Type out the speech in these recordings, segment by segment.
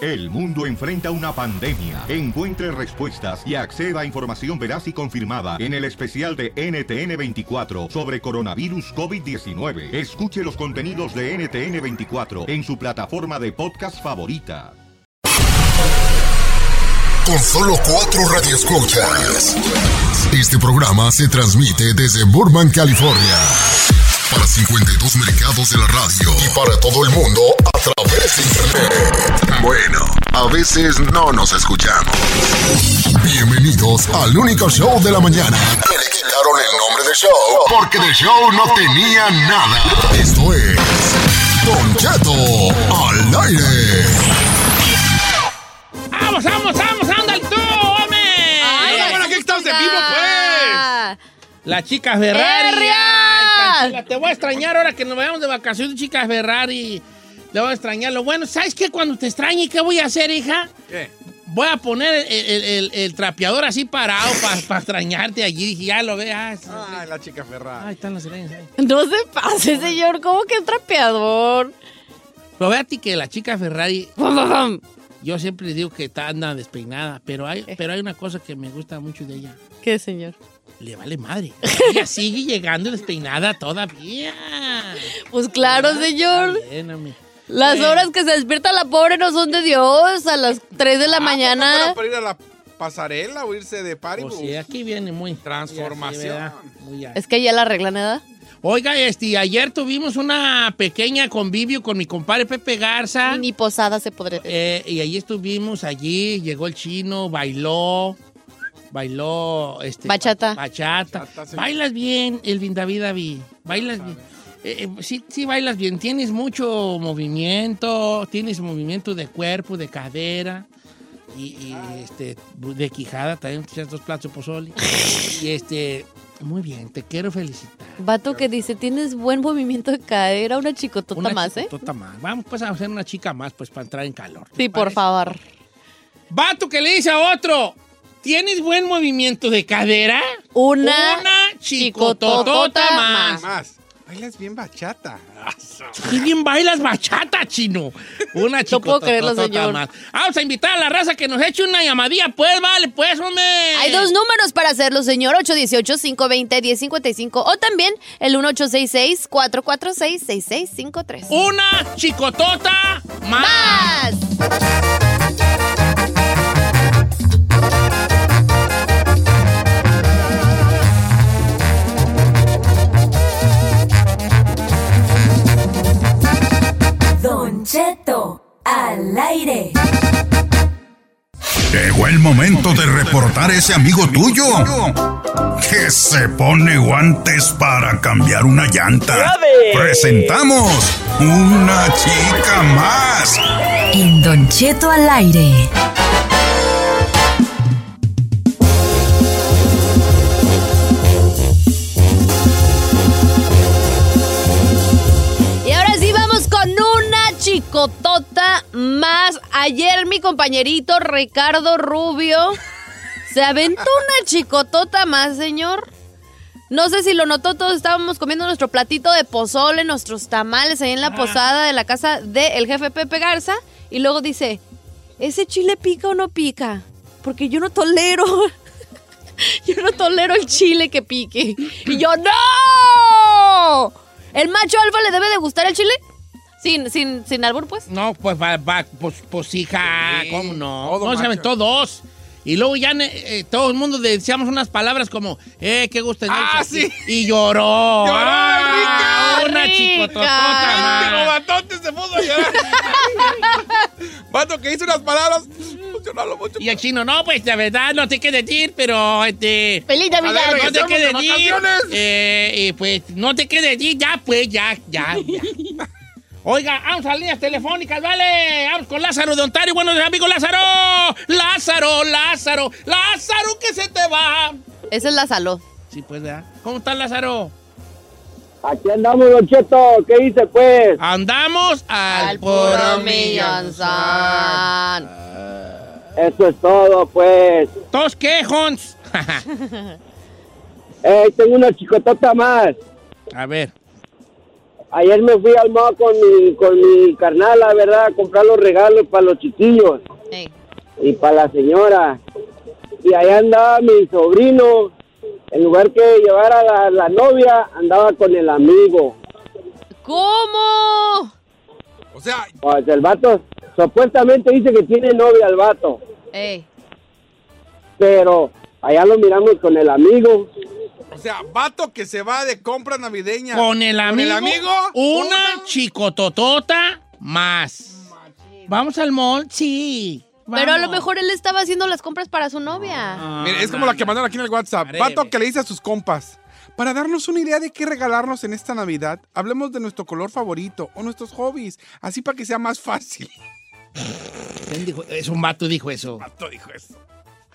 El mundo enfrenta una pandemia. Encuentre respuestas y acceda a información veraz y confirmada en el especial de NTN24 sobre coronavirus COVID-19. Escuche los contenidos de NTN24 en su plataforma de podcast favorita. Con solo cuatro radioescuchas. Este programa se transmite desde Burbank, California. Para 52 mercados de la radio y para todo el mundo a través de internet. Bueno, a veces no nos escuchamos. Bienvenidos al único show de la mañana. Que le quitaron el nombre de show porque de show no tenía nada. Esto es Don Cheto al aire. ¡Vamos, vamos, vamos! ¡Anda tú, hombre! Ay, bueno, aquí estamos en vivo, pues. La chica Ferrari. Te voy a extrañar ahora que nos vayamos de vacaciones, chica Ferrari. Te voy a extrañar. Lo bueno, ¿sabes qué? Cuando te extrañe, ¿qué voy a hacer, hija? ¿Qué? Voy a poner el, el- el- el trapeador así parado para extrañarte allí. Dije, ya lo veas. Ay, la chica Ferrari. Ahí están las sirenas ahí. No se pase, señor. ¿Cómo que un trapeador? Pero véate que la chica Ferrari, yo siempre digo que está anda despeinada, pero hay, pero hay una cosa que me gusta mucho de ella. ¿Qué, señor? Le vale madre. Ella sigue llegando despeinada todavía. Pues claro, señor. Bien. Las Eh. horas que se despierta la pobre no son de Dios. A las 3 de la Ah, mañana. ¿no era para ir a la pasarela o irse de party? Pues sí, aquí viene muy Transformación. muy. Es que ya la arreglan, ¿verdad? Oiga, este, ayer tuvimos una pequeña convivio con mi compadre Pepe Garza. Ni posada se podría decir. Eh, y allí estuvimos, allí llegó el chino, bailó, bailó, este, Bachata. Bachata. Bachata, sí. Bailas bien, Elvin David David. Bailas bien. Eh, eh, sí, sí, bailas bien. Tienes mucho movimiento, tienes movimiento de cuerpo, de cadera. Y, y, este, de quijada, también dos platos de pozole. y este, muy bien, te quiero felicitar. Vato que dice, tienes buen movimiento de cadera, una chicotota Una más, ¿eh? chicotota más. Vamos pues a hacer una chica más, pues para entrar en calor. ¿te Sí, por parece? favor. Vato que le dice a otro, ¿tienes buen movimiento de cadera? Una, Una chicototota más. Más. Bailas bien bachata. Qué bien bailas bachata, chino. Una No puedo creerlo, chicototota señor. más. Vamos a invitar a la raza que nos eche una llamadilla, pues, vale, pues, hombre. Hay dos números para hacerlo, señor. 818-520-1055 o también el 1866-446-6653. Una chicotota más. ¡Más! El momento de reportar ese amigo tuyo que se pone guantes para cambiar una llanta. Presentamos una chica más. En Don Cheto al aire. Más. Ayer mi compañerito Ricardo Rubio se aventó una chicotota más, señor. No sé si lo notó, todos estábamos comiendo nuestro platito de pozole, nuestros tamales ahí en la posada de la casa del jefe Pepe Garza. Y luego dice, ¿ese chile pica o no pica? Porque yo no tolero. yo no tolero el chile que pique. Y yo, ¡no! ¿El macho alfa le debe de gustar el chile? Sin, sin, sin albur, pues. No, pues va, va, pues, pues hija, Sí, ¿cómo no? todo No se aventó dos. Y luego ya eh, todo el mundo decíamos unas palabras como, eh, qué gusto. Ah, sí. Y lloró. Lloró, Ah. Una chicototota, batote se puso a llorar. Vato que hizo unas palabras. Mucho. Y el chino, no, pues la verdad no sé qué decir, pero este. ¡Feliz Navidad! Alegre. No de quedes decir. Eh, y pues no te quedes decir, ya, pues, ya, ya, ya. Oiga, vamos a líneas telefónicas, ¿vale? Vamos con Lázaro de Ontario. Buenos amigos, Lázaro. Lázaro, Lázaro, Lázaro, que se te va. Esa es la salud. Sí, pues, ¿verdad? ¿Cómo estás, Lázaro? Aquí andamos, Don Cheto. ¿Qué dice, pues? Andamos al, Al puro puro millonzón. Eso es todo, pues. ¿Tos qué, Hons? Eh, tengo una chicotota más. a ver. Ayer me fui al mall con mi, con mi carnal, la verdad, a comprar los regalos para los chiquillos Ey. y para la señora. Y ahí andaba mi sobrino. En lugar que llevar a la, la novia, andaba con el amigo. ¿Cómo? O sea, Pues el vato supuestamente dice que tiene novia el vato. Ey. Pero allá lo miramos con el amigo. O sea, vato que se va de compra navideña. Con el amigo. el amigo, Una chicototota más. ¿Vamos al mall? Sí. Pero a lo vamos. mejor él estaba haciendo las compras para su novia. Ah, Mira, es como la que mandaron aquí en el WhatsApp. Vato que le dice a sus compas. Para darnos una idea de qué regalarnos en esta Navidad, hablemos de nuestro color favorito o nuestros hobbies, así para que sea más fácil. ¿Quién dijo? Es un vato dijo eso. Vato dijo eso.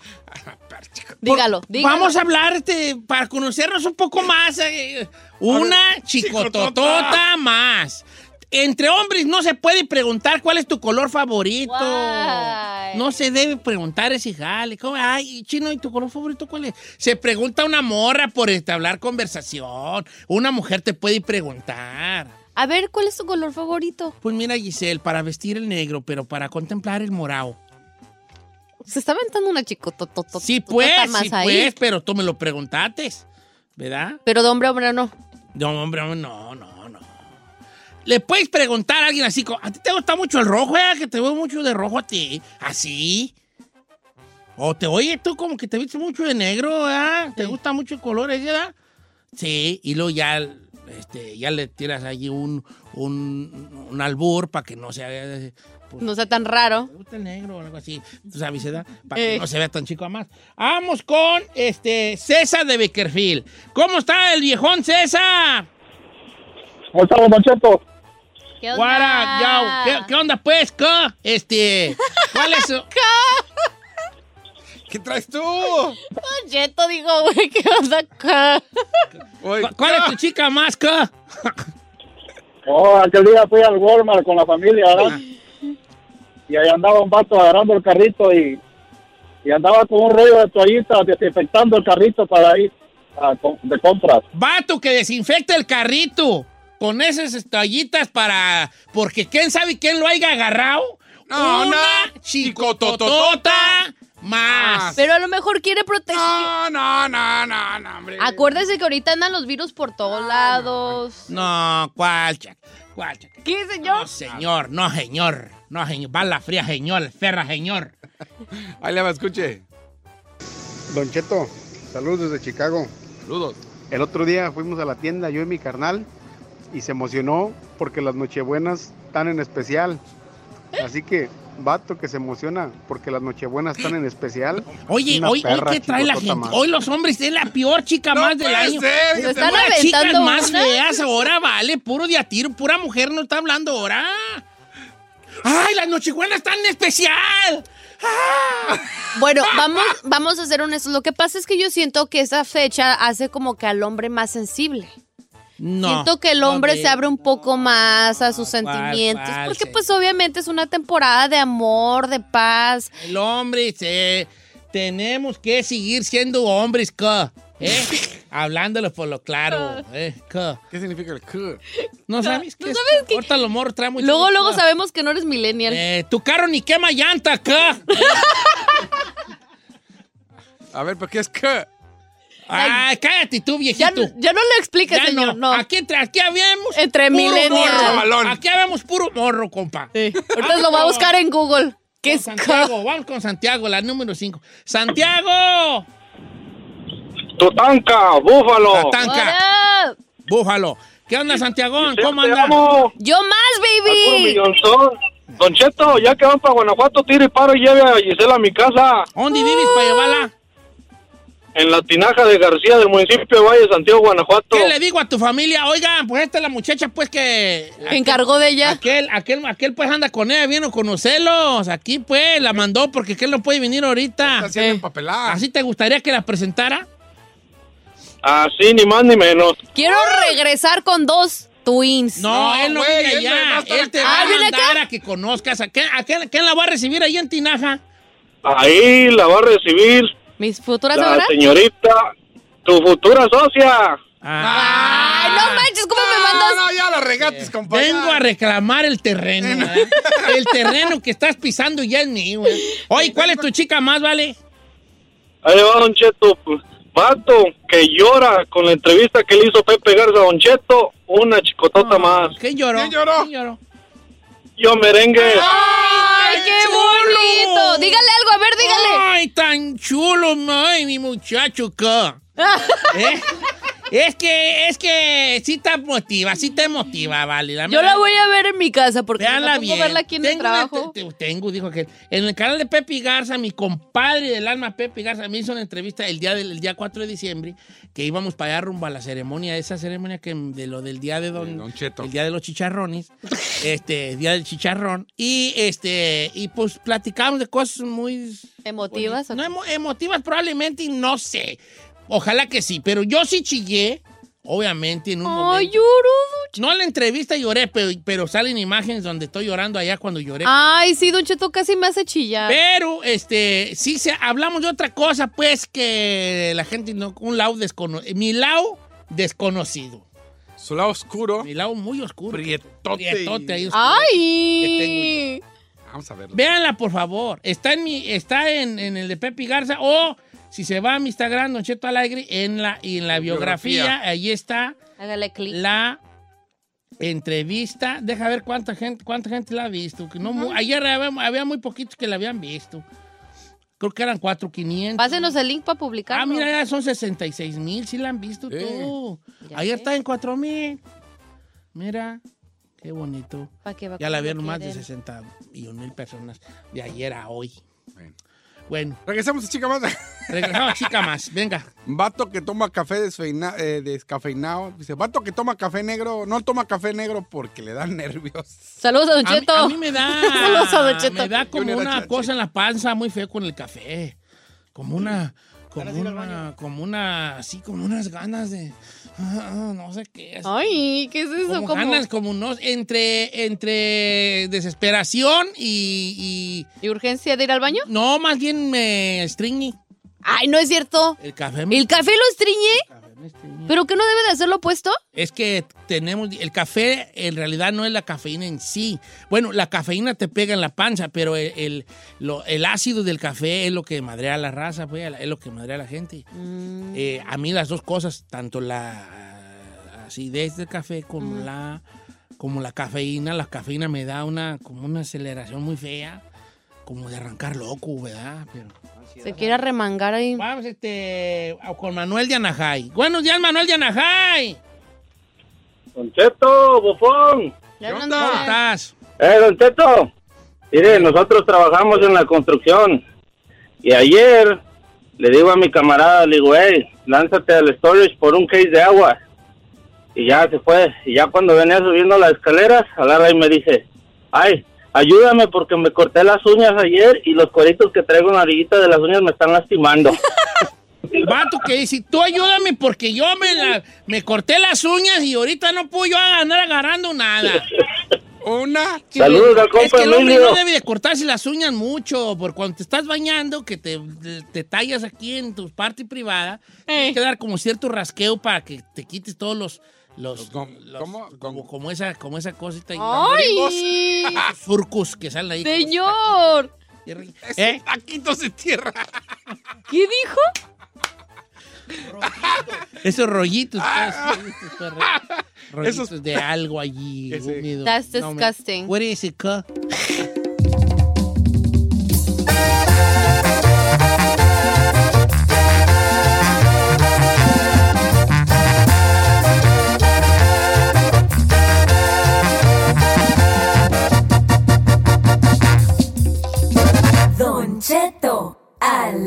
Dígalo, dígalo. Vamos a hablar este, para conocernos un poco más. eh, una chicototota más. Entre hombres no se puede preguntar cuál es tu color favorito. Guay. No se debe preguntar ese jale. ¿Cómo? Ay, chino, ¿y tu color favorito cuál es? Se pregunta una morra por entablar conversación. Una mujer te puede preguntar. A ver, ¿cuál es tu color favorito? Pues mira, Giselle, para vestir el negro, pero para contemplar el morado. Se está aventando una chicototota Sí, pues, sí, ahí. pues, pero tú me lo preguntaste, ¿verdad? Pero de hombre a hombre no. No, hombre, hombre, no, no, no. Le puedes preguntar a alguien así, ¿a ti te gusta mucho el rojo, eh? Que te veo mucho de rojo a ti. ¿Así? O te oye tú como que te viste mucho de negro, ¿eh? ¿Te gusta mucho el color verdad? Sí, y luego ya, este, ya le tiras allí un, un, un albur para que no sea... pues, No sea tan raro. ¿Te gusta el negro o algo así? ¿Tú sabes, edad? Para que Eh. no se vea tan chico a más. Vamos con este César de Beckerfield. ¿Cómo está el viejón César? ¿Cómo estamos, Don Cheto? ¿Qué onda? Guara. ¿Qué, qué onda, pues? ¿Qué? Este, ¿cuál es? su- ¿Qué traes tú? Cheto, digo, güey, ¿qué onda cu- ¿Cuál es tu chica más? ¿Qué? Oh, aquel día fui al Walmart con la familia, ¿verdad? Y ahí andaba un vato agarrando el carrito y, y andaba con un rollo de toallita desinfectando el carrito para ir a de compras. Vato que desinfecta el carrito con esas toallitas para... Porque quién sabe quién lo haya agarrado. No, Una no. chicototota más. Pero a lo mejor quiere proteger. No, no, no, no, no, hombre. Acuérdese que ahorita andan los virus por todos lados. No, ¿cuál, chac? ¿Cuál, chac? ¿Qué, señor? No, señor, no, señor. No, señor. Bala fría, señor. Ferra, señor. Ahí le va, escuche. Don Cheto, saludos desde Chicago. Saludos. El otro día fuimos a la tienda, yo y mi carnal, y se emocionó porque las Nochebuenas están en especial. Así que, vato que se emociona porque las Nochebuenas están en especial. Oye, Una hoy, hoy perra ¿qué trae la gente? más. Hoy los hombres es la peor chica No más del año. ser, Se están Puras chicas más feas ahora, vale, puro de a tiro, pura mujer no está hablando ahora. ¡Ay, las nochebuenas están en especial! Bueno, vamos, vamos a ser honestos. Lo que pasa es que yo siento que esa fecha hace como que al hombre más sensible. No. siento que el hombre se abre un poco más a sus ¿Cuál, sentimientos. cuál, porque sí? pues obviamente es una temporada de amor, de paz. El hombre, se- tenemos que seguir siendo hombres. ¿Eh? Hablándolo por lo claro, ¿eh? ¿Qué? ¿Qué significa el Q? ¿No sabes qué ¿No es? sabes qué? Ahorita traen mucho Luego, luego sabemos que no eres millennial. Eh, tu carro ni quema llanta, ¿qué? A ver, ¿pero qué es Q? Ay, cállate tú, ya, viejito. ya no le expliques, Ya señor. No. Aquí, entre- aquí habíamos Entre puro millennials. morro. Aquí habíamos puro morro, compa. Ahorita lo va a buscar en Google. ¿Qué Con es Santiago, vamos con Santiago, la número 5. ¡Santiago! Tutanka, Búfalo. Hola. búfalo. ¿Qué onda, Santiago? ¿Cómo anda? Yo más, baby. Don Cheto, ya que van para Guanajuato, tire y paro y lleve a Gisela a mi casa. ¿Dónde vives para llevarla? En la tinaja de García del municipio de Valle, Santiago, Guanajuato. ¿Qué le digo a tu familia? Oigan, pues esta es la muchacha, pues que. Me encargó de ella. Aquel, aquel, aquel, pues anda con ella, vino a conocerlos. Aquí, pues, la mandó porque aquel no puede venir ahorita. Está haciendo empapelar. ¿Así te gustaría que la presentara? Así, ni más ni menos. Quiero regresar con dos twins. No, él no güey, viene allá. Él te va a Ah, ¿viene mandar acá? a que conozcas. ¿A quién, a quién- quién la va a recibir ahí en Tinaja? Ahí la va a recibir ¿Mis futuras la señorita, tu futura socia. Ah, Ay, no manches, ¿cómo me mandas? no, ya la regates, compadre. Vengo a reclamar el terreno. ¿verdad? el terreno que estás pisando ya es mío. güey. Oye, ¿cuál es tu chica más, vale? Ahí va Don Cheto, vato que llora con la entrevista que le hizo Pepe Garza a Don Cheto, una chicotota más. ¿Quién lloró? ¿Quién lloró? ¿Quién lloró? Yo merengue. ¡Ay, qué bonito! Dígale algo, a ver, dígale. Ay, tan chulo, ay, mi muchacho acá. ¿Eh? Es que, es que sí te motiva, sí te motiva, vale. Yo la voy a ver en mi casa porque no bien. puedo verla aquí en el Tengo una- trabajo. te- te- tengo, dijo que en el canal de Pepe Garza, mi compadre del alma Pepe Garza me hizo una entrevista el día del el día 4 de diciembre que íbamos para allá rumbo a la ceremonia, esa ceremonia que de lo del día de Don, Don Cheto. el día de los chicharrones, este, día del chicharrón y este y pues platicamos de cosas muy ¿Emotivas? o no emo- emotivas probablemente y no sé. Ojalá que sí, pero yo sí chillé, obviamente en un Ay, momento. lloro. No en la entrevista lloré, pero, pero salen imágenes donde estoy llorando allá cuando lloré. Ay, sí, Don Cheto casi me hace chillar. Pero, este, sí se, hablamos de otra cosa, pues, que la gente no, un lado desconocido, mi lado desconocido, Su lado oscuro. mi lado muy oscuro. Prietote. Prietote ahí Ah. oscuro. Ay. Vamos a verlo. Véanla, por favor. Está en mi, está en, en el de Pepe Garza o si se va a mi Instagram, Don Cheto Alegre, en la, y en la biografía, Biografía. ahí está Hágale clic. la entrevista. Deja ver cuánta gente, cuánta gente la ha visto. Que no, mu- ayer había, había muy poquitos que la habían visto. Creo que eran 4,500. Pásenos el link para publicar. Ah, mira, ya son 66 mil, sí la han visto Sí. tú. Ya Ayer sé. está en 4 mil. Mira, qué bonito. Ya la vieron más de quieren. 60 mil personas de ayer a hoy. Bueno. Bueno, Regresamos, chica más. regresamos, chica más. Venga. Vato que toma café desfeina- eh, descafeinado. Dice, vato que toma café negro, no toma café negro porque le dan nervios. Saludos a Don A mí, Cheto. a mí me da, Saludos a Don Cheto. me da como una cosa en la panza muy fea con el café. Como una, como una, como una, así como unas ganas de, no sé qué. es. Ay, ¿qué es eso? como ¿Cómo? ganas, como no, entre, entre desesperación y, ¿Y urgencia de ir al baño? no, más bien me estriñe Ay, no es cierto. el café. me- ¿El café lo estriñe? Estriñe. ¿Pero qué no debe de hacerlo opuesto? Es que tenemos, el café en realidad no es la cafeína en sí. Bueno, la cafeína te pega en la panza, pero el, el, lo- el ácido del café es lo que madrea a la raza, pues, es lo que madrea a la gente. Mm. Eh, a mí las dos cosas, tanto la acidez del café como la como la cafeína, la cafeína me da una como una aceleración muy fea, como de arrancar loco, ¿verdad? Pero Se quiere remangar ahí. vamos este con Manuel de Anajay. Buenos días, Manuel de Anajay. Don Cheto, bufón. ¿Cómo estás? Eh, Don Cheto. Mire, nosotros trabajamos en la construcción. Y ayer le digo a mi camarada, le digo, hey, lánzate al storage por un case de agua. Y ya se fue. Y ya cuando venía subiendo las escaleras, agarra y me dice, ay, ayúdame porque me corté las uñas ayer y los cueritos que traigo en la orillita de las uñas me están lastimando. Vato que dice, tú ayúdame porque yo me, la- me corté las uñas y ahorita no puedo yo andar agarrando nada. Una. Saludos al Es compa que el hombre no debe de cortarse las uñas mucho, porque cuando te estás bañando, que te, te tallas aquí en tu parte privada, tienes que dar como cierto rasqueo para que te quites todos los... Los, Los gom- los- ¿cómo? como, como esa, como esa cosita. ¡Ay! esos surcos que salen ahí. ¡Señor! ¿Eh? Taquitos de tierra. ¿Qué dijo? Esos rollitos. pues, rollitos, pues, rollitos Esos- de algo allí. Ese-. That's No me- disgusting. What is it,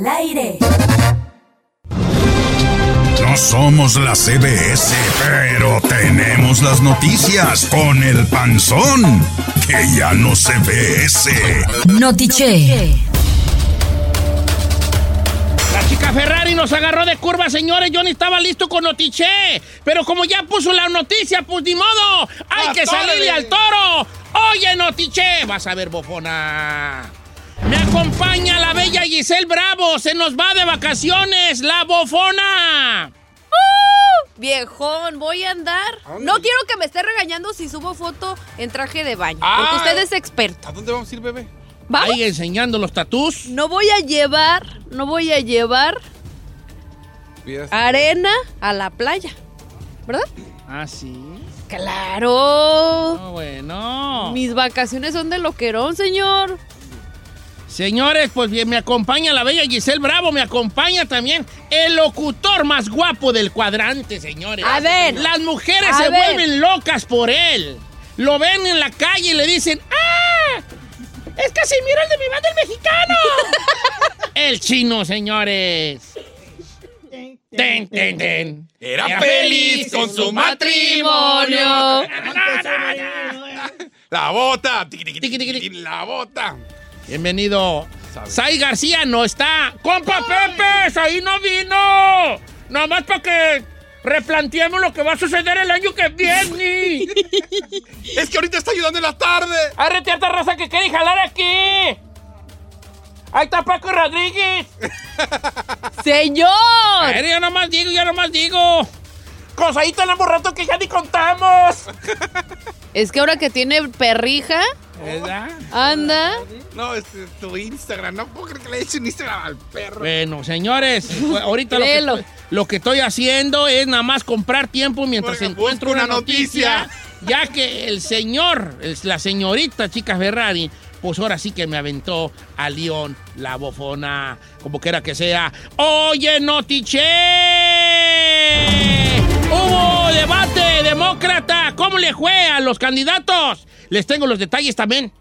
al aire. No somos la CBS, pero tenemos las noticias con el panzón, que ya no se ve ese. Notiche. La chica Ferrari nos agarró de curva, señores. Yo ni estaba listo con Notiche. Pero como ya puso la noticia, pues ni modo. Hay que salirle al toro. Oye, Notiche. Vas a ver, bofona. Me acompaña la bella Giselle Bravo. Se nos va de vacaciones, la bofona. ¡Uh! Viejón, voy a andar. No quiero que me esté regañando si subo foto en traje de baño. Ah. Porque usted es experto. ¿A dónde vamos a ir, bebé? ¿Vamos? Ahí enseñando los tatús. No voy a llevar, no voy a llevar arena a la playa. ¿Verdad? Ah, sí. Claro. No, bueno. Mis vacaciones son de loquerón, señor. Señores, pues bien, me acompaña la bella Giselle Bravo, me acompaña también el locutor más guapo del cuadrante, señores. A ver. Las mujeres se ver. vuelven locas por él. Lo ven en la calle y le dicen, ¡ah! ¡Es Casimiro el de mi banda, el mexicano! el chino, señores. Ten, ten, ten. Era feliz con su matrimonio. La bota. La bota. Bienvenido. Sai García no está. ¡Compa Pepe! ¡Ahí no vino! Nada más para que replanteemos lo que va a suceder el año que viene. Es que ahorita está ayudando en la tarde. ¡Arrete harta raza que quiere jalar aquí! ¡Ahí está Paco Rodríguez! ¡Señor! A ver, yo nomás digo, yo nomás digo. Cosa ahí tenemos rato que ya ni contamos. Es que ahora que tiene perrija, ¿Verdad? anda. No, es es tu Instagram. No puedo creer que le eche un Instagram al perro. Bueno, señores, pues, ahorita lo que, estoy, lo que estoy haciendo es nada más comprar tiempo mientras encuentro una una noticia, noticia. ya que el señor, es la señorita chica Ferrari, pues ahora sí que me aventó a León la bofona, como quiera que sea. Oye, Notiche, hubo debate demócrata, ¿cómo le fue a los candidatos? Les tengo los detalles también.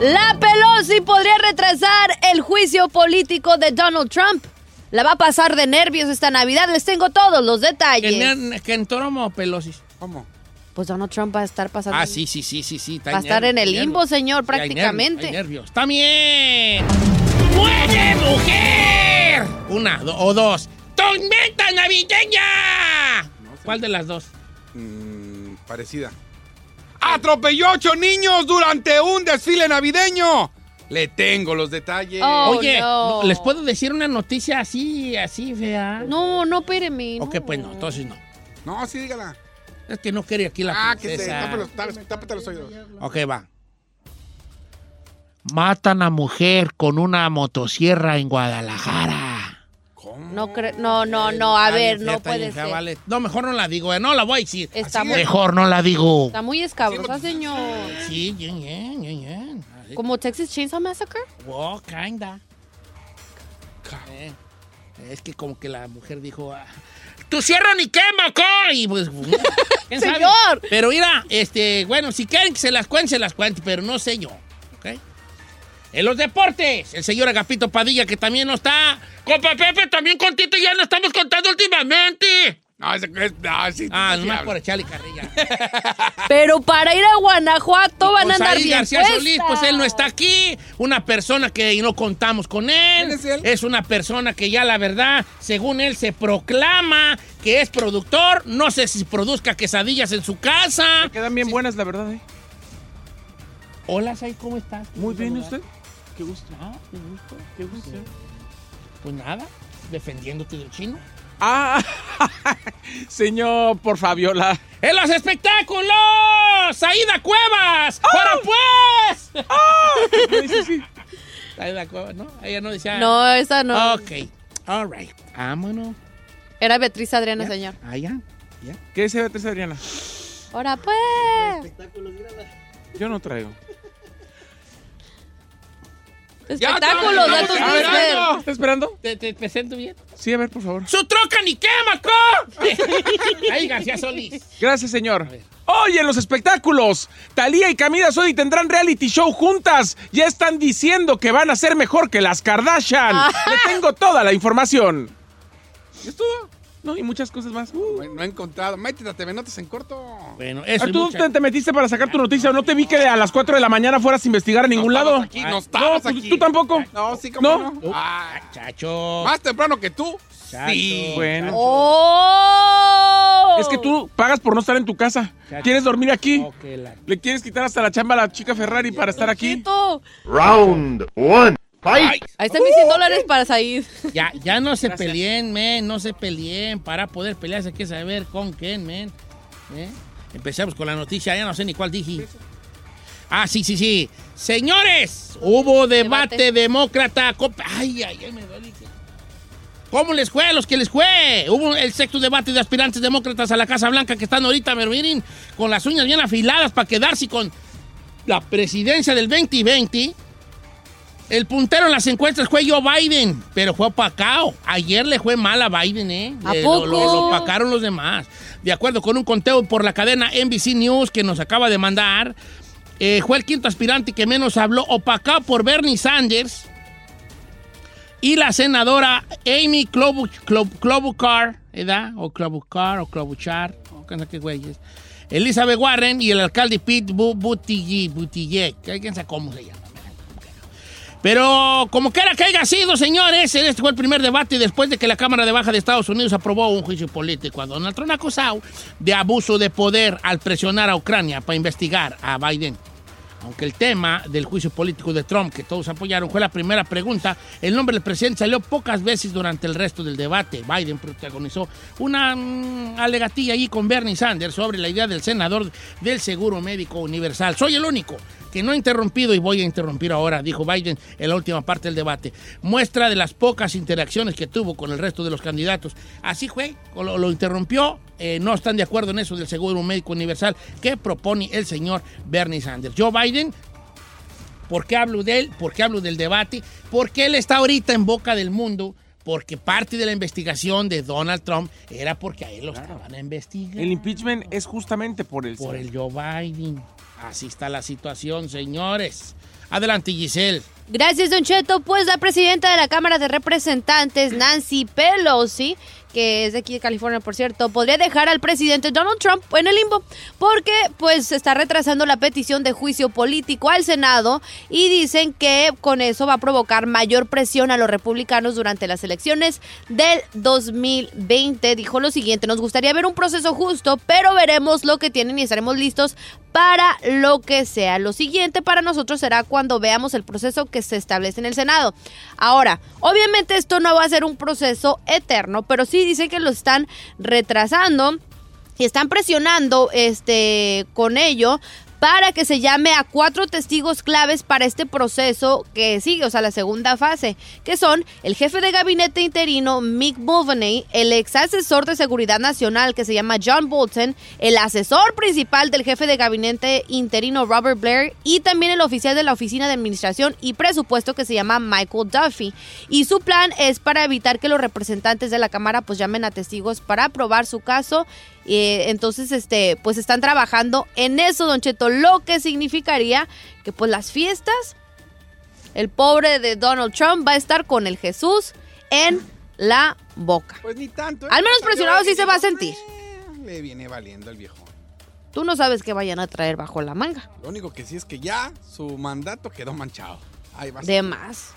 La Pelosi podría retrasar el juicio político de Donald Trump. La va a pasar de nervios esta Navidad. Les tengo todos los detalles. ¿Que, que en Toromo Pelosis? ¿Cómo? Pues Donald Trump va a estar pasando. Ah, sí, sí, sí, sí, sí. Va a estar en el limbo, señor, Sí, hay nervios, prácticamente. hay nervios. Está bien. ¡Puede, mujer! Una do- o dos. ¡Tormenta navideña! ¿Cuál de las dos? Mm, parecida. ¡Atropelló ocho niños durante un desfile navideño! Le tengo los detalles. Oh, Oye, no. no, ¿les puedo decir una noticia así, así, fea? No, no, espéreme. no. Ok, pues no, entonces no. No, sí, dígala. Es que no quería aquí la Ah, que se. princesa. Tápate los oídos. Ok, va. Matan a mujer con una motosierra en Guadalajara. No, cre- no, no, no, a ver, no puede ser. vale. No, mejor no la digo, eh, no la voy a decir. Está muy, Mejor no la digo. está muy escabrosa, señor. Sí, bien, bien, bien, bien. ¿Como Texas Chainsaw Massacre? Oh, kinda. Eh, es que como que la mujer dijo, ah, ¡Tu sierra ni quema, acá! Y pues, ¿quién sabe? Señor. Pero mira, este, bueno, si quieren que se las cuente, se las cuente, pero no sé yo, ¿ok? En los deportes, el señor Agapito Padilla, que también no está. Compa Pepe, también con Tito ya no estamos contando últimamente. No, es. No, sí, Ah, sí, nomás por echarle carrilla. Pero para ir a Guanajuato van a Pues andar ahí bien García puestas. Solís, pues él no está aquí. Una persona que no contamos con él. ¿Quién es él? una persona que ya la verdad, según él, se proclama que es productor. No sé si produzca quesadillas en su casa. Quedan bien buenas, la verdad, ¿eh? Hola, Sai, ¿cómo estás? Muy bien, ¿y ¿usted? Qué gusto. Ah, qué gusto. Qué gusto. Pues nada, defendiéndote del chino. Ah, señor, por Fabiola. ¡En los espectáculos! ¡Saída Cuevas! ¡Para pues! No dice sí. Saída Cuevas, ¿no? Ella no decía. No, esa no. Ok, all right. Vámonos. Era Beatriz Adriana, ¿Ya? señor. Ah, ya. ¿Qué dice Beatriz Adriana? Ahora pues. Yo no traigo. Espectáculos, ya, datos ya, Disney. ya, ¿Está esperando? ¿Te, te presento bien? Sí, a ver, por favor. ¡Su troca ni quema, co! Ahí, García Solís. Gracias, señor. Hoy en los espectáculos, Talía y Camila Sodi tendrán reality show juntas. Ya están diciendo que van a ser mejor que las Kardashian. Le tengo toda la información. ¿Es todo? No, y muchas cosas más. Uh. No he encontrado. Métete a TV Notas en corto. Bueno, Ah, eso ¿Tú mucha- te, te metiste para sacar tu noticia? ¿No te vi que a las 4 de la mañana fueras a investigar a ningún lado? Aquí, no no, estabas pues, aquí. tú tampoco. No, sí, como ¿No? no. Ah, Chacho. más temprano que tú. Chacho, Sí. Bueno. ¡Oh! Es que tú pagas por no estar en tu casa. Chacho. ¿Quieres dormir aquí? La- ¿Le quieres quitar hasta la chamba a la chica Ferrari para estar aquí? Round one. Ahí están mis 100 dólares para Said. Ya, ya no se peleen, men, no se peleen. Para poder pelearse hay que saber con quién, men. ¿Eh? Empecemos con la noticia, ya no sé ni cuál dije. Ah, sí, sí, sí. Señores, hubo debate, Debate. demócrata. Ay, ay, ay, me duele. ¿Cómo les fue a los que les fue? Hubo el sexto debate de aspirantes demócratas a la Casa Blanca que están ahorita, me miren, con las uñas bien afiladas para quedarse con la presidencia del 2020. El puntero en las encuestas fue Joe Biden, pero fue opacado. Ayer le fue mal a Biden, ¿eh? ¿A Le- poco? Lo, lo- lo opacaron los demás. De acuerdo con un conteo por la cadena NBC News que nos acaba de mandar, eh, fue el quinto aspirante que menos habló, opacado por Bernie Sanders y la senadora Amy Klobu- Klob- Klobuchar, ¿verdad? O Klobuchar, o Klobuchar, o qué sé qué güeyes. Elizabeth Warren y el alcalde Pete Bu- Buttigieg, Buttigieg, que quién sabe cómo se llama. Pero como quiera que haya sido, señores, este fue el primer debate después de que la Cámara de Baja de Estados Unidos aprobó un juicio político a Donald Trump acusado de abuso de poder al presionar a Ucrania para investigar a Biden. Aunque el tema del juicio político de Trump, que todos apoyaron, fue la primera pregunta, el nombre del presidente salió pocas veces durante el resto del debate. Biden protagonizó una mm, alegatilla allí con Bernie Sanders sobre la idea del senador del Seguro Médico Universal. Soy el único que no he interrumpido y voy a interrumpir ahora, dijo Biden en la última parte del debate. Muestra de las pocas interacciones que tuvo con el resto de los candidatos. Así fue, lo, lo interrumpió. eh, no están de acuerdo en eso del seguro médico universal que propone el señor Bernie Sanders. Joe Biden ¿Por qué hablo de él? ¿Por qué hablo del debate? Porque él está ahorita en boca del mundo. Porque parte de la investigación de Donald Trump era porque a él lo estaban a investigar. El impeachment es justamente por el... Por el Joe Biden. Así está la situación, señores. Adelante, Giselle. Gracias, Don Cheto. Pues la presidenta de la Cámara de Representantes, Nancy Pelosi, que es de aquí de California, por cierto, podría dejar al presidente Donald Trump en el limbo porque pues se está retrasando la petición de juicio político al Senado y dicen que con eso va a provocar mayor presión a los republicanos durante las elecciones del 2020. Dijo lo siguiente, nos gustaría ver un proceso justo, pero veremos lo que tienen y estaremos listos para lo que sea. Lo siguiente para nosotros será cuando veamos el proceso que se establece en el Senado. Ahora, obviamente esto no va a ser un proceso eterno, pero sí dice que lo están retrasando y están presionando este con ello para que se llame a cuatro testigos claves para este proceso que sigue, o sea, la segunda fase, que son el jefe de gabinete interino Mick Mulvaney, el ex asesor de seguridad nacional que se llama John Bolton, el asesor principal del jefe de gabinete interino Robert Blair y también el oficial de la Oficina de Administración y Presupuesto que se llama Michael Duffy. Y su plan es para evitar que los representantes de la Cámara pues llamen a testigos para aprobar su caso eh, entonces, este, pues están trabajando en eso, Don Cheto, lo que significaría que pues las fiestas, el pobre de Donald Trump va a estar con el Jesús en la boca. Pues ni tanto. ¿eh? Al menos presionado sí y se va a sentir. "Eh, Le viene valiendo el viejo. Tú no sabes qué vayan a traer bajo la manga. Lo único que sí es que ya su mandato quedó manchado. Ahí va. De más.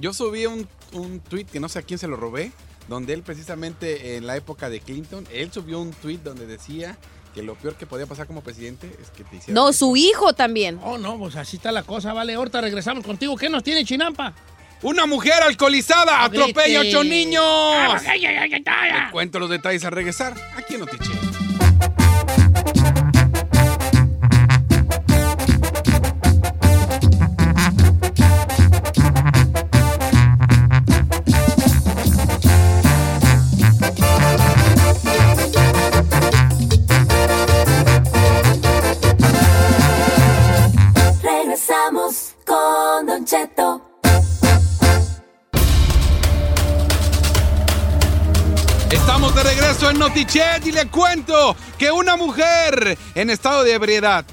Yo subí un, un tweet que no sé a quién se lo robé, donde él precisamente en la época de Clinton, él subió un tweet donde decía que lo peor que podía pasar como presidente es que te hiciera... No, su hijo también. Oh, no, pues así está la cosa, vale. Ahorita regresamos contigo. ¿Qué nos tiene Chinampa? Una mujer alcoholizada atropella a ocho niños. Ah, ay. Te cuento los detalles al regresar. Aquí en Notiche. En Notichet y le cuento que una mujer en estado de ebriedad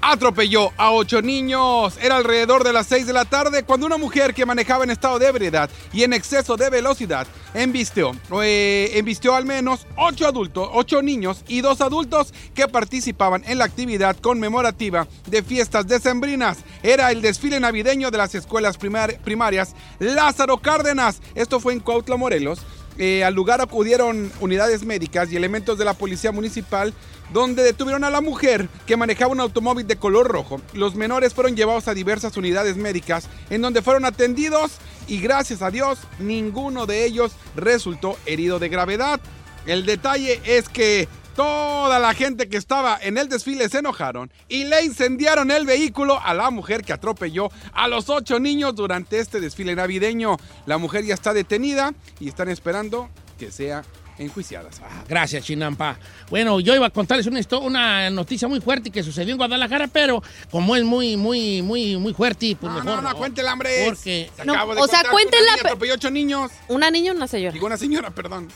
atropelló a ocho niños. Era alrededor de las 6 de la tarde cuando una mujer que manejaba en estado de ebriedad y en exceso de velocidad embistió, eh, embistió al menos ocho adultos, ocho niños y dos adultos que participaban en la actividad conmemorativa de fiestas decembrinas. Era el desfile navideño de las escuelas primar- primarias Lázaro Cárdenas. Esto fue en Cuautla, Morelos. Eh, al lugar acudieron unidades médicas y elementos de la policía municipal donde detuvieron a la mujer que manejaba un automóvil de color rojo. Los menores fueron llevados a diversas unidades médicas en donde fueron atendidos y gracias a Dios ninguno de ellos resultó herido de gravedad. El detalle es que toda la gente que estaba en el desfile se enojaron y le incendiaron el vehículo a la mujer que atropelló a los ocho niños durante este desfile navideño. La mujer ya está detenida y están esperando que sea enjuiciada. Gracias, Chinampa. Bueno, yo iba a contarles una, una noticia muy fuerte que sucedió en Guadalajara, pero como es muy, muy, muy, muy fuerte, pues No, mejor. no, no, cuéntela, hombre. Porque. Se No, acabo de o sea, cuéntela, Una niña pe- atropelló ocho niños. ¿Una niña o una señora? Digo una señora, perdón.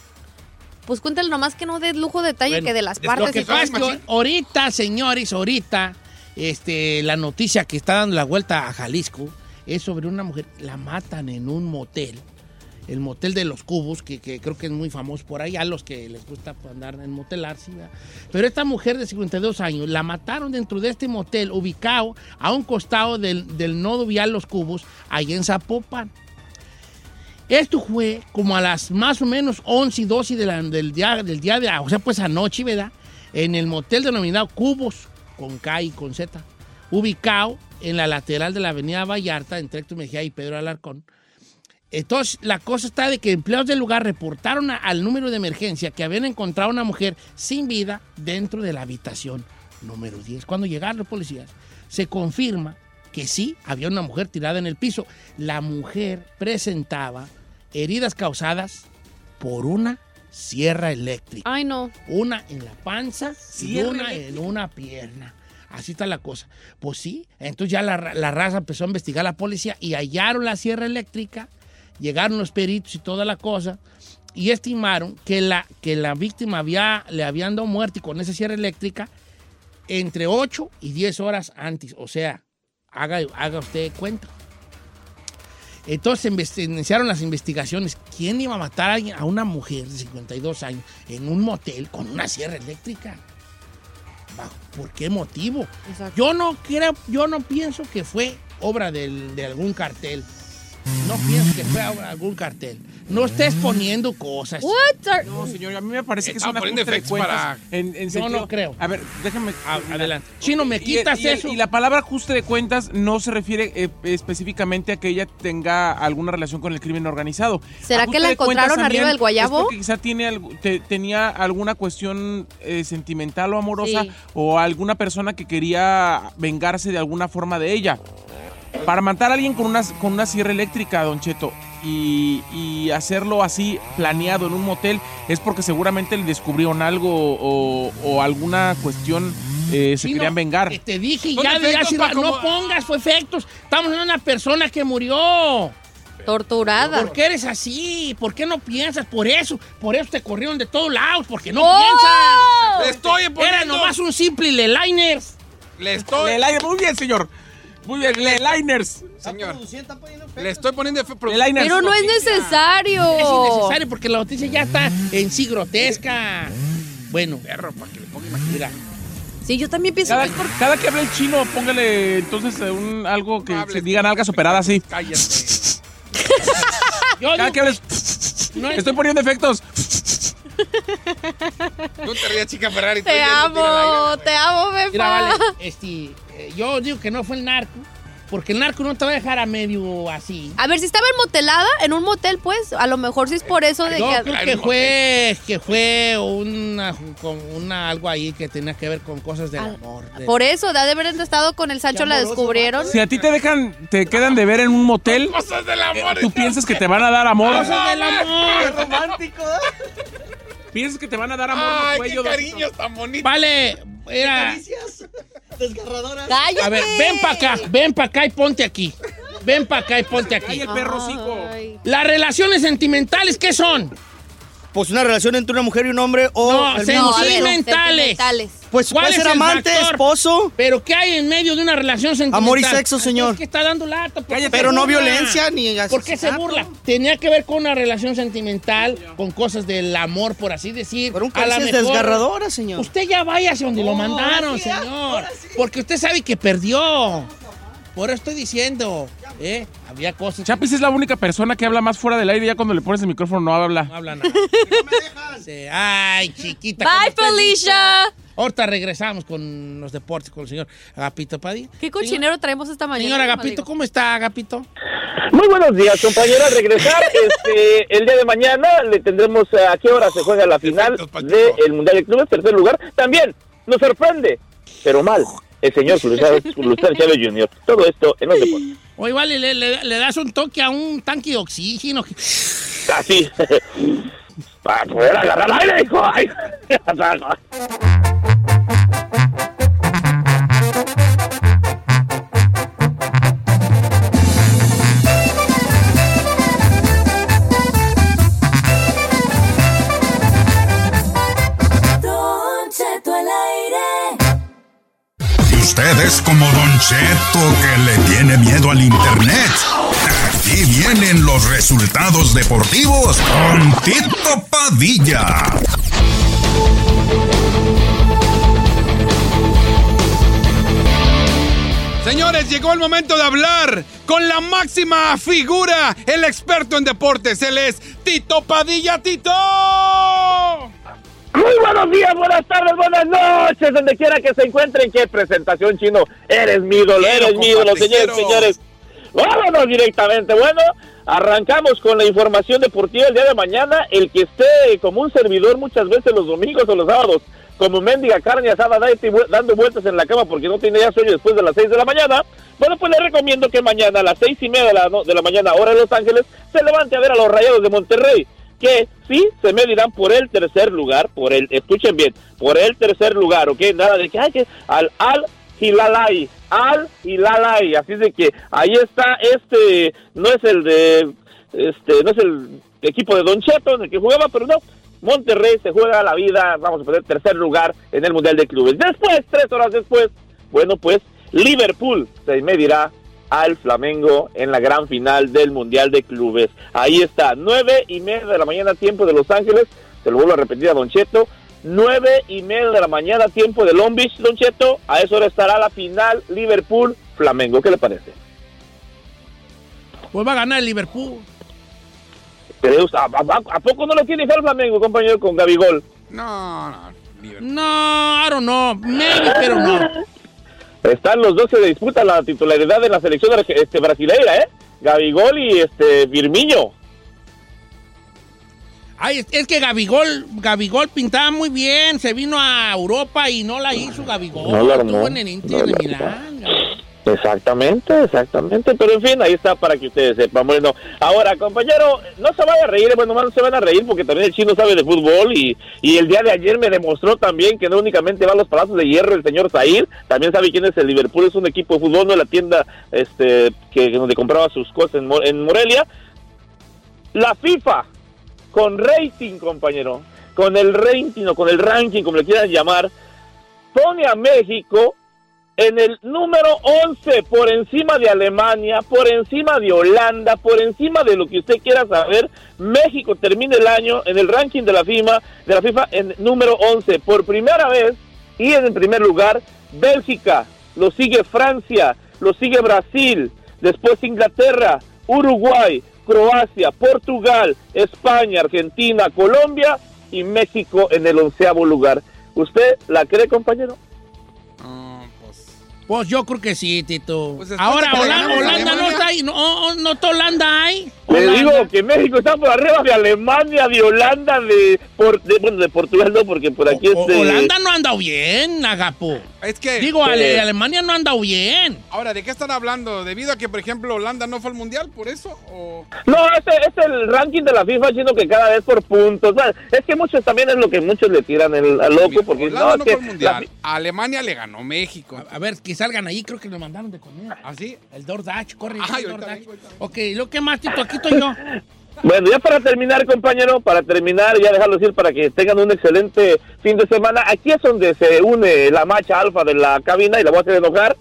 Pues cuéntale nomás que no dé lujo de detalle Bueno, que de las Lo partes que y todo. pasa es que ahorita, señores, ahorita, este, la noticia que está dando la vuelta a Jalisco es sobre una mujer, la matan en un motel, el motel de los cubos, que, que creo que es muy famoso por ahí, a los que les gusta andar en motelar, sí. Pero esta mujer de 52 años, la mataron dentro de este motel ubicado a un costado del, del nodo vial Los Cubos, allá en Zapopan. Esto fue como a las más o menos 11 y 12 de la- del, día, del día de, o sea, pues anoche, ¿verdad? En el motel denominado Cubos, con K y con Z, ubicado en la lateral de la avenida Vallarta, entre Héctor Mejía y Pedro Alarcón. Entonces, la cosa está de que empleados del lugar reportaron al número de emergencia que habían encontrado una mujer sin vida dentro de la habitación número 10. Cuando llegaron los policías, se confirma que sí, había una mujer tirada en el piso. La mujer presentaba heridas causadas por una sierra eléctrica. Ay, no. Una en la panza y una eléctrica. en una pierna. Así está la cosa. Pues sí, entonces ya la, la raza empezó a investigar a la policía y hallaron la sierra eléctrica, llegaron los peritos y toda la cosa, y estimaron que la, que la víctima había, le habían dado muerte con esa sierra eléctrica entre 8 y 10 horas antes. O sea, haga, haga usted cuenta. Entonces investi- iniciaron las investigaciones. ¿Quién iba a matar a, alguien- a una mujer de 52 años en un motel con una sierra eléctrica? ¿Bajo- ¿Por qué motivo? Yo no creo, yo no pienso que fue obra del- de algún cartel. No pienso que fue algún cartel. No estés poniendo cosas. No, señor, a mí me parece que es una poniendo ajuste de efectos cuentas. para- En, en Yo sentido- no creo. A ver, déjame. adelante. Chino, ¿me quitas y, eso? Y la palabra ajuste de cuentas no se refiere eh, específicamente a que ella tenga alguna relación con el crimen organizado. ¿Será Ajuste que la cuentas encontraron arriba del guayabo? es porque quizá tiene, algo- te- tenía alguna cuestión eh, sentimental o amorosa Sí. o alguna persona que quería vengarse de alguna forma de ella. Para matar a alguien con una, con una sierra eléctrica, Don Cheto, y, y hacerlo así planeado en un motel, es porque seguramente le descubrieron algo o, o alguna cuestión eh, se querían vengar. Te dije ya, ya si pa' no pongas fue efectos. Estamos en una persona que murió. Torturada. ¿Por qué eres así? ¿Por qué no piensas? Por eso, por eso te corrieron de todos lados, porque no ¡Oh! piensas. Le estoy Era poniendo- nomás un simple liner. Le estoy. Le- muy bien, señor. Muy bien, le liners. Señor. Le estoy poniendo efe- Pero no es necesario. Es innecesario porque la noticia ya está en sí grotesca. Bueno, perro, para que le ponga Mira. Sí, yo también pienso Cada, que es por... cada que hable el chino, póngale entonces eh, un, algo que se digan algas operadas así. Cállate. Yo Cada digo que hables. No es- Estoy poniendo efectos. No te rías, chica Ferrari. Te amo, te amo, Pepa. Mira, vale, este, eh, yo digo que no fue el narco, porque el narco no te va a dejar a medio así. A ver, si estaba en motelada, en un motel, pues, a lo mejor sí es por eso de Yo que... creo que fue, que fue una, con una, algo ahí que tenía que ver con cosas del amor. de- Por eso, de haber estado con el Sancho, la descubrieron. Si a ti te dejan, te quedan de ver en un motel, Cosas del amor. tú piensas que te van a dar amor. Cosas del amor. romántico. Piensas que te van a dar amor Ay, al qué cuello. cariños tan bonitos. Vale, era... Caricias desgarradoras. ¡Cállate! A ver, ven para acá, ven para acá y ponte aquí. Ven para acá y ponte aquí. Ay, el perro cico. Ay. Las relaciones sentimentales, ¿qué son? Pues una relación entre una mujer y un hombre o... No, el mismo sexo. sentimentales. Pues ¿Cuál puede es ser el amante, factor? esposo. ¿Pero qué hay en medio de una relación sentimental? Amor y sexo, señor. Es que está dando lata. ¿por qué Pero no violencia ni ¿Por qué se burla? Tenía que ver con una relación sentimental, con cosas del amor, por así decir. Pero un A la mejor- desgarradoras, señor. Usted ya vaya hacia donde lo mandaron, sí, señor. Porque usted sabe que perdió. Por eso estoy diciendo, ¿eh? Había cosas. Chapis es la única persona que habla más fuera del aire. Ya cuando le pones el micrófono no habla. No habla nada. Sí, Ay, chiquita. Bye, ¿cómo estás, Felicia. Ahorita regresamos con los deportes con el señor Agapito Padilla. ¿Qué cochinero traemos esta mañana? Señor Agapito. ¿cómo está, Agapito? Muy buenos días, compañera. Al regresar, este, el día de mañana le tendremos eh, a qué hora se juega la final del Mundial de Clubes, tercer lugar. También nos sorprende, pero mal, el señor Cruzado Chávez Jr. Todo esto en los deportes. O igual le, le- le das un toque a un tanque de oxígeno. Así. Para poder agarrar aire, hijo. usted es como Don Cheto que le tiene miedo al internet. Aquí vienen los resultados deportivos con Tito Padilla. Señores, llegó el momento de hablar con la máxima figura, el experto en deportes. Él es Tito Padilla, Tito. Muy buenos días, buenas tardes, buenas noches, donde quiera que se encuentren. Qué presentación, chino. Eres mi ídolo, eres mi ídolo, señores, señores. Vámonos directamente. Bueno, arrancamos con la información deportiva el día de mañana. El que esté como un servidor muchas veces los domingos o los sábados, como mendiga carne asada, da- dando vueltas en la cama porque no tiene ya sueño después de las 6 de la mañana. Bueno, pues le recomiendo que mañana a las seis y media de la, no- de la mañana, hora de Los Ángeles, se levante a ver a los Rayados de Monterrey que sí se medirán por el tercer lugar, por el, escuchen bien, por el tercer lugar, ¿ok? Nada de que, ay, que al Al Hilalai, Al Hilalai, así de que ahí está este, no es el de, este, no es el equipo de Don Cheto en el que jugaba, pero no, Monterrey se juega la vida, vamos a poner tercer lugar en el Mundial de Clubes. Después, tres horas después, bueno, pues Liverpool se medirá al Flamengo en la gran final del Mundial de Clubes. Ahí está, nueve y media de la mañana, tiempo de Los Ángeles. Se lo vuelvo a repetir a Don Cheto. Nueve y media de la mañana, tiempo de Long Beach, Don Cheto. A esa hora estará la final Liverpool-Flamengo. ¿Qué le parece? Pues va a ganar el Liverpool. ¿Cree usted- ¿A, a- a poco no lo tiene fe el Flamengo, compañero, con Gabigol? No, no. No, I don't know. Maybe, pero no. Están los dos que disputan la titularidad de la selección este, brasileira, ¿eh? Gabigol y este Firmino. Ay, es- que Gabigol, Gabigol pintaba muy bien. Se vino a Europa y no la hizo Gabigol. No la armó. Estuvo en el Inter No de Milán. Exactamente, exactamente. Pero en fin, ahí está para que ustedes sepan. Bueno, ahora, compañero, no se vaya a reír. Bueno, no se van a reír porque también el chino sabe de fútbol. Y, y el día de ayer me demostró también que no únicamente va a los palazos de hierro el señor Zahir. También sabe quién es el Liverpool. Es un equipo de fútbol, no la tienda este, que donde compraba sus cosas en, en Morelia. La FIFA, con rating, compañero, con el rating o con el ranking, como le quieran llamar, pone a México en el número 11 por encima de Alemania, por encima de Holanda, por encima de lo que usted quiera saber. México termina el año en el ranking de la FIFA, de la FIFA en número 11 por primera vez y en el primer lugar Bélgica, lo sigue Francia, lo sigue Brasil, después Inglaterra, Uruguay, Croacia, Portugal, España, Argentina, Colombia y México en el onceavo lugar. ¿Usted la cree, compañero? Pues yo creo que sí, Tito. después Ahora, Holanda, no está ahí. No, no está Holanda ahí. Le Holanda. digo que México está por arriba de Alemania, de Holanda, de, por, de- bueno, de Portugal no, porque por aquí O- este... Holanda no ha andado bien, Agapo. Es que. Digo. Ale- Alemania no ha andado bien. Ahora, ¿de qué están hablando? ¿Debido a que, por ejemplo, Holanda no fue al mundial? ¿Por eso? ¿O.? No, este es el ranking de la FIFA, sino que cada vez por puntos. ¿sabes? Es que muchos también es lo que muchos le tiran el, al loco, porque Holanda no, no, fue al mundial. la- A Alemania le ganó México. A ver, que salgan ahí, creo que nos mandaron de comer. ¿Ah, sí? El DoorDash, corre. Ay, el DoorDash. Ok, ¿lo que más, Tito? Aquí estoy yo. Bueno, ya para terminar, compañero, para terminar, ya dejarlos ir para que tengan un excelente fin de semana. Aquí es donde se une la macha alfa de la cabina y la voy a hacer enojar.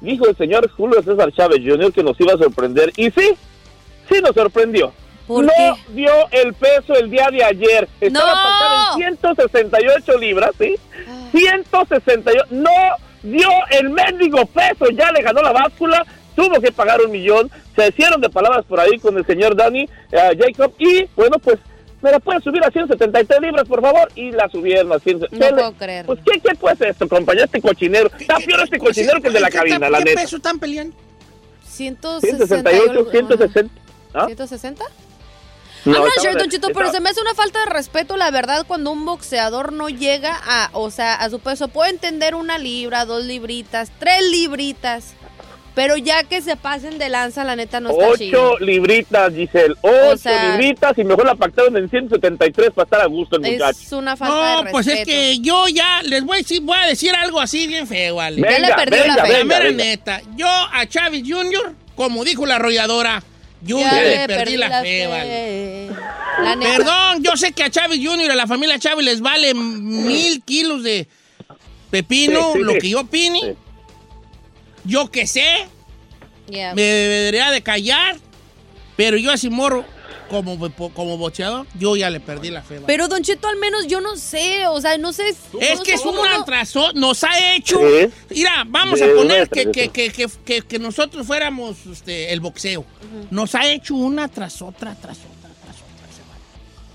Dijo el señor Julio César Chávez Jr. que nos iba a sorprender. Y sí, sí nos sorprendió. ¿Por no qué? dio el peso el día de ayer. Estaba ¡No! en 168 libras, ¿sí? 168. No dio el mendigo peso. Ya le ganó la báscula. Tuvo que pagar un millón. Se hicieron de palabras por ahí con el señor Danny eh, Jacob. Y bueno, pues me la pueden subir a 173 libras, por favor. Y la subieron a 100. No puedo creer. Pues, ¿qué, qué pues esto, compañero? Este cochinero. Está peor este cochinero que el de la ¿Qué- cabina, qué- la ¿Qué neta. peso están peleando? 168, 160. ¿Ah? ¿160? No, I'm not sure, Don Cheto, pero se me hace una falta de respeto, la verdad, cuando un boxeador no llega a, o sea, a su peso. Puedo entender una libra, dos libritas, tres libritas, pero ya que se pasen de lanza, la neta no está chido. Ocho libritas, Giselle. Ocho sea- libritas y mejor la pactaron en 173 para estar a gusto el muchacho. Es una falta No, de pues es que yo ya les voy a decir, voy a decir algo así bien feo, ¿vale? Venga, Ya le perdió la fe. Venga, venga. neta, yo a Chávez Jr., como dijo la arrolladora, yo ya, le perdí, la, fe, vale. La neta. Perdón, yo sé que a Chávez Jr. y a la familia Chávez les vale mil kilos de pepino, Sí, sí, lo sí. que yo opine. Yo que sé, Yeah. me debería de callar, pero yo así morro como, como boxeador, yo ya le perdí la fe. vale. Pero Don Cheto, al menos yo no sé, o sea, no sé. Es que es un atraso, nos ha hecho. Sí. Mira, vamos a poner que, que, que, que, que- que nosotros fuéramos este, el boxeo. Nos ha hecho una tras otra, tras otra.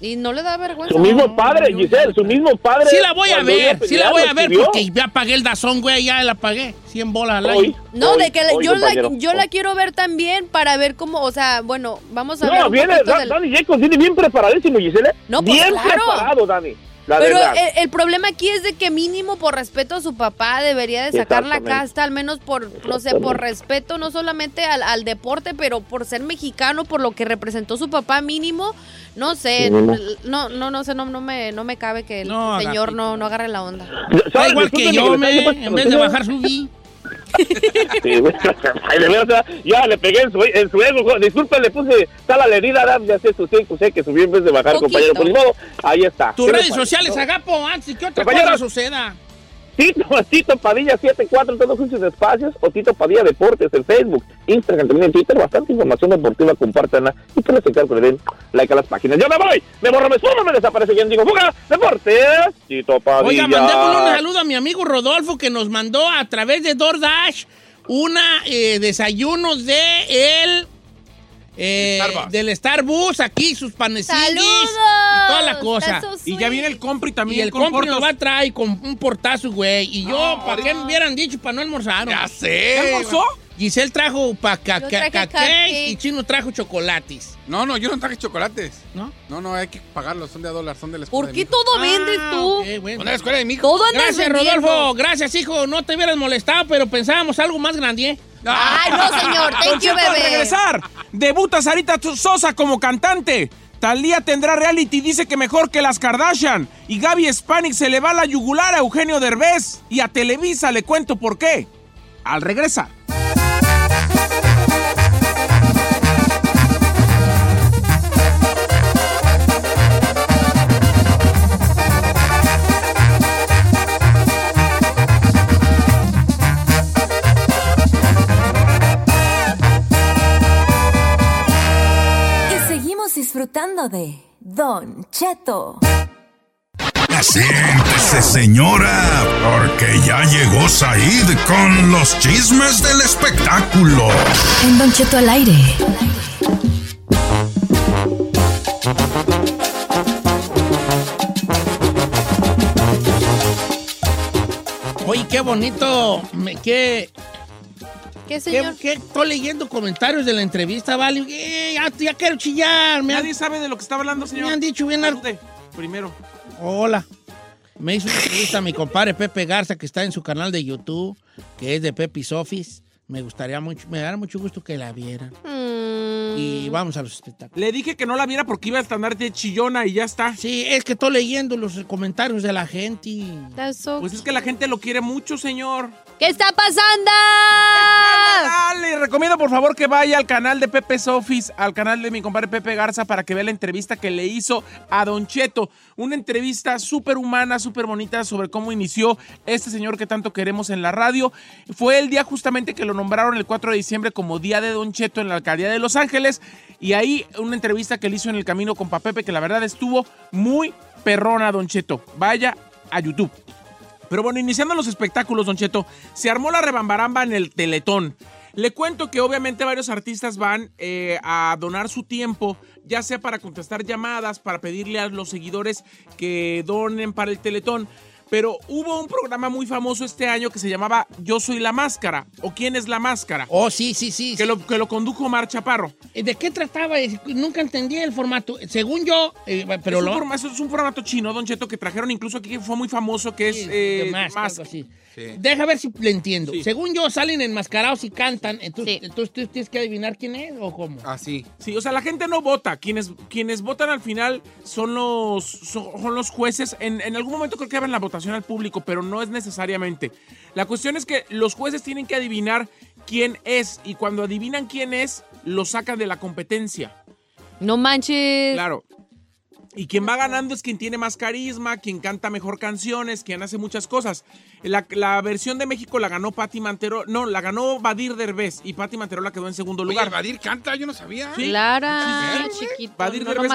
Y no le da vergüenza. Su mismo padre, Giselle, su mismo padre. Sí la voy a ver, sí la voy a ver porque ya pagué el dazón, güey, ya la pagué. 100 bolas al Hoy. año. No, Hoy, de que la- hoy, yo, la, yo la quiero ver también para ver cómo, o sea, bueno, vamos a ver. No, viene, poquito Da- del- Dani Jacobs viene bien preparadísimo, Giselle. No, pues, bien claro. preparado, Dani. La Pero el, el problema aquí es de que mínimo por respeto a su papá debería de sacar la casta, al menos por, no sé, por respeto no solamente al, al deporte, pero por ser mexicano, por lo que representó su papá mínimo, no sé, Mínimo. no, no, no sé, no, no me, no me cabe que el No, señor no, no agarre la onda. Igual que yo, me, en vez de bajar subí. Sí, güey. Ay, de verdad, ya le pegué en su, en su ego. Disculpe, le puse tal a la herida, ya sé, su sé que subí en vez de bajar, Poquito. compañero. Por ni modo, ahí está. Tus ¿Qué le redes sociales? Agapo, antes que otra cosa suceda. Tito, Tito Padilla 74, todos juntos espacios, o Tito Padilla Deportes en Facebook, Instagram, también en Twitter, bastante información deportiva, compártanla y que les encargo le den like a las páginas. ¡Yo me voy! ¡Me borro, me subo, me desaparece! ¿Quién digo? ¡Fuga! ¡Deportes! Tito Padilla. Oiga, mandémosle un saludo a mi amigo Rodolfo que nos mandó a través de DoorDash una eh, desayuno de el eh, Starbucks. del Starbucks aquí sus panecitos ¡Saludos! y toda la cosa. So Y ya viene el compri Y también el con compre nos va a traer con un portazo, güey. Y yo, ¿para qué me hubieran dicho para no almorzar? Ya sé. ¿Ya almorzó? Giselle trajo pa ca- ca- y Chino trajo chocolates, No, no, yo no traje chocolates. ¿no? No, no, hay que pagarlos, son de a dólar, son de la escuela ¿Por de mi qué hijo. todo vendes Ah, tú? ok, bueno. Son de la escuela de mi hijo. Todo andas Gracias, vendiendo. Rodolfo. Gracias, hijo. No te hubieras molestado, pero pensábamos algo más grande. ¿eh? Ay, no, señor. Thank you, bebé. regresar, debuta Sarita Sosa como cantante. Talía tendrá reality, dice que mejor que las Kardashian. Y Gaby Spanik se le va la yugular a Eugenio Derbez. Y a Televisa le cuento por qué. Al regresar. Disfrutando de Don Cheto. Siéntese, señora, porque ya llegó Said con los chismes del espectáculo. En Don Cheto al aire. Oye, qué bonito. Me, qué, ¿Qué, señor? qué- estoy leyendo comentarios de la entrevista, ¿vale? Eh, ya, ya quiero chillar. Me han, Nadie sabe de lo que está hablando, señor. me han dicho bien algo. Salude, Primero. Hola. Me hizo una entrevista a mi compadre Pepe Garza, que está en su canal de YouTube, que es de Pepe's Office. Me gustaría mucho, me daría mucho gusto que la vieran. Mm, y vamos a los espectáculos. Le dije que no la viera porque iba a estar de chillona y ya está. Sí, es que estoy leyendo los comentarios de la gente. Pues es que la gente lo quiere mucho, señor. ¿Qué está pasando? Le recomiendo por favor que vaya al canal de Pepe's Office, al canal de mi compadre Pepe Garza para que vea la entrevista que le hizo a Don Cheto. Una entrevista súper humana, súper bonita sobre cómo inició este señor que tanto queremos en la radio. Fue el día justamente que lo nombraron el 4 de diciembre como Día de Don Cheto en la alcaldía de Los Ángeles. Y ahí una entrevista que le hizo en el camino con Pepe que la verdad estuvo muy perrona, Don Cheto. Vaya a YouTube. Pero bueno, iniciando los espectáculos, Don Cheto, se armó la rebambaramba en el Teletón. Le cuento que obviamente varios artistas van eh, a donar su tiempo, ya sea para contestar llamadas, para pedirle a los seguidores que donen para el Teletón. Pero hubo un programa muy famoso este año que se llamaba Yo Soy la Máscara o ¿Quién es la Máscara? Oh, sí, sí, sí. Que, Lo, que lo condujo Mar Chaparro. ¿De qué trataba? Nunca entendí el formato. Según yo, eh, pero es, lo... un formato, es un formato chino, Don Cheto, que trajeron incluso aquí que fue muy famoso, que es eh, más, Deja ver si le entiendo. Según yo, salen enmascarados y cantan. Entonces, entonces tú tienes que adivinar quién es o cómo. Así. sí, o sea, la gente no vota. Quienes, quienes votan al final son los, son, los jueces. En, en, algún momento creo que abren la votación al público, pero no es necesariamente. La cuestión es que los jueces tienen que adivinar quién es. Y cuando adivinan quién es, lo sacan de la competencia. No manches. Claro. Y quien va ganando es quien tiene más carisma, quien canta mejor canciones, quien hace muchas cosas. La, versión de México la ganó Patti Mantero, no, la ganó Badir Derbez y Patti Mantero la quedó en segundo lugar. Badir canta, yo no sabía. Sí. Clara, chiquito. Badir Derbez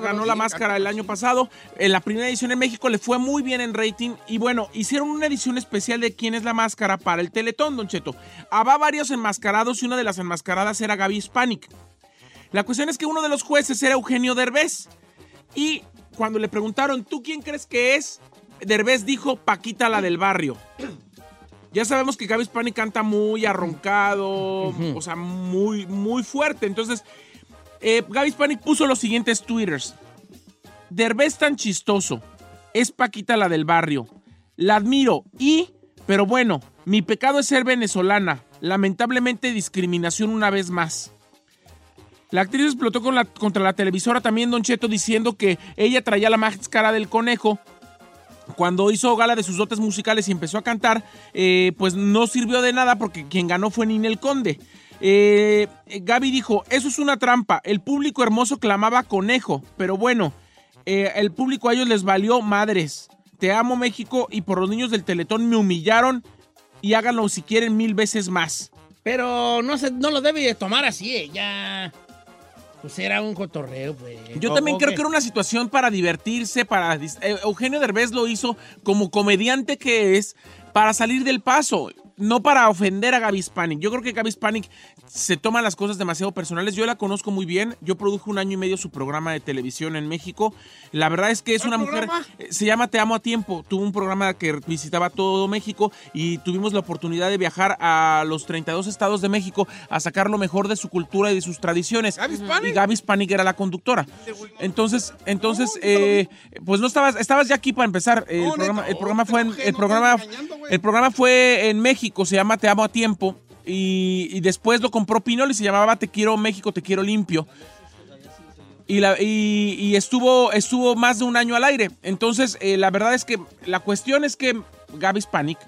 ganó, la máscara el año pasado. En la primera edición en México le fue muy bien en rating y bueno, hicieron una edición especial de quién es la máscara para el Teletón, Don Cheto. Había varios enmascarados y una de las enmascaradas era Gaby Hispanic. La cuestión es que uno de los jueces era Eugenio Derbez. Y cuando le preguntaron, ¿tú quién crees que es? Derbez dijo Paquita la del barrio. Ya sabemos que Gaby Hispanic canta muy arroncado, o sea, muy, muy fuerte. Entonces, eh, Gaby Hispanic puso los siguientes twitters. Derbez tan chistoso. Es Paquita la del barrio. La admiro y, pero bueno, mi pecado es ser venezolana. Lamentablemente discriminación una vez más. La actriz explotó contra la televisora también, Don Cheto, diciendo que ella traía la máscara del conejo. Cuando hizo gala de sus dotes musicales y empezó a cantar, eh, pues no sirvió de nada porque quien ganó fue Ninel Conde. Eh, Gaby dijo, eso es una trampa. El público hermoso clamaba conejo, pero bueno, eh, el público a ellos les valió madres. Te amo México y por los niños del Teletón me humillaron y háganlo si quieren mil veces más. Pero no, se, lo debe tomar así, ya pues era un cotorreo, pues. Yo también creo que era una situación para divertirse, para... Eh, Eugenio Derbez lo hizo como comediante que es para salir del paso no para ofender a Gaby Spanik. Yo creo que Gaby Spanik se toma las cosas demasiado personales. Yo la conozco muy bien. Yo produje un año y medio su programa de televisión en México. La verdad es que es una mujer. Eh, se llama Te Amo a Tiempo. Tuvo un programa que visitaba todo México y tuvimos la oportunidad de viajar a los 32 estados de México a sacar lo mejor de su cultura y de sus tradiciones. Y Gaby Spanik era la conductora. Entonces, entonces, eh, pues no estabas, estabas ya aquí para empezar. El programa, el programa fue en, el programa, el programa fue en México se llama Te Amo a Tiempo. Y, después lo compró Pinol y se llamaba Te Quiero México, Te Quiero Limpio. Y, la, y, estuvo, estuvo más de un año al aire. Entonces, eh, la verdad es que la cuestión es que Gaby Spanik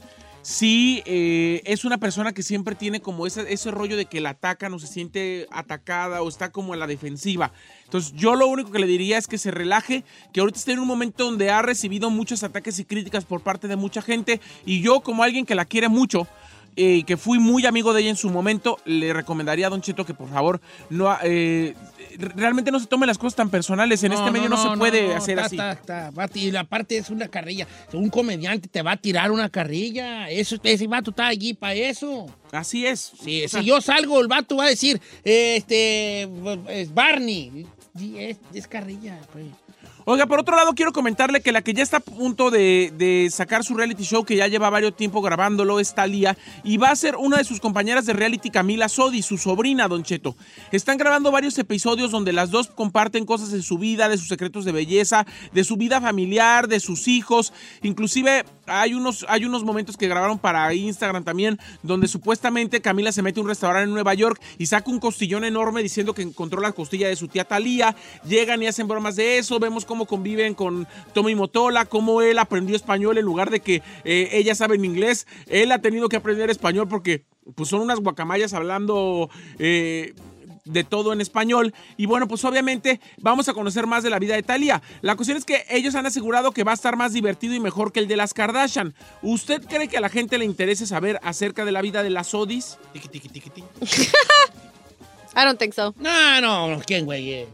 sí eh, es una persona que siempre tiene como ese, ese rollo de que la atacan o se siente atacada o está como en la defensiva. Entonces yo lo único que le diría es que se relaje, que ahorita está en un momento donde ha recibido muchos ataques y críticas por parte de mucha gente y yo como alguien que la quiere mucho, y eh, que fui muy amigo de ella en su momento, le recomendaría a Don Cheto que por favor no eh, realmente no se tome las cosas tan personales. En este medio no, se puede hacer así. y la parte es una carrilla. Un comediante te va a tirar una carrilla. Eso, ese vato está allí para eso. Así es. si yo salgo, el vato va a decir, este, es Barney. Es, es carrilla, pues. Oiga, por otro lado, quiero comentarle que la que ya está a punto de, sacar su reality show, que ya lleva varios tiempo grabándolo, es Talía, y va a ser una de sus compañeras de reality, Camila Sodi, su sobrina, Don Cheto. Están grabando varios episodios donde las dos comparten cosas de su vida, de sus secretos de belleza, de su vida familiar, de sus hijos. Inclusive hay unos, hay unos momentos que grabaron para Instagram también, donde supuestamente Camila se mete a un restaurante en Nueva York y saca un costillón enorme diciendo que encontró la costilla de su tía Talía. Llegan y hacen bromas de eso. Vemos cómo conviven con Tommy Motola, cómo él aprendió español en lugar de que eh, ella sabe en inglés. Él ha tenido que aprender español porque pues, son unas guacamayas hablando. eh, de todo en español. Y bueno, pues obviamente vamos a conocer más de la vida de Thalía. La cuestión es que ellos han asegurado que va a estar más divertido y mejor que el de las Kardashian. ¿Usted cree que a la gente le interese saber acerca de la vida de las Odis? Tiqui, tiqui, tiqui. I don't think so. No, no, ¿quién, güey?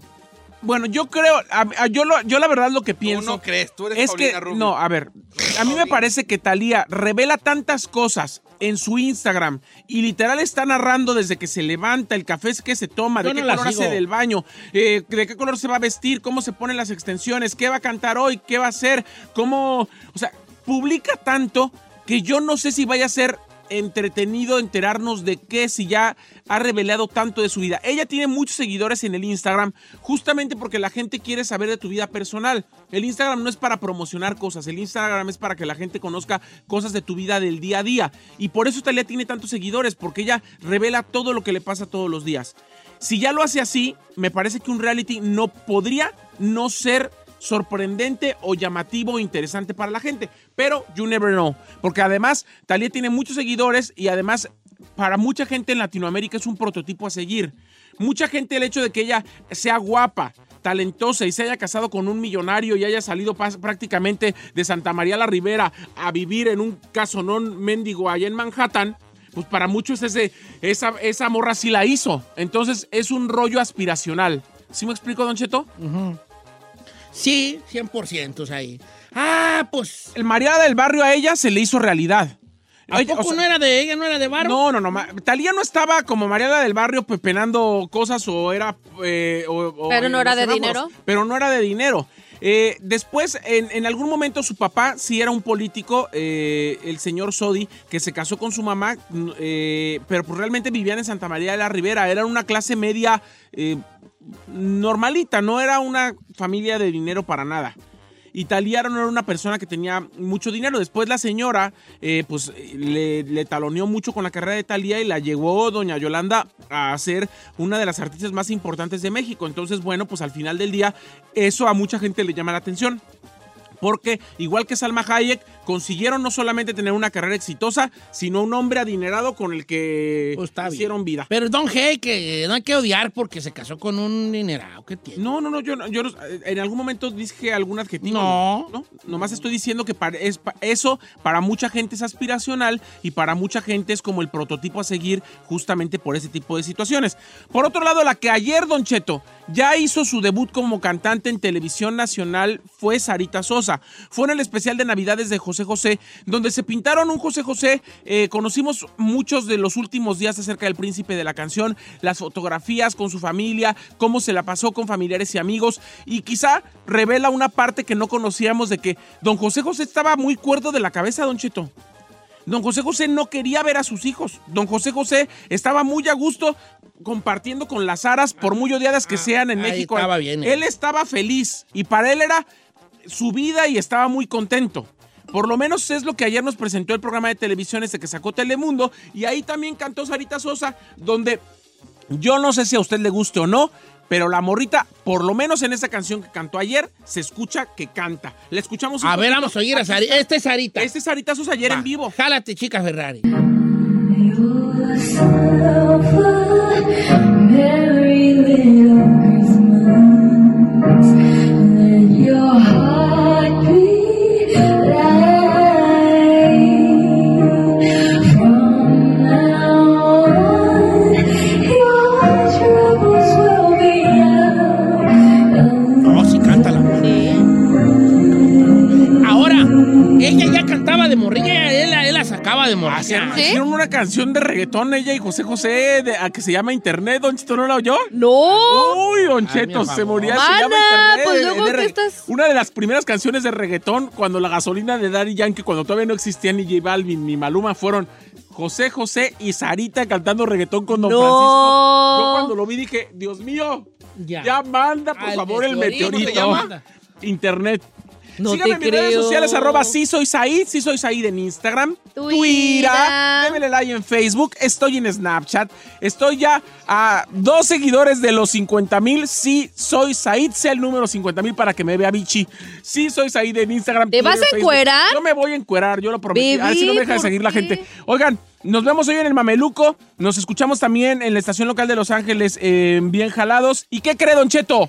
Bueno, yo creo, a- a- yo, lo- yo la verdad lo que pienso no crees, tú eres es Paulina que, Rubio. no, a ver, a mí me parece que Talía revela tantas cosas en su Instagram y literal está narrando desde que se levanta, el café que se toma, Yo de no qué color sigo. hace del baño, eh, de qué color se va a vestir, cómo se ponen las extensiones, qué va a cantar hoy, qué va a hacer, cómo, o sea, publica tanto que yo no sé si vaya a ser entretenido enterarnos de qué si ya ha revelado tanto de su vida. Ella tiene muchos seguidores en el Instagram justamente porque la gente quiere saber de tu vida personal. El Instagram no es para promocionar cosas, el Instagram es para que la gente conozca cosas de tu vida del día a día. Y por eso Talia tiene tantos seguidores, porque ella revela todo lo que le pasa todos los días. Si ya lo hace así, me parece que un reality no podría no ser sorprendente o llamativo o interesante para la gente. Pero you never know. Porque además, Talía tiene muchos seguidores y además, para mucha gente en Latinoamérica es un prototipo a seguir. Mucha gente, el hecho de que ella sea guapa, talentosa y se haya casado con un millonario y haya salido prácticamente de Santa María la Ribera a vivir en un casonón mendigo allá en Manhattan, pues para muchos ese, esa, esa morra sí la hizo. Entonces es un rollo aspiracional. ¿Sí me explico, Don Cheto? Sí, 100% ahí. Ah, pues. El Mariada del Barrio a ella se le hizo realidad. ¿A Ella- poco o sea, no era de ella, no era de Barro? No, no, no. Talía no estaba como Mariada del Barrio pepenando cosas o era... eh, o- Pero no era de dinero. Pero no era de dinero. Eh, después, en, en algún momento, su papá sí era un político, eh, el señor Sodi, que se casó con su mamá, pero pues realmente vivían en Santa María de la Ribera. Era una clase media eh, normalita, no era una familia de dinero para nada. Y Talía no era una persona que tenía mucho dinero. Después la señora, eh, pues, le, le taloneó mucho con la carrera de Talía y la llevó doña Yolanda a ser una de las artistas más importantes de México. Entonces, bueno, pues al final del día, eso a mucha gente le llama la atención. Porque, igual que Salma Hayek, consiguieron no solamente tener una carrera exitosa, sino un hombre adinerado con el que Pues hicieron vida. Pero Don Hey, que no hay que odiar porque se casó con un dinerado. ¿Qué tiene? No, no, no, yo, yo en algún momento dije algún adjetivo. No. no, nomás estoy diciendo que para- es eso para mucha gente es aspiracional y para mucha gente es como el prototipo a seguir justamente por ese tipo de situaciones. Por otro lado, la que ayer, Don Cheto, ya hizo su debut como cantante en televisión nacional fue Sarita Sosa. Fue en el especial de Navidades de José José, donde se pintaron un José José. eh, conocimos muchos de los últimos días acerca del príncipe de la canción, las fotografías con su familia, cómo se la pasó con familiares y amigos, y quizá revela una parte que no conocíamos de que don José José estaba muy cuerdo de la cabeza, don Cheto. Don José José no quería ver a sus hijos. Don José José estaba muy a gusto compartiendo con las aras, por muy odiadas que sean en ahí México. estaba bien, eh. Él estaba feliz y para él era su vida y estaba muy contento. Por lo menos es lo que ayer nos presentó el programa de televisión este que sacó Telemundo y ahí también cantó Sarita Sosa, donde yo no sé si a usted le guste o no, pero la morrita, por lo menos en esa canción que cantó ayer, se escucha que canta. La escuchamos un A ver, vamos a oír a Sarita. Este es Sarita. Este es Sarita Sosa ayer Va. en vivo. Jálate, chica Ferrari. Merry little Christmas, let your heart de morrilla. Hicieron, hicieron una canción de reggaetón ella y José José de- a que se llama Internet, Don Cheto, ¿no la oyó? No. Uy, Don Cheto, se moría, se llama Internet. pues de- luego, de ¿qué re- estás? Una de las primeras canciones de reggaetón cuando la gasolina de Daddy Yankee, cuando todavía no existía ni J Balvin ni Maluma, fueron José José y Sarita cantando reggaetón con Don No. Francisco. Yo cuando lo vi dije, Dios mío, Ya. ya, manda, por Al favor, el meteorito. Internet. No Síganme en mis redes sociales, arroba sí soy Said, sí soy Said en Instagram, Twitter. Twitter, démele like en Facebook, estoy en Snapchat, estoy ya a dos seguidores de los 50 mil, sí soy Said, sea el número 50 mil para que me vea bichi. Sí soy Said en Instagram. ¿Te vas a encuerar? Yo me voy a encuerar, yo lo prometí. a ver si no Baby, deja de ¿por seguir la gente. Oigan, nos vemos hoy en el Mameluco, nos escuchamos también en la estación local de Los Ángeles, eh, bien jalados. ¿Y qué cree, Don Cheto?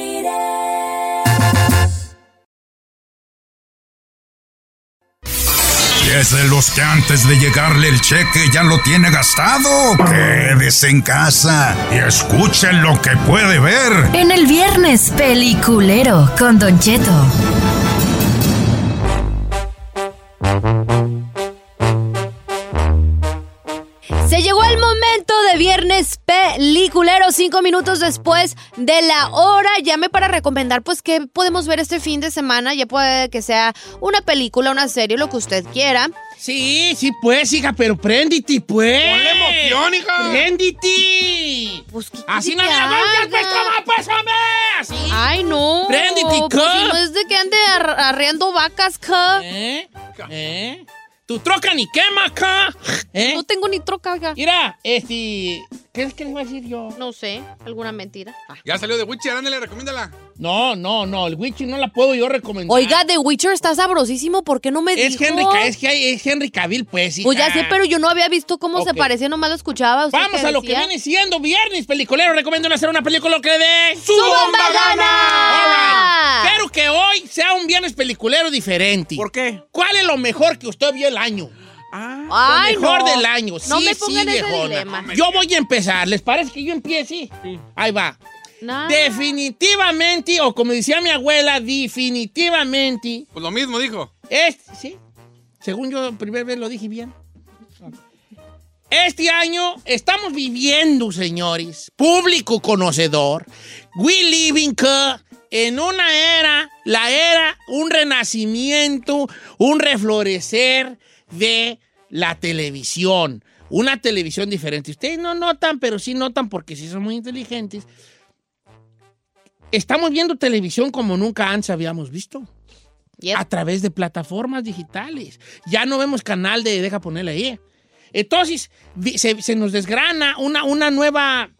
es de los que antes de llegarle el cheque ya lo tiene gastado. Quédese en casa y escuche lo que puede ver. En el viernes peliculero con Don Cheto. De viernes peliculero, cinco minutos después de la hora. Llame para recomendar, pues, qué podemos ver este fin de semana. Ya puede que sea una película, una serie, lo que usted quiera. Sí, sí, pues, hija, pero préndite, pues. Ponle emoción, hija. Préndite. Pues, ¿qué Así no me pues, toma, pues, hombre. Así. Ay, no. Préndete, Pues, ¿qué? si no es de que ande ar- arreando vacas, ¿ca? ¿Eh? ¿Eh? Tu troca ni quema acá. ¿Eh? No tengo ni troca, oiga. Mira, este. ¿Qué es que le voy a decir yo? No sé, alguna mentira. Ah. Ya salió de Witcher, ándale, recomiéndala. No, no, no. El Witcher no la puedo yo recomendar. Oiga, The Witcher está sabrosísimo, ¿por qué no me Es dijo? Henry, es que hay- es Henry Cavill, pues. Pues ya hija. sé, pero yo no había visto cómo se parecía, nomás lo escuchaba. ¿Usted Vamos a lo que viene siendo viernes peliculero. Recomiendo hacer una película que de ¡Su bomba gana! Right. Quiero que hoy sea un viernes peliculero diferente. ¿Por qué? ¿Cuál es lo mejor que usted vio el año? Ah, Ay, lo mejor no. del año. No sí, me sí, pongan ese viejona. dilema. Yo voy a empezar. ¿Les parece que yo empiece? Ahí va. Definitivamente, o como decía mi abuela, definitivamente. Pues lo mismo dijo. Este, sí. Según yo, primera vez lo dije bien. Este año estamos viviendo, señores, público conocedor, we living que en una era, la era, un renacimiento, un reflorecer de la televisión. Una televisión diferente. Ustedes no notan, pero sí notan porque sí son muy inteligentes. Estamos viendo televisión como nunca antes habíamos visto. A través de plataformas digitales. Ya no vemos canal de deja ponerle ahí. Entonces, se, se nos desgrana una, una nueva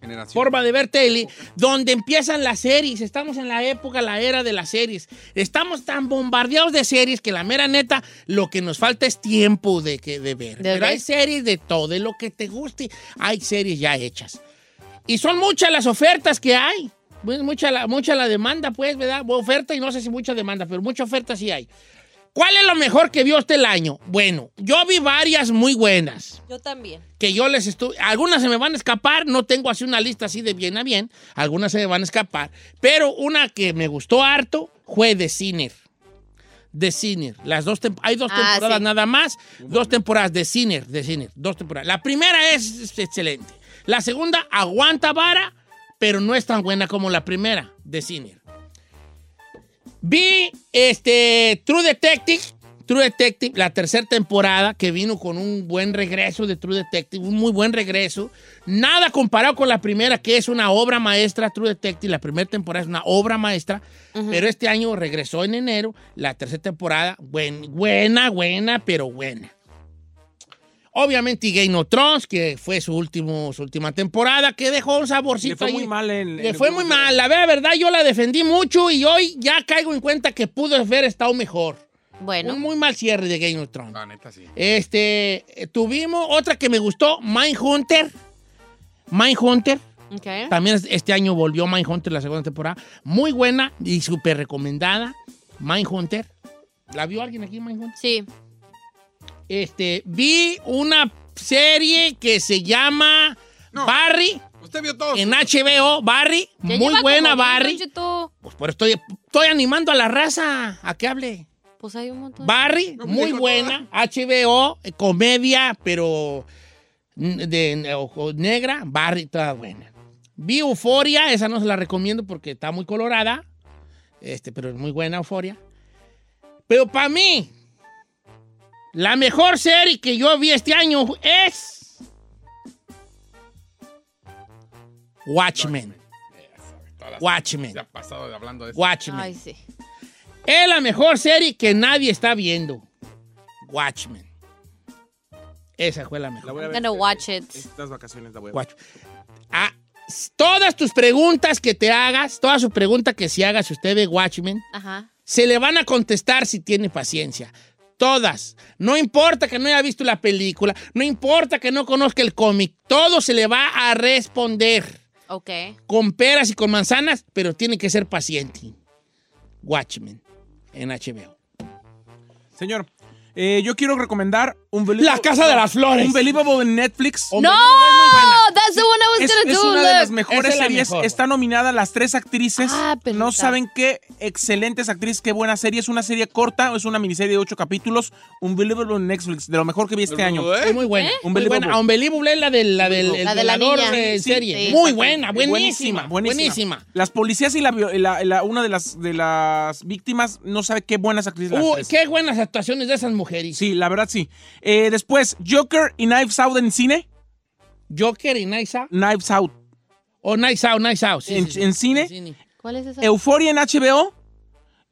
Generación. forma de ver tele, donde empiezan las series. Estamos en la época, la era de las series. Estamos tan bombardeados de series que la mera neta, lo que nos falta es tiempo de, que, de ver. ¿De Pero hay series de todo, de lo que te guste, hay series ya hechas. Y son muchas las ofertas que hay. Pues mucha la, mucha la demanda, pues, ¿verdad? Oferta y no sé si mucha demanda, pero mucha oferta sí hay. ¿Cuál es lo mejor que vio usted el año? Bueno, yo vi varias muy buenas Yo también. que yo les estuve. Algunas se me van a escapar, no tengo así una lista así de bien a bien. Algunas se me van a escapar. Pero una que me gustó harto fue The Sinner. The Sinner. Las dos tem- hay dos Ah, temporadas sí. nada más. Dos temporadas de Sinner. The Sinner. Dos temporadas. La primera es excelente. La segunda aguanta vara, pero no es tan buena como la primera de Sinner. Vi este True Detective, True Detective, la tercera temporada que vino con un buen regreso de True Detective, un muy buen regreso. Nada comparado con la primera, que es una obra maestra, True Detective. La primera temporada es una obra maestra, pero este año regresó en enero. La tercera temporada, buen- buena, buena, pero buena. Obviamente Game of Thrones, que fue su, último, su última temporada, que dejó un saborcito Le fue ahí. muy mal en. Le en- fue muy mal. La verdad, yo la defendí mucho y hoy ya caigo en cuenta que pudo haber estado mejor. Bueno. Un muy mal cierre de Game of Thrones. La neta, sí. Este, tuvimos otra que me gustó, Mindhunter. Mindhunter. Ok. También es- este año volvió Mindhunter la segunda temporada. Muy buena y súper recomendada. Mindhunter. ¿La vio alguien aquí, Mindhunter? Sí. Este, vi una serie que se llama Barry. Usted vio todo. En HBO, Barry. Ya muy buena, Barry. Pues por esto estoy, estoy animando a la raza a que hable. Pues hay un montón. Barry, pues muy buena. HBO, comedia, pero de, o negra. Barry, toda buena. Vi Euforia, esa no se la recomiendo porque está muy colorada, este, pero es muy buena Euforia. Pero para mí, la mejor serie que yo vi este año es Watchmen. Watchmen. Se ha pasado de hablando de eso. Watchmen. Ay, sí. Es la mejor serie que nadie está viendo. Watchmen. Esa fue la mejor. I'm gonna watch it. Estas vacaciones la voy a ver. Watch. Ah, todas tus preguntas que te hagas, todas sus preguntas que si hagas usted de Watchmen, Ajá. se le van a contestar si tiene paciencia. Todas. No importa que no haya visto la película, no importa que no conozca el cómic, todo se le va a responder Ok. con peras y con manzanas, pero tiene que ser paciente. Watchmen en HBO. Señor, eh, yo quiero recomendar un La Casa de las Flores. Un Believable en Netflix. No, that's the one I was Es, gonna es do. una de las mejores Esa es la series. mejor. Está nominada las tres actrices. Ah, no saben qué excelentes actrices, qué buena serie. Es una serie corta, es una miniserie de ocho capítulos. Un Believable en Netflix, de lo mejor que vi este año. Es muy buena. Un Muy buena. Unbelievable. Unbelievable es la del, la del el La de la violador niña. Sí, serie. sí, muy exacto. buena, buenísima, buenísima. Las policías y la, vi- la- la- una de las, de las víctimas no sabe qué buenas actrices las Uh, tres. qué buenas actuaciones de esas Sí, la verdad sí. Eh, después, Joker y Knives Out en cine. Joker y Nice Out. Knives Out. O Nice Out, Nice Out. sí, en, sí, sí. en cine. En cine. ¿Cuál es esa? Euphoria en HBO.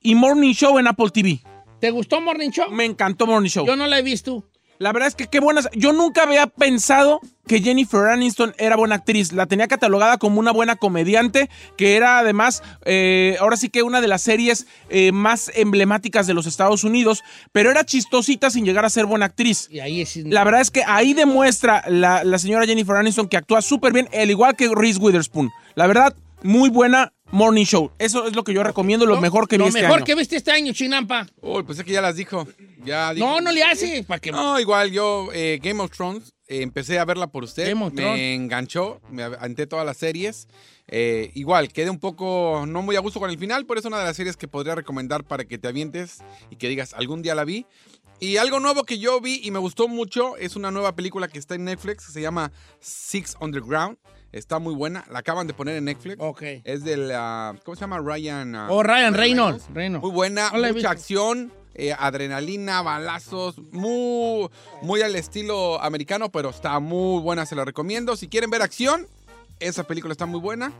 Y Morning Show en Apple TV. ¿Te gustó Morning Show? Me encantó Morning Show. Yo no la he visto. La verdad es que qué buenas. Yo nunca había pensado que Jennifer Aniston era buena actriz. La tenía catalogada como una buena comediante, que era además, eh, ahora sí que una de las series eh, más emblemáticas de los Estados Unidos, pero era chistosita sin llegar a ser buena actriz. Y ahí es... La verdad es que ahí demuestra la, la señora Jennifer Aniston que actúa súper bien, al igual que Reese Witherspoon. La verdad, muy buena Morning Show. Eso es lo que yo recomiendo, lo mejor que vi Lo este mejor año. que viste este año, Chinampa. Uy, pues es que ya las dijo. Ya dijo. No, no le hace. ¿Para que No, igual yo, eh, Game of Thrones, eh, empecé a verla por usted. Game of Thrones. me enganchó, me aventé todas las series. Eh, igual, quedé un poco no muy a gusto con el final, pero es una de las series que podría recomendar para que te avientes y que digas, algún día la vi. Y algo nuevo que yo vi y me gustó mucho es una nueva película que está en Netflix, que se llama Six Underground. Está muy buena, la acaban de poner en Netflix. Ok. Es del, ah, ¿cómo se llama? Ryan. ah, Oh, Ryan Reynolds. Reynolds. muy buena, la mucha acción, eh, adrenalina, balazos, muy, muy al estilo americano, pero está muy buena, se la recomiendo. Si quieren ver acción, esa película está muy buena.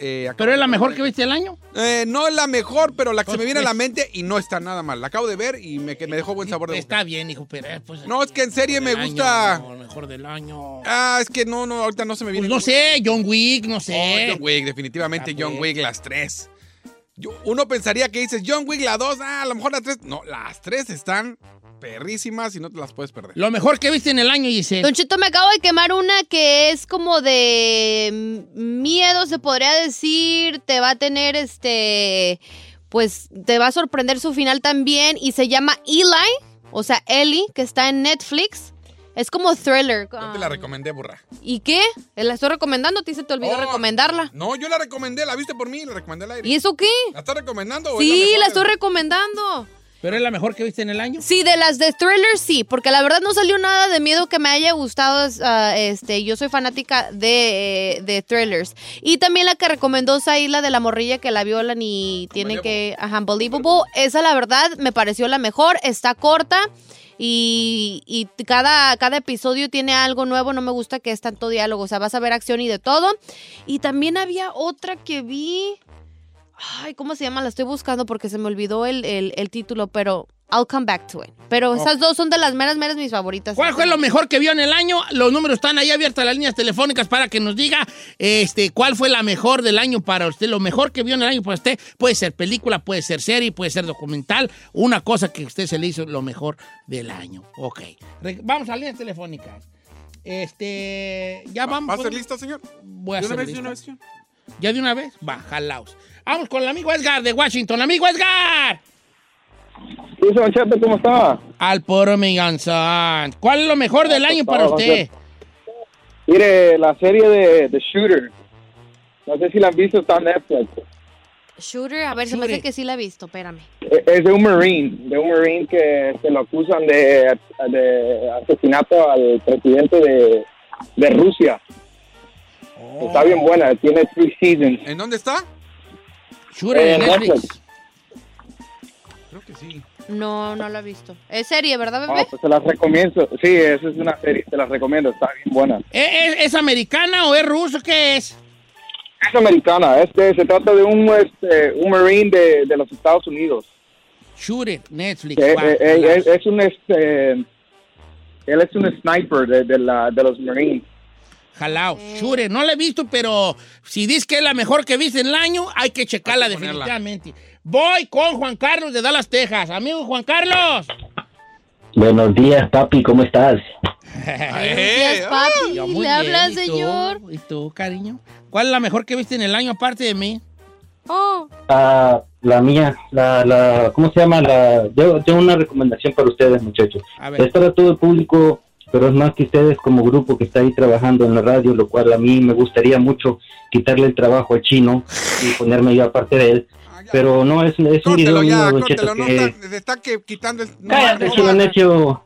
Eh, ¿Pero es la mejor que viste el año? Eh, no es la mejor, pero la que se me viene a la Pues, mente y no está nada mal. La acabo de ver y me, que me dejó buen sabor de boca. Está bien, hijo, pero... eh, Pues, No, es que en serie me gusta... año, mejor del año. Ah, es que no, no, ahorita no se me viene. Pues no sé, John Wick, no sé. Oh, John Wick, definitivamente John. Wick, las tres. Yo- uno pensaría que dices John Wick, la dos, ah, a lo mejor las tres. No, las tres están perrísimas y no te las puedes perder. Lo mejor que viste en el año, Giselle. Don Chito, me acabo de quemar una que es como de mm, miedo, se podría decir. Te va a tener este. Pues te va a sorprender su final también. Y se llama Eli, o sea, Ellie, que está en Netflix. Es como thriller. Yo te la recomendé, burra. ¿Y qué? ¿La estoy recomendando? ¿A ti se te olvidó Oh. recomendarla? No, yo la recomendé, la viste por mí, la recomendé al aire. ¿Y eso qué? ¿La estás recomendando? o es Sí, la estoy recomendando. ¿Pero es la mejor que viste en el año? Sí, de las de thriller sí, porque la verdad no salió nada de miedo que me haya gustado. ah, este, yo soy fanática de, eh, de thrillers. Y también la que recomendó Isla de la morrilla que la violan y tiene que. Ajá, Unbelievable. Esa, la verdad, me pareció la mejor. Está corta. Y, y cada, cada episodio tiene algo nuevo. No me gusta que es tanto diálogo. O sea, vas a ver acción y de todo. Y también había otra que vi. Ay, ¿cómo se llama? La estoy buscando porque se me olvidó el, el- el título, pero I'll come back to it. Pero esas dos son de las meras, meras mis favoritas. ¿Cuál fue lo mejor que vio en el año? Los números están ahí abiertas las líneas telefónicas para que nos diga este, cuál fue la mejor del año para usted. Lo mejor que vio en el año para usted puede ser película, puede ser serie, puede ser documental. Una cosa que a usted se le hizo lo mejor del año. Ok. Vamos a las líneas telefónicas. Este. Ya vamos. ¿Va a ser lista, señor? Voy a De una hacer vez, de una vez. ¿Ya de una vez? Va, jalaos. Vamos con el amigo Edgar de Washington. ¡Amigo Edgar! ¿Qué hizo, Don Cheto? ¿Cómo está? Al poro mi ganzón. ¿Cuál es lo mejor del año para usted? Mire, la serie de The Shooter. No sé si la han visto, está en Netflix. Shooter, a ver, se me hace que sí la he visto, espérame. E- Es de un Marine, de un Marine que se lo acusan de, de asesinato al presidente de, de Rusia. Está bien buena, tiene three seasons. ¿En dónde está? Shure, Eh, en Netflix. Netflix. Creo que sí. No, no la he visto. Es serie, ¿verdad, Ah, bebé? pues se las recomiendo. Sí, esa es una serie, te las recomiendo, está bien buena. ¿Es, es- es americana o es ruso? ¿Qué es? Es americana, este se trata de un este, un marine de, de los Estados Unidos. Shure, Netflix. Que, guau, eh, eh, es, es un este él es un sniper de, de la, de los marines. Jalao. Shure, no la he visto, pero si dices que es la mejor que viste en el año, hay que checarla Hay que ponerla. definitivamente. Voy con Juan Carlos de Dallas, Texas. Amigo Juan Carlos. Buenos días, papi, ¿cómo estás? Gracias, papi. Yo muy Le habla, bien, ¿y tú? señor. ¿Y tú, cariño? ¿Cuál es la mejor que viste en el año aparte de mí? Oh. Ah, la mía, la, la, ¿cómo se llama? La, yo tengo una recomendación para ustedes, muchachos. A ver. Es para todo el público, pero es más que ustedes como grupo que está ahí trabajando en la radio, lo cual a mí me gustaría mucho quitarle el trabajo al chino y ponerme yo aparte de él. Pero no, es, es un video mío, ya, córtelo. Cheto, No que... está, está que, quitando el... no, Cállate, no, chino va. necio.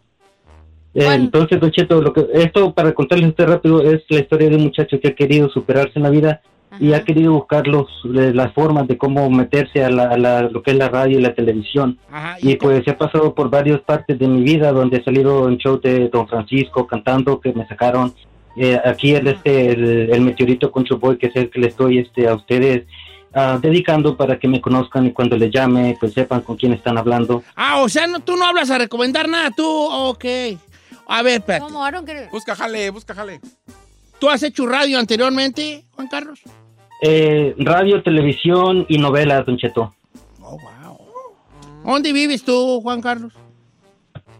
Eh, entonces, Don Cheto, lo que, esto para contarles usted rápido es la historia de un muchacho que ha querido superarse en la vida y ha querido buscar los, le- las formas de cómo meterse a, la, a la- lo que es la radio y la televisión. Ajá, Y pues he pasado por varias partes de mi vida donde he salido en show de Don Francisco cantando que me sacaron. Eh, aquí el, este, el, el meteorito con Boy que es el que le estoy este, a ustedes ah, dedicando para que me conozcan y cuando les llame pues sepan con quién están hablando. Ah, o sea, no, tú no hablas a recomendar nada, tú, ok. A ver, espérate. ¿Cómo? I don't get it. Busca jale, busca jale. ¿Tú has hecho radio anteriormente, Juan Carlos? Eh, radio, televisión y novelas, Don Cheto. ¿Dónde vives tú, Juan Carlos?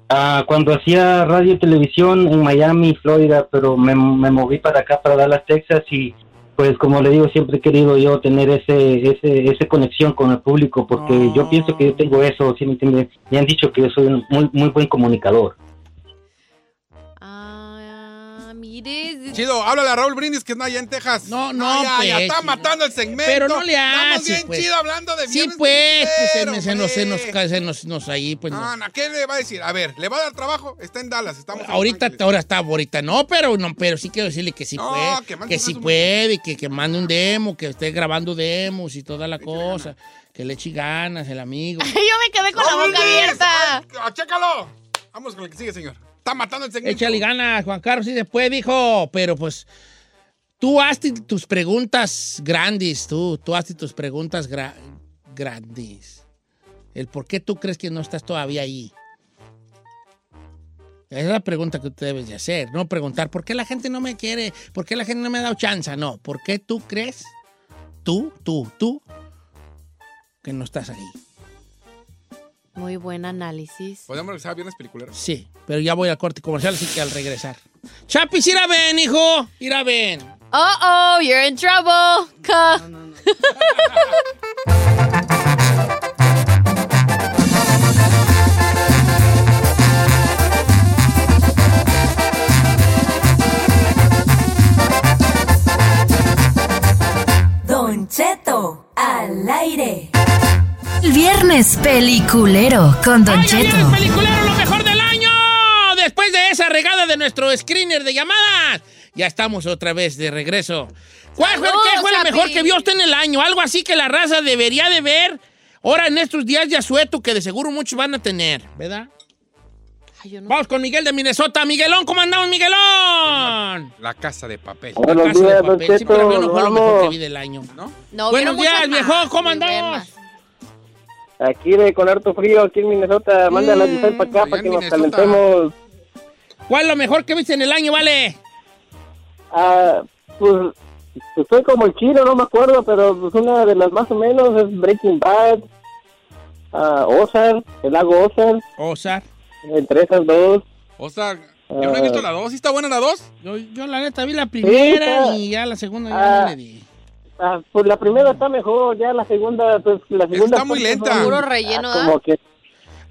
Ah, cuando hacía radio y televisión en Miami, Florida, pero me, me moví para acá, para Dallas, Texas, y pues como le digo, siempre he querido yo tener ese, ese, ese conexión con el público, porque yo pienso que yo tengo eso, ¿sí me? Me han dicho que yo soy un muy, muy buen comunicador. Chido, háblale a Raúl Brindis que está allá en Texas. No, no, ya, ya pues, está matando el segmento. Pero no le Estamos hace, bien pues. chido hablando de Sí, pues, pues, se, se nos, se nos, se nos, nos ahí, pues no. No, ¿qué le va a decir? A ver, ¿le va a dar trabajo? Está en Dallas, estamos en Ahorita, ahora está, ahorita no, pero no, pero sí quiero decirle que sí No, puede, que que, sí puede, que, que mande un demo, que esté grabando demos y toda la cosa, que le eche ganas el amigo. Yo me quedé con la ¡Raúl boca abierta. ¡Ah, ¡Chécalo! Vamos con el que sigue, señor. Está matando el segmento. Échale ganas, Juan Carlos, y después dijo, pero pues tú hazte tus preguntas grandes, tú, tú tus preguntas gra- grandes. El por qué tú crees que no estás todavía ahí. Esa es la pregunta que tú debes de hacer, no preguntar por qué la gente no me quiere, por qué la gente no me ha dado chance, no, ¿por qué tú crees, tú, tú, tú, que no estás ahí? Muy buen análisis. Podemos regresar a viernes peliculero. Sí, pero ya voy al corte comercial, así que al regresar. Chapis, ir a ven, hijo, ir a ven. Oh, oh, you're in trouble. Ca- Don Cheto, al aire. El viernes peliculero con Don ¡Ay, Cheto. viene el peliculero, lo mejor del año! Después de esa regada de nuestro screener de llamadas, ya estamos otra vez de regreso. ¿Cuál fue, ¿Qué fue lo mejor que vio usted en el año? Algo así que la raza debería de ver ahora en estos días de asueto que de seguro muchos van a tener, ¿verdad? Vamos con Miguel de Minnesota. Miguelón, ¿cómo andamos, Miguelón? La casa de papel. Buenos Casa de días, Don papel. Sí, pero fue lo mejor que vi del año. ¿No? No, Buenos días, viejo. ¿Cómo andamos? Aquí de con harto frío, aquí en Minnesota. Manda la Mm, para acá allá para que nos Minnesota. calentemos. ¿Cuál es lo mejor que viste en el año, vale? Ah, pues, pues soy como el chino, no me acuerdo, pero pues una de las más o menos es Breaking Bad, ah, Ozark, el lago Ozark, Ozark. entre esas dos. O sea, yo no he visto la 2. ¿Sí está buena la 2? Yo, yo la neta vi la primera está. y ya la segunda ya Ah. no le di. Ah, pues la primera está mejor, ya la segunda, pues la segunda... Está muy pues, lenta. son- Puro relleno, ah, como que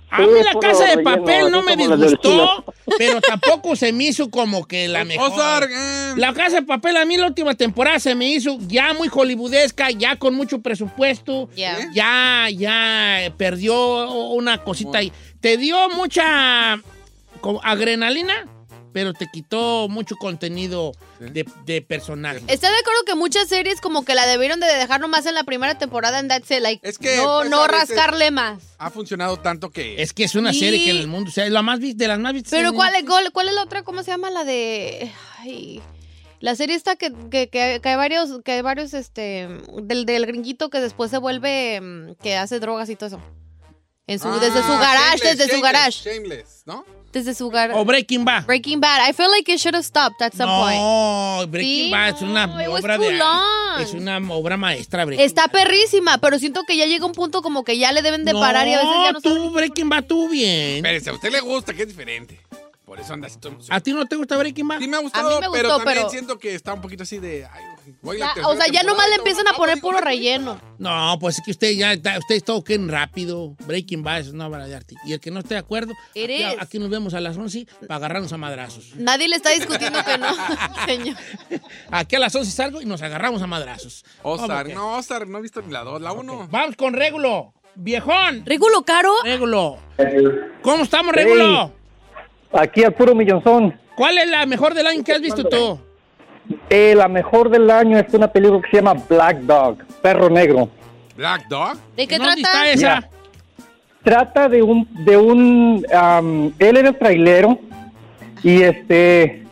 A Sí, mí la casa de relleno, papel no me disgustó, pero tampoco se me hizo como que la mejor. Ozark, eh. La casa de papel a mí la última temporada se me hizo ya muy hollywoodesca, ya con mucho presupuesto. Ya. Ya, ya perdió una cosita ahí. ¿Te dio mucha como, adrenalina? Pero te quitó mucho contenido de, de personaje. ¿Estás de acuerdo que muchas series como que la debieron de dejar nomás en la primera temporada en That's It? Like, que, no, pues, no rascarle más. Ha funcionado tanto que. Es que es una Sí. serie que en el mundo, o sea, es la más de las más vistas. Pero ¿cuál, es- cuál, cuál es la otra? ¿Cómo se llama? La de... Ay, la serie esta que, que, que, que hay varios, que hay varios, este, del, del gringuito que después se vuelve, mm, que hace drogas y todo eso. En su, desde su Ah, garage, Shameless, desde su garage. Shameless, ¿no? Desde su garage. O Breaking Bad. Breaking Bad. I feel like it should have stopped at some point. No, Breaking Sí, Bad es una no, obra de. long. Es una obra maestra, Breaking Está perrísima, pero siento que ya llega un punto como que ya le deben de parar y a veces ya no tú, Breaking Bad, tú bien. Espérese, a usted le gusta, que es diferente. Por eso anda así todo emocionado. ¿A ti no te gusta Breaking Bad? Sí me ha gustado, A mí me pero gustó, también pero- siento que está un poquito así de... ay, voy la Ya, tercera o sea, ya nomás le empiezan a poner puro relleno. No, pues es que usted ya está, usted está ok rápido. Breaking Bad es una obra de arte. Y el que no esté de acuerdo, aquí, nos vemos a las 11 para agarrarnos a madrazos. Nadie le está discutiendo que no, señor. Aquí a las 11 salgo y nos agarramos a madrazos. Ok. no, Ozark, no he visto ni la 2, la 1. Vamos con Régulo. Viejón. ¿Régulo caro? Régulo. ¿Cómo estamos, Régulo? Aquí al puro millonzón. ¿Cuál es la mejor del año que has visto tú? Eh, la mejor del año es una película que se llama Black Dog, Perro Negro. Black Dog. ¿De qué ¿Dónde trata? está esa? Mira, trata de un, de un, am, él era trailero y este,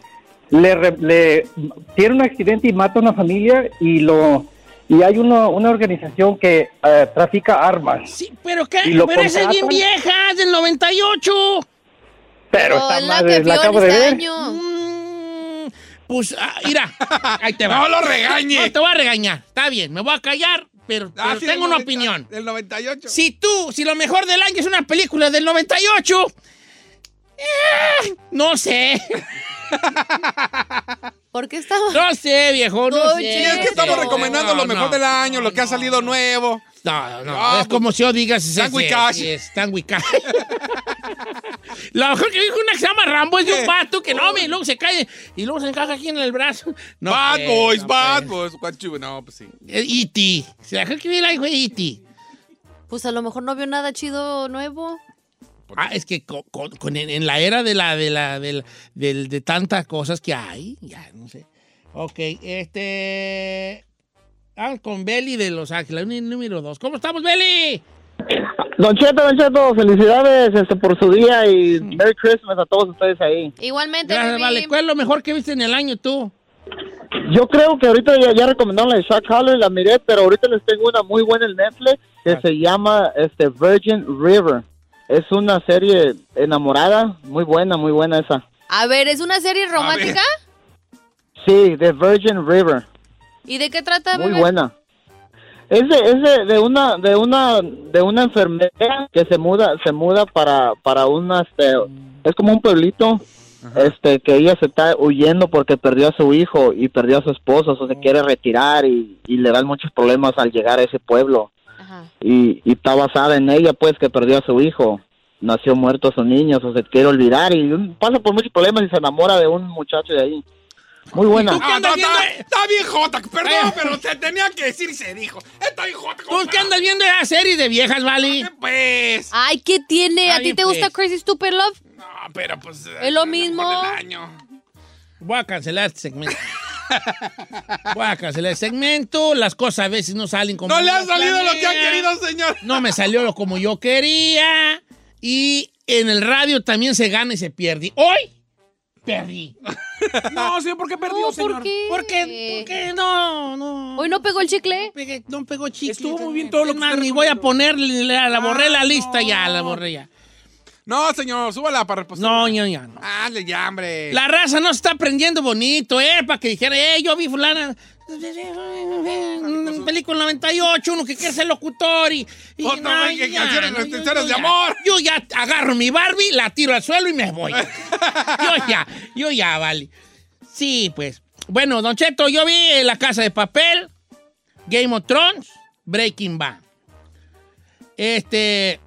le, le- tiene un accidente y mata a una familia y lo, y hay una, una organización que eh, trafica armas. Sí, pero qué, pero esa es bien vieja, es del 98. Pero Oh, esta es la madre que la acabo de este ver. año. Mm, Pues, ah, mira, ahí te va. No lo regañe. No te voy a regañar. Está bien, me voy a callar, pero, Ah, pero sí, tengo una 90 opinión. Del 98. Si tú, si lo mejor del año es una película del 98, eh, no sé, ¿Por qué estaba? no sé, viejo, no No, sé. Sí, es que estamos No, recomendando lo mejor no. del año, lo que ha salido nuevo. No, no, Ah, es como si yo digas... es- Tango y Cash. Lo mejor que dijo una que se llama Rambo es de un vato que no, me, luego se cae y luego se encaja aquí en el brazo. No, bad pues, Boys, no, Bad pues. Boys. You- No, pues sí. Eh, E.T. Se dejó que vi la hijo de E.T. Pues a lo mejor no vio nada chido nuevo. Ah, es que co- co- con- en, en la era de la de la del- del- de tantas cosas que hay, ya no sé. Ok, este con Beli de Los Ángeles, nú- número dos. ¿Cómo estamos, Beli? Don Cheto, Don Cheto, felicidades este, por su día y Merry Christmas a todos ustedes ahí. Igualmente, Gracias, Bibi. vale. ¿Cuál es lo mejor que viste en el año tú? Yo creo que ahorita ya, ya recomendaron la de Shaq Haller, la miré, pero ahorita les tengo una muy buena en Netflix que se llama este Virgin River. Es una serie enamorada, muy buena, muy buena esa. A ver, ¿es una serie romántica? Sí, The Virgin River. ¿Y de qué trata, Muy bebé? buena. Es de, es de, de una de una de una enfermera que se muda se muda para para una este es como un pueblito este que ella se está huyendo porque perdió a su hijo y perdió a su esposo, o se quiere retirar y, y le dan muchos problemas al llegar a ese pueblo. Y, y está basada en ella pues que perdió a su hijo. Nació muerto su niño, o se quiere olvidar y pasa por muchos problemas y se enamora de un muchacho de ahí. Muy buena. Ah, no, está, está bien jota, perdón, pero se tenía que decir y se dijo. Está bien jota. ¿Tú qué andas viendo esa serie de viejas, Vali? Pues. Ay, ¿qué tiene? ¿A ti te pues. gusta Crazy Stupid Love? No, pero pues. Es lo mismo. Voy a cancelar este segmento. Voy a cancelar el segmento. Las cosas a veces no salen como. No le ha salido lo que ha querido, señor. No me salió lo como yo quería. Y en el radio también se gana y se pierde. Hoy perdí. No, señor, ¿por qué perdió, No, señor? ¿por qué? ¿Por qué? ¿Por qué? No, no. ¿Hoy no pegó el chicle? Pegué- no pegó chicle. Estuvo muy bien todo lo que ni voy a ponerle, la, la borré la Ah, lista ya, no. la borré ya. No, señor, súbala para reposar. No, ya, ya, no. Dale ya, hombre. La raza no se está aprendiendo bonito, ¿eh? Para que dijera, eh, yo vi fulana. Una película 98, uno que quiere ser locutor y. y Otro güey que canciones no, yo- yo de ya- amor. Yo ya agarro mi Barbie, la tiro al suelo y me voy. yo ya, yo ya, vale. Sí, pues. Bueno, Don Cheto, yo vi eh, La Casa de Papel, Game of Thrones, Breaking Bad. Este.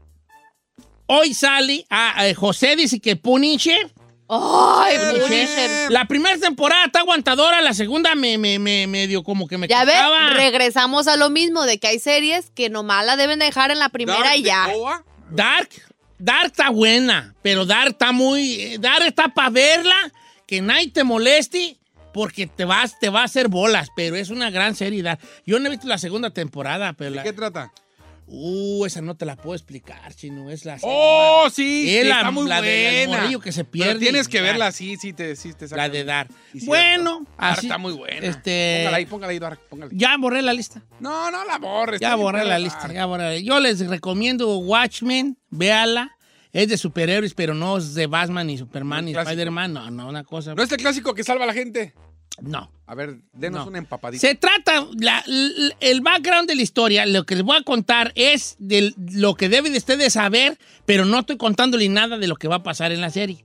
Hoy sale. ah, eh, José dice que Punisher. ¡Ay, Punisher. La primera temporada está aguantadora, la segunda me, me, me, me dio como que me Ya ves, costaba. regresamos a lo mismo, de que hay series que nomás la deben dejar en la primera y ya. Dark, Dark está buena, pero Dark está muy. eh, Dark está para verla, que nadie te moleste porque te vas, te va a hacer bolas, pero es una gran seriedad. Yo no he visto la segunda temporada, pero ¿De la- qué trata? Uh, esa no te la puedo explicar, chino. Es la. Oh, sí, Es sí, la- está muy la buena. que se Pero pierde tienes y que verla, sí, sí te, sí te. La de dar. Bueno, Dar así. está muy buena. Este- Póngala ahí, póngala ahí, Dar, póngala. Ya borré la lista. No, no la borres. Ya borré la lista. Ya borré. Yo les recomiendo Watchmen. Véala. Es de superhéroes, pero no es de Batman ni Superman ni. Spider-Man. No, no, una cosa. ¿No es el clásico que salva a la gente? No. A ver, denos No. una empapadita. Se trata, la- l- el background de la historia, lo que les voy a contar es de lo que deben de ustedes saber, pero no estoy contándole nada de lo que va a pasar en la serie.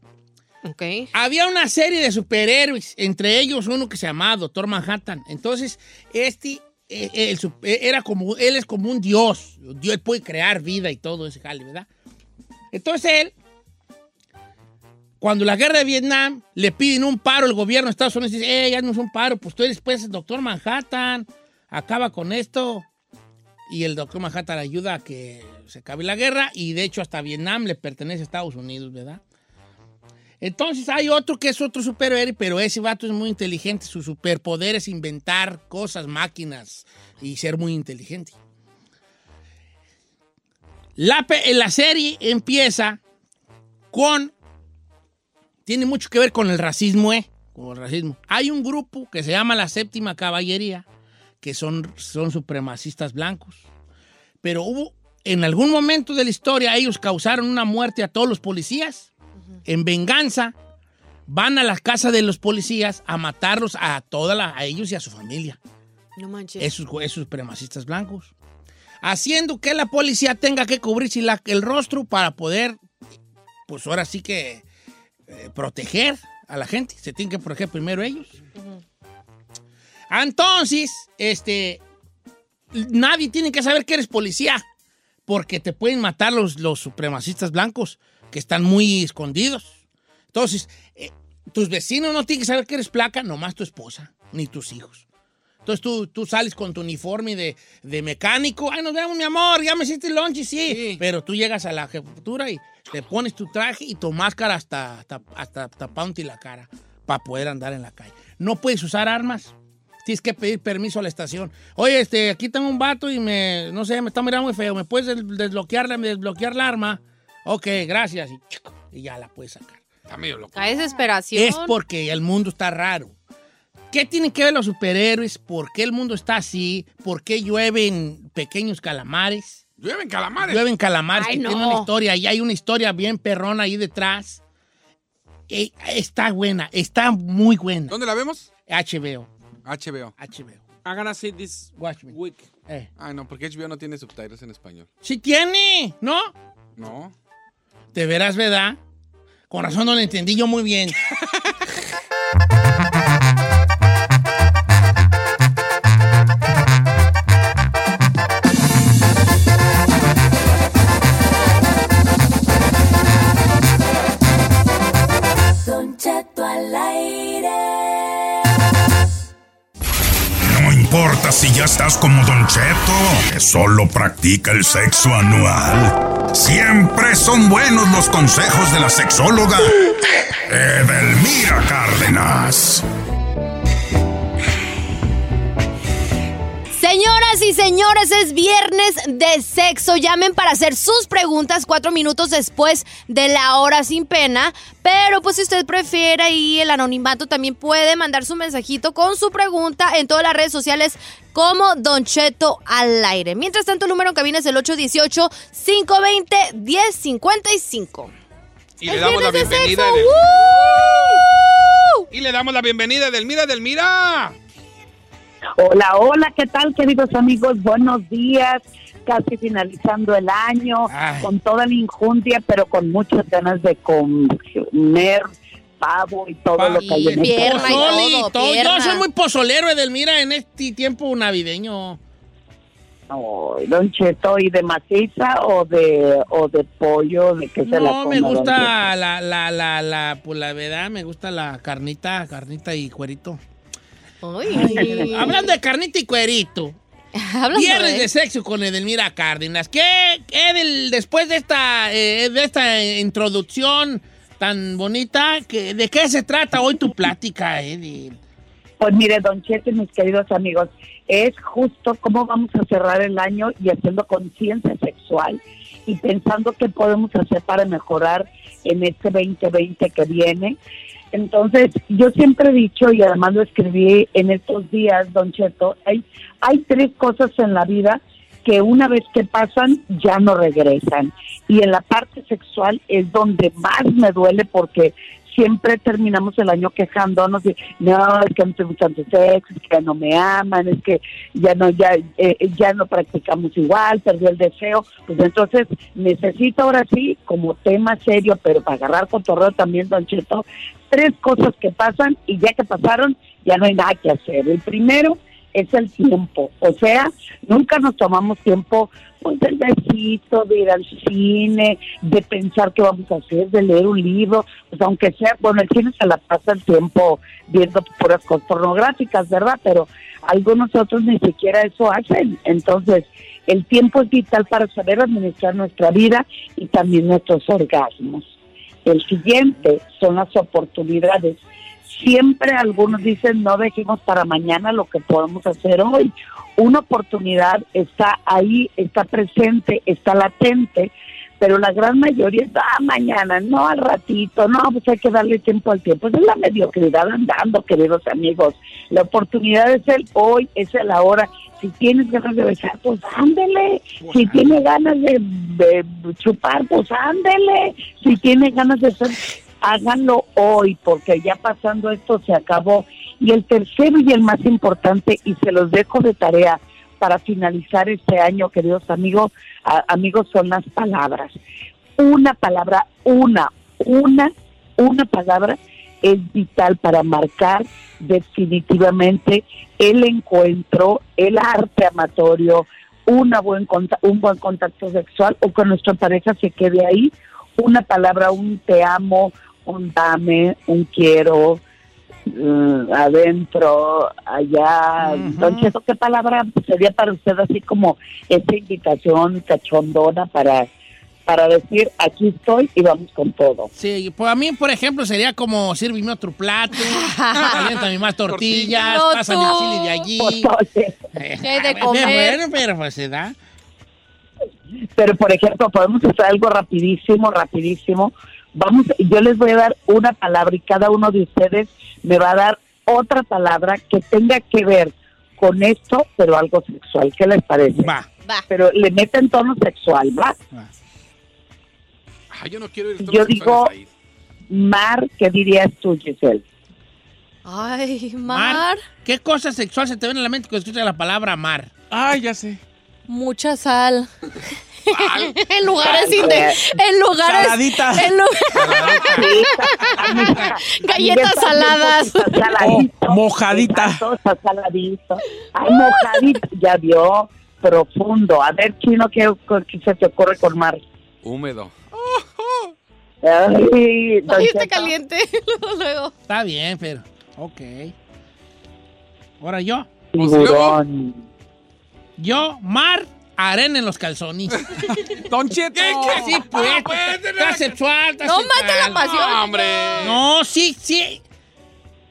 Ok. Había una serie de superhéroes, entre ellos uno que se llamaba Doctor Manhattan. Entonces, este eh, el eh, era como, él es como un dios. Dios él puede crear vida y todo ese jale, ¿verdad? Entonces él, cuando la guerra de Vietnam le piden un paro el gobierno de Estados Unidos, dice, eh, ya no es un paro, pues tú eres pues el Doctor Manhattan, acaba con esto. Y el Doctor Manhattan ayuda a que se acabe la guerra y de hecho hasta Vietnam le pertenece a Estados Unidos, ¿verdad? Entonces hay otro que es otro superhéroe, pero ese vato es muy inteligente. Su superpoder es inventar cosas, máquinas y ser muy inteligente. La, la serie empieza con... Tiene mucho que ver con el racismo, ¿eh? Con el racismo. Hay un grupo que se llama la Séptima Caballería, que son, son supremacistas blancos. Pero hubo, en algún momento de la historia, ellos causaron una muerte a todos los policías. En venganza, van a la casa de los policías a matarlos a toda la, a ellos y a su familia. No manches. Esos, esos supremacistas blancos. Haciendo que la policía tenga que cubrirse la- el rostro para poder, pues ahora sí que, eh, proteger a la gente. Se tienen que proteger primero ellos. Entonces, este, nadie tiene que saber que eres policía, porque te pueden matar los, los supremacistas blancos, que están muy escondidos. Entonces, eh, tus vecinos no tienen que saber que eres placa, nomás tu esposa, ni tus hijos. Entonces tú, tú sales con tu uniforme de, de mecánico. Ay, nos vemos, mi amor, ya me hiciste el lunch, y sí. Pero tú llegas a la jefatura y te pones tu traje y tu máscara hasta, hasta, hasta tapándote la cara para poder andar en la calle. No puedes usar armas. Tienes que pedir permiso a la estación. Oye, este, aquí tengo un vato y me, no sé, me está mirando muy feo. ¿Me puedes des- desbloquear, la- desbloquear la arma? Ok, gracias. Y, y ya la puedes sacar. Está medio loco. Cae desesperación. Es porque el mundo está raro. ¿Qué tienen que ver los superhéroes? ¿Por qué el mundo está así? ¿Por qué llueven pequeños calamares? Llueven calamares. Llueven calamares Ay, que no. tienen una historia. Y hay una historia bien perrona ahí detrás. Eh, está buena, está muy buena. ¿Dónde la vemos? HBO. HBO. HBO. I'm gonna see this Watch me. week. Eh. Ay, no, porque HBO no tiene subtitles en español. Sí tiene, ¿no? No. De veras, ¿verdad? Con razón no lo entendí yo muy bien. si ya estás como Don Cheto, que solo practica el sexo anual. Siempre son buenos los consejos de la sexóloga Edelmira Cárdenas. Señoras y señores, es viernes de sexo. Llamen para hacer sus preguntas cuatro minutos después de la hora sin pena. Pero pues si usted prefiere y el anonimato también puede mandar su mensajito con su pregunta en todas las redes sociales como Don Cheto al aire. Mientras tanto, el número en cabina es el 818-520-1055. Y le damos la bienvenida. Y le damos la bienvenida a Edelmira, Edelmira. Hola, hola, ¿qué tal, queridos amigos? Buenos días. Casi finalizando el año, Ay. con toda la injundia, pero con muchas ganas de comer pavo y todo Pa- lo que hay en el Pozole y todo, todo. Yo soy muy pozolero, Edelmira, en este tiempo navideño. Ay, Don Cheto, ¿y de maciza o de, o de pollo? ¿De qué se la No, come, me gusta la, la, la, la, pues la verdad, me gusta la carnita, carnita y cuerito. Ay. Hablando de carnita y cuerito, Hablando viernes de- de sexo con Edelmira Cárdenas. ¿Qué, Edel, después de esta, eh, de esta introducción tan bonita. Que, ¿De qué se trata hoy tu plática, Edith? Pues mire, Don Cheto y mis queridos amigos, es justo cómo vamos a cerrar el año y haciendo conciencia sexual y pensando qué podemos hacer para mejorar en este 2020 que viene. Entonces, yo siempre he dicho, y además lo escribí en estos días, Don Cheto, hay, hay tres cosas en la vida que una vez que pasan ya no regresan. Y en la parte sexual es donde más me duele porque siempre terminamos el año quejándonos de, no, es que no tengo tanto sexo, es que ya no me aman, es que ya no, ya, eh, ya no practicamos igual, perdí el deseo. Pues entonces necesito ahora sí, como tema serio, pero para agarrar cotorreo también, Don Cheto, tres cosas que pasan y ya que pasaron, ya no hay nada que hacer. El primero es el tiempo, o sea, nunca nos tomamos tiempo pues del besito, de ir al cine, de pensar qué vamos a hacer, de leer un libro, pues aunque sea, bueno, el cine se la pasa el tiempo viendo puras cosas pornográficas, ¿verdad? Pero algunos otros ni siquiera eso hacen, entonces el tiempo es vital para saber administrar nuestra vida y también nuestros orgasmos. El siguiente son las oportunidades siempre algunos dicen no dejemos para mañana lo que podemos hacer hoy. Una oportunidad está ahí, está presente, está latente, pero la gran mayoría es, ah, mañana, no al ratito, no, pues hay que darle tiempo al tiempo. Es la mediocridad andando, queridos amigos. La oportunidad es el hoy, es el ahora. Si tienes ganas de besar, pues ándele. Si tiene ganas de, de chupar, pues ándele. Si tiene ganas de ser háganlo hoy, porque ya pasando esto se acabó. Y el tercero y el más importante, y se los dejo de tarea para finalizar este año, queridos amigos, amigos, son las palabras. Una palabra, una, una, una palabra es vital para marcar definitivamente el encuentro, el arte amatorio, una buen un buen contacto sexual o que nuestra pareja se quede ahí. Una palabra, un te amo, un dame, un quiero, mm, adentro, allá. Don Cheto, ¿qué palabra sería para usted así como esa invitación cachondona para, para decir aquí estoy y vamos con todo? Sí, pues a mí, por ejemplo, sería como sírveme otro plato, caliéntame más tortillas, No, pásame el chile de allí. ¿Qué hay de comer? Bueno, pero pues se da. Pero, por ejemplo, podemos hacer algo rapidísimo, rapidísimo. Vamos, yo les voy a dar una palabra y cada uno de ustedes me va a dar otra palabra que tenga que ver con esto, pero algo sexual. ¿Qué les parece? Va. Pero le meten tono sexual, ¿va? Ah, yo no quiero ir Yo digo, Mar, ¿qué dirías tú, Giselle? Ay, Mar. Mar. ¿Qué cosa sexual se te viene a la mente cuando escuchas la palabra mar? Ay, ya sé. Mucha sal. En lugares en lugares Saladita. en lu- galletas saladas. Saladito. mojadita. Saladito. Ay, mojadito. Ya vio, profundo. A ver, Chino, ¿qué, qué se te ocurre con Mar? Húmedo. Ay, está Cheto. caliente. Luego, luego. Está bien, pero. Ok. Ahora yo. Tiburón. Yo, mar, arena en los calzones. Don Cheto. Sí, pues. Está sexual, está No sexual. mate la pasión. No, hombre. No, sí, sí.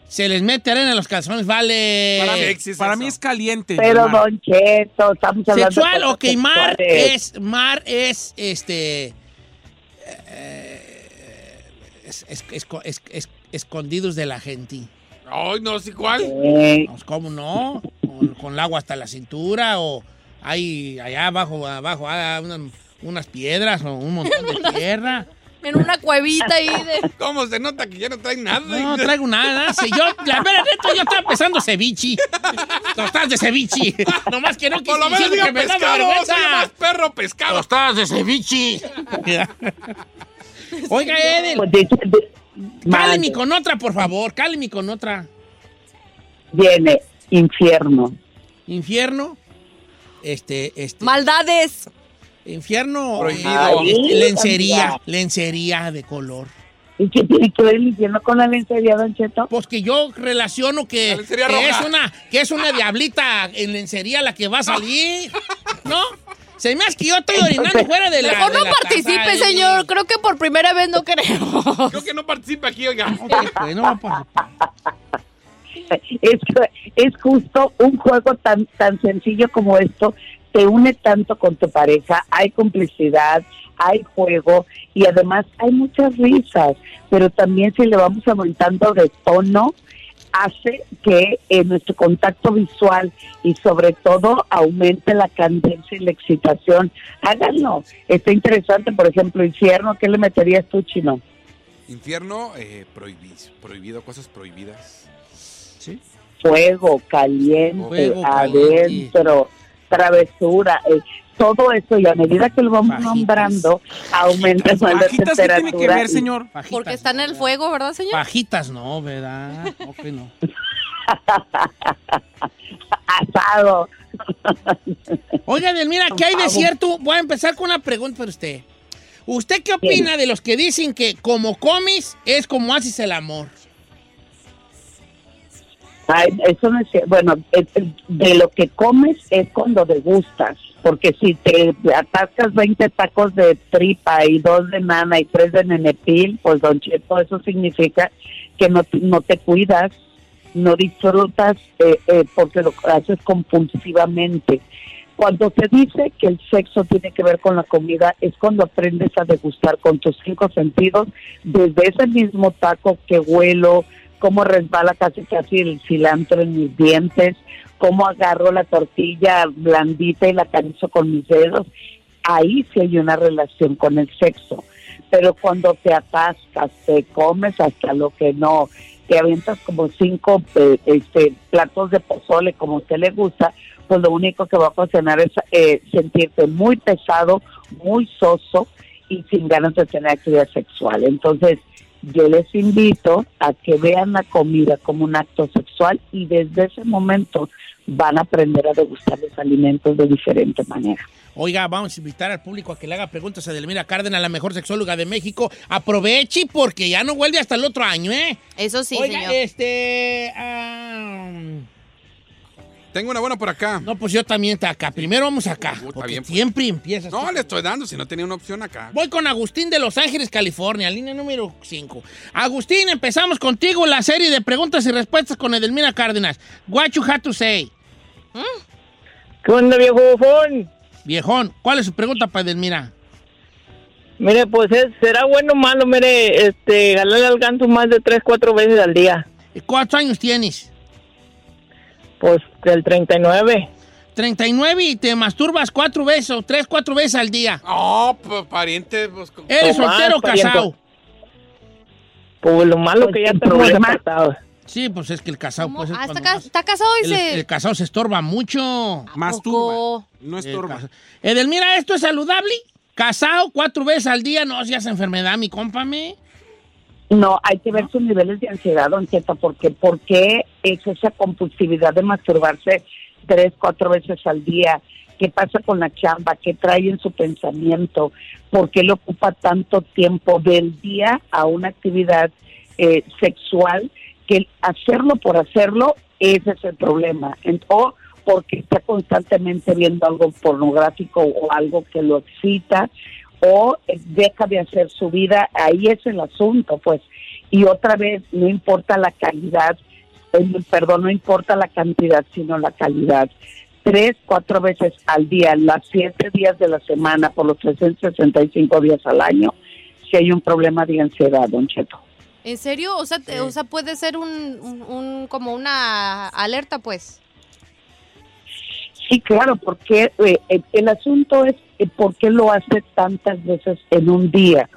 Se les mete arena en los calzones, vale. Para, mí, es para mí es caliente. Pero, Mar. Don Cheto, estamos hablando Sexual, ok, cosas mar sexuales. es, mar es, este, eh, es, es- es- es- es- escondidos de la gente. Ay, no sé cuál. Eh, Pues, ¿Cómo no? Con, con el agua hasta la cintura o hay allá abajo, abajo, ah, unas, unas piedras o un montón de tierra. En una cuevita ahí de. ¿Cómo se nota que ya no traen nada? No traigo nada. Si yo, la verdad, neta, yo estaba empezando ceviche. Tostadas de ceviche. Nomás que no Por lo menos diga que me da pescado. vergüenza. Soy más perro pescado. Tostadas de ceviche. Oiga, Edel, pues cáleme con otra, por favor. Cáleme con otra. Viene infierno. Infierno. Este, este. Maldades. Infierno. Prohibido. eh, este, lencería. amiga. Lencería de color. ¿Y qué tiene que ver el infierno con la lencería, Don Cheto? Pues que yo relaciono que, que roja. es una que es una diablita en lencería la que va a salir, ¿no? Se me hace que yo estoy orinando fuera de la. Mejor de no la participe, ahí. señor. Creo que por primera vez no queremos. Creo que no participa aquí, oiga. pues, no va a participar. es, es justo un juego tan tan sencillo como esto te une tanto con tu pareja hay complicidad hay juego y además hay muchas risas pero también si le vamos aumentando de tono hace que eh, nuestro contacto visual y sobre todo aumente la candencia y la excitación háganlo está interesante por ejemplo infierno ¿qué le meterías tú chino? Infierno, eh, prohibi- prohibido, cosas prohibidas. Fuego caliente, Fuego caliente. adentro, travesura, eh, todo eso y a medida que lo vamos nombrando aumenta la Fajitas, ¿qué tiene temperatura. que ver, señor? Porque está en el fuego, ¿verdad, señor? Pajitas no, ¿verdad? Que no. Asado. Oiga, Delmira, ¿qué hay de cierto? Voy a empezar con una pregunta para usted. ¿Usted qué opina de los que dicen que como comes es como haces el amor? Ay, eso no es bueno, es- de lo que comes es cuando degustas, porque si te atascas 20 tacos de tripa y dos de nana y tres de nenepil, pues don Cheto, eso significa que no, no te cuidas, no disfrutas eh, eh, porque lo haces compulsivamente. Cuando se dice que el sexo tiene que ver con la comida, es cuando aprendes a degustar con tus cinco sentidos, desde ese mismo taco que huelo, cómo resbala casi casi el cilantro en mis dientes, cómo agarro la tortilla blandita y la acaricio con mis dedos. Ahí sí hay una relación con el sexo. Pero cuando te atascas, te comes hasta lo que no, te avientas como cinco eh, este, platos de pozole como a usted le gusta, pues lo único que va a ocasionar es eh, sentirte muy pesado, muy soso y sin ganas de tener actividad sexual. Entonces, yo les invito a que vean la comida como un acto sexual y desde ese momento van a aprender a degustar los alimentos de diferente manera. Oiga, vamos a invitar al público a que le haga preguntas a Delmira Cárdenas, la mejor sexóloga de México. Aproveche porque ya no vuelve hasta el otro año, ¿eh? Eso sí, Oiga, señor. este... ah, Tengo una buena por acá. no, pues yo también está acá. Primero vamos acá. porque bien, pues. siempre empiezas. No, le estoy dando, si no tenía una opción acá. Voy con Agustín de Los Ángeles, California, línea número 5. Agustín, empezamos contigo la serie de preguntas y respuestas con Edelmira Cárdenas. What you have to say? ¿Qué onda, viejo bufón? Viejón, ¿cuál es su pregunta para Edelmira? Mire, pues es- será bueno o malo, mire, este, jalarle al ganso más de tres, cuatro veces al día. ¿Cuántos años tienes? Pues el 39. 39 y te masturbas cuatro veces o tres, cuatro veces al día. Oh, pues pariente. Pues, con- ¿Eres soltero o casado? Pues lo malo Pues que ya estamos problema. apartados. Sí, pues es que el casado puede ser Ah, está, más- está casado y el, se... el casado se estorba mucho. Masturba. No estorba. Edelmira, ¿esto es saludable? ¿Casado cuatro veces al día? No seas enfermedad, mi cómpame. No, hay que ver sus niveles de ansiedad, don Cheto, porque ¿por qué es esa compulsividad de masturbarse tres, cuatro veces al día? ¿Qué pasa con la chamba? ¿Qué trae en su pensamiento? ¿Por qué le ocupa tanto tiempo del día a una actividad eh, sexual? Que hacerlo por hacerlo, ese es el problema. O porque está constantemente viendo algo pornográfico o algo que lo excita o eh, deja de hacer su vida, ahí es el asunto, pues. Y otra vez, no importa la calidad, eh, perdón, no importa la cantidad, sino la calidad. Tres, cuatro veces al día, las siete días de la semana, por los 365 días al año, si hay un problema de ansiedad, don Cheto. ¿En serio? O sea, te- o sea puede ser un, un- un- como una alerta, pues. Sí, claro, porque eh, el, el asunto es eh, por qué lo hace tantas veces en un día.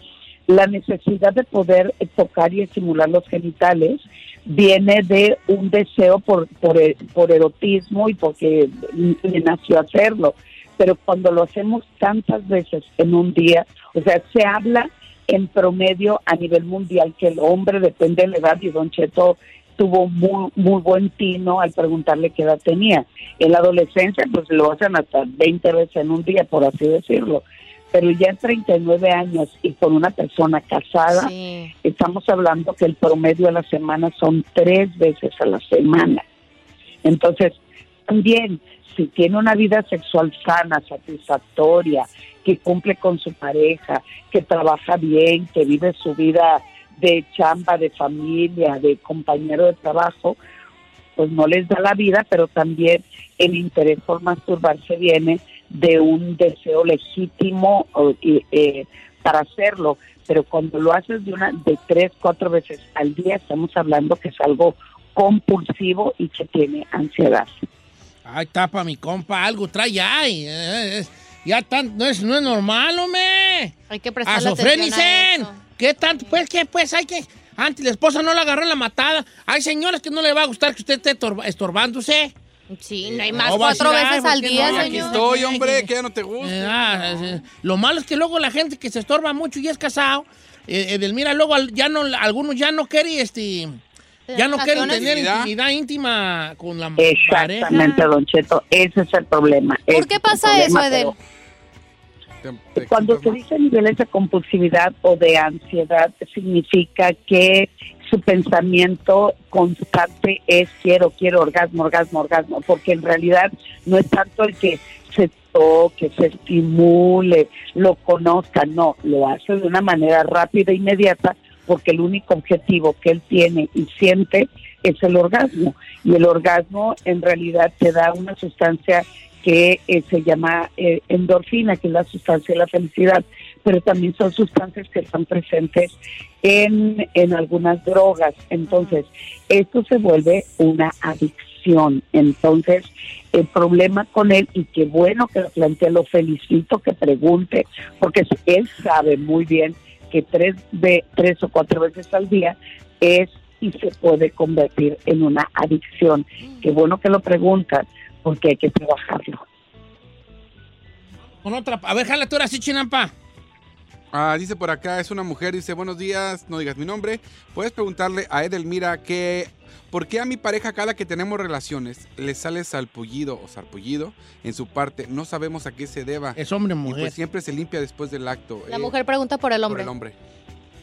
La necesidad de poder eh, tocar y estimular los genitales viene de un deseo por, por, eh, por erotismo y porque le nació hacerlo. Pero cuando lo hacemos tantas veces en un día, o sea, se habla en promedio a nivel mundial que el hombre depende de la edad y Don Cheto tuvo muy, muy buen tino al preguntarle qué edad tenía. En la adolescencia, pues lo hacen hasta 20 veces en un día, por así decirlo. Pero ya en 39 años y con una persona casada, estamos hablando que el promedio a la semana son tres veces a la semana. Entonces, también, si tiene una vida sexual sana, satisfactoria, que cumple con su pareja, que trabaja bien, que vive su vida de chamba, de familia, de compañero de trabajo, pues no les da la vida, pero también el interés por masturbarse viene de un deseo legítimo o, y, eh, para hacerlo. Pero cuando lo haces de una, de tres, cuatro veces al día, estamos hablando que es algo compulsivo y que tiene ansiedad. Ay, tapa mi compa, algo trae ay. eh, eh, ya tan, no es, no es normal, hombre. Hay que prestarle atención a Azofrenicen. eso. ¿Qué tanto? Pues que, pues hay que. Antes la esposa no la agarró en la matada. Hay señores que no le va a gustar que usted esté estorbándose. Sí, no hay más No, va a cuatro decir, veces "Ay, al ¿por qué día, no? Aquí señor. Estoy, hombre, que ya no te gusta. Eh, ah, eh, lo malo es que luego la gente que se estorba mucho y es casado, eh, Edelmira, luego ya no, algunos ya no quieren, este, ya no quieren tener Intimidad. intimidad íntima con la Exactamente, pareja. Don Cheto, ese es el problema. ¿Por qué pasa problema, eso, Edel? pero Cuando se dice niveles de compulsividad o de ansiedad, significa que su pensamiento constante es quiero, quiero, orgasmo, orgasmo, orgasmo, porque en realidad no es tanto el que se toque, se estimule, lo conozca, no, lo hace de una manera rápida e inmediata porque el único objetivo que él tiene y siente es el orgasmo. Y el orgasmo en realidad te da una sustancia que eh, se llama eh, endorfina, que es la sustancia de la felicidad, pero también son sustancias que están presentes en, en algunas drogas. Entonces, esto se vuelve una adicción. Entonces, el problema con él, y qué bueno que lo plantea, lo felicito que pregunte, porque él sabe muy bien que tres, ve, tres o cuatro veces al día es y se puede convertir en una adicción. Qué bueno que lo preguntan, porque hay que trabajarlo. Con otra, a ver, jala tú ahora sí, chinampa. Ah, dice por acá, es una mujer, dice, buenos días, no digas mi nombre. Puedes preguntarle a Edelmira que, ¿por qué a mi pareja cada que tenemos relaciones le sale salpullido o sarpullido en su parte? No sabemos a qué se deba. Es hombre o Y mujer. pues siempre se limpia después del acto. La eh, mujer pregunta por el por hombre. el hombre.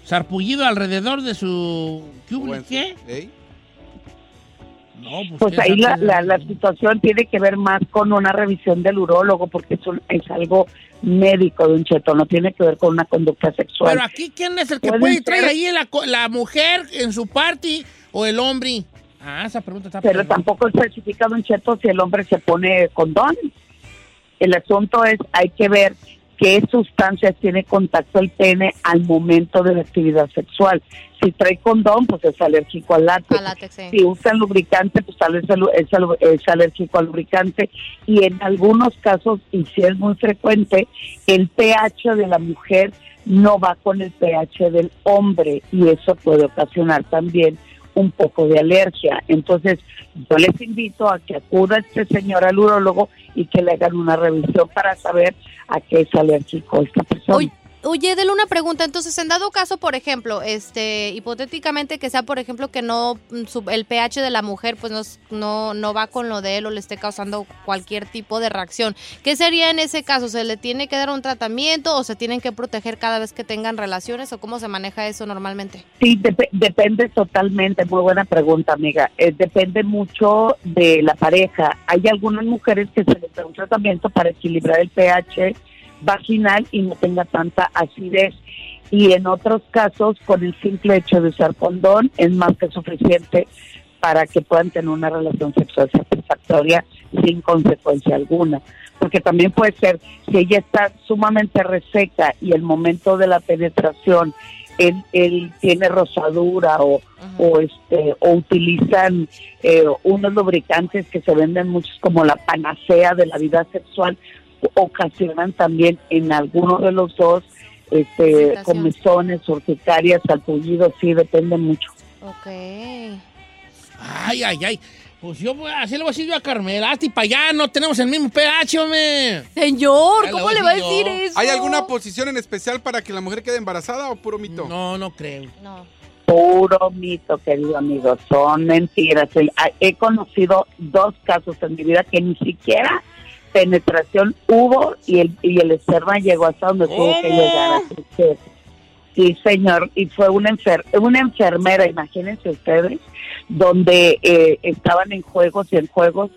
Sarpullido alrededor de su... ¿Qué? hubo? ¿Qué? ¿Eh? No, pues, Pues ¿qué ahí la, la, la situación tiene que ver más con una revisión del urólogo, porque es, un- es algo médico de un cheto, no tiene que ver con una conducta sexual. Pero aquí, ¿quién es el que puede traer ahí la, la mujer en su party o el hombre? Ah, esa pregunta está Pero tampoco especifica Don Cheto si el hombre se pone condón. El asunto es, hay que ver qué sustancias tiene contacto el pene al momento de la actividad sexual. Si trae condón, pues es alérgico al látex. Al látex, sí. Si usa lubricante, pues tal vez es, es alérgico al lubricante. Y en algunos casos, y si es muy frecuente, el pH de la mujer no va con el pH del hombre y eso puede ocasionar también un poco de alergia. Entonces, yo les invito a que acuda este señor al urólogo y que le hagan una revisión para saber a qué es alérgico esta persona. Oye, Edel, una pregunta. Entonces, en dado caso, por ejemplo, este, hipotéticamente que sea, por ejemplo, que no mm, el pH de la mujer, pues no, no, no va con lo de él o le esté causando cualquier tipo de reacción. ¿Qué sería en ese caso? ¿Se le tiene que dar un tratamiento o se tienen que proteger cada vez que tengan relaciones o cómo se maneja eso normalmente? Sí, dep- depende totalmente, muy buena pregunta, amiga. Eh, depende mucho de la pareja. Hay algunas mujeres que se les da un tratamiento para equilibrar el pH vaginal y no tenga tanta acidez. Y en otros casos, con el simple hecho de usar condón, es más que suficiente para que puedan tener una relación sexual satisfactoria sin consecuencia alguna. Porque también puede ser, si ella está sumamente reseca y el momento de la penetración él, él tiene rosadura o, o este o utilizan eh, unos lubricantes que se venden muchos como la panacea de la vida sexual ocasionan también en alguno de los dos este comizones urticarias salpullidos sí depende mucho Ok. Ay, ay, ay. Pues yo voy a- así le voy a decir yo a Carmela. Hasta y para allá no tenemos el mismo pH, hombre. Señor, ¿cómo le va a decir yo. eso? ¿Hay alguna posición en especial para que la mujer quede embarazada o puro mito? No, no creo. No. puro mito querido amigo son mentiras he conocido dos casos en mi vida que ni siquiera penetración hubo y el y el esperma llegó hasta donde tuvo que llegar así Sí, señor, y fue una, enfer una enfermera, imagínense ustedes, donde eh, estaban en juegos y en juegos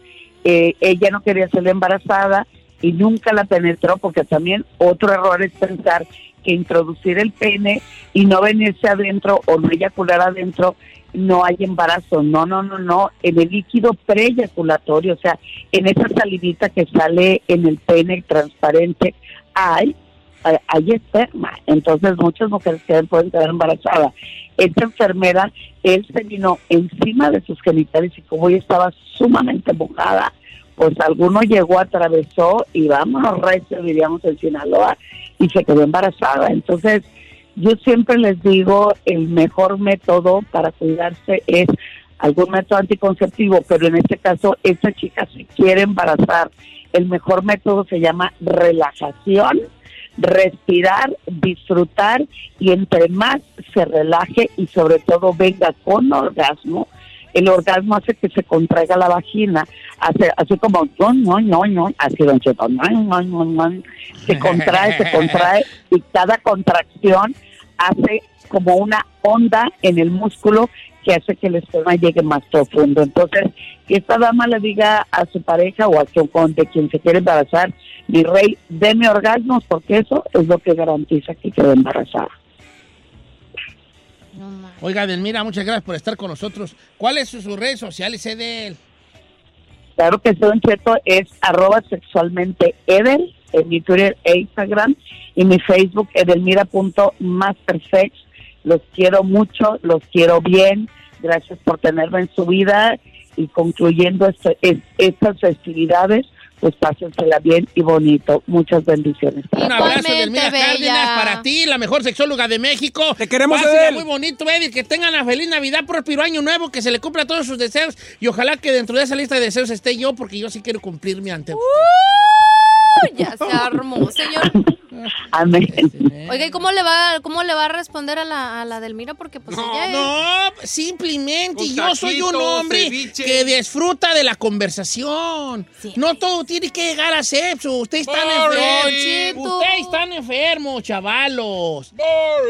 eh, ella no quería ser embarazada y nunca la penetró porque también otro error es pensar que introducir el pene y no venirse adentro o no eyacular adentro no hay embarazo. No, no, no, no. En el líquido preeyaculatorio, o sea, en esa salivita que sale en el pene transparente, hay, hay- hay esperma. Entonces muchas mujeres que pueden quedar embarazadas. Esta enfermera, él se vino encima de sus genitales y como ella estaba sumamente mojada, pues alguno llegó, atravesó y vámonos recio, diríamos en Sinaloa, y se quedó embarazada. Entonces, yo siempre les digo, el mejor método para cuidarse es algún método anticonceptivo, pero en este caso, esta chica se quiere embarazar. El mejor método se llama relajación, respirar, disfrutar y entre más se relaje y sobre todo venga con orgasmo, el orgasmo hace que se contraiga la vagina, hace así como no, no, no, no, así don Cheto, no, no, no, no, se contrae, se contrae y cada contracción hace como una onda en el músculo que hace que el esperma llegue más profundo. Entonces, que esta dama le diga a su pareja o a quien, con- de quien se quiere embarazar, mi rey, deme orgasmos porque eso es lo que garantiza que quede embarazada. Oiga, Delmira, muchas gracias por estar con nosotros. ¿Cuáles son sus redes sociales, Edel? Claro que Don Cheto es arroba sexualmente Edel en mi Twitter e Instagram y mi Facebook edelmira.mastersex. Los quiero mucho, los quiero bien. Gracias por tenerme en su vida y concluyendo este- es- estas festividades, pues pásensela bien y bonito. Muchas bendiciones. Un abrazo, Delmira bella. Cárdenas, para ti, la mejor sexóloga de México. Te queremos, Pásela muy bonito, Edel. Que tengan la feliz Navidad, próspero año nuevo, que se le cumpla todos sus deseos. Y ojalá que dentro de esa lista de deseos esté yo, porque yo sí quiero cumplirme ante usted. Ya se armó, señor. Amén. Oiga, ¿y cómo le va, cómo le va a responder a la, a la Delmira? Porque pues ella es... No, simplemente yo soy un hombre ceviche. que disfruta de la conversación. No todo tiene que llegar a sexo. Ustedes están enfermos. Ustedes están enfermos, chavalos.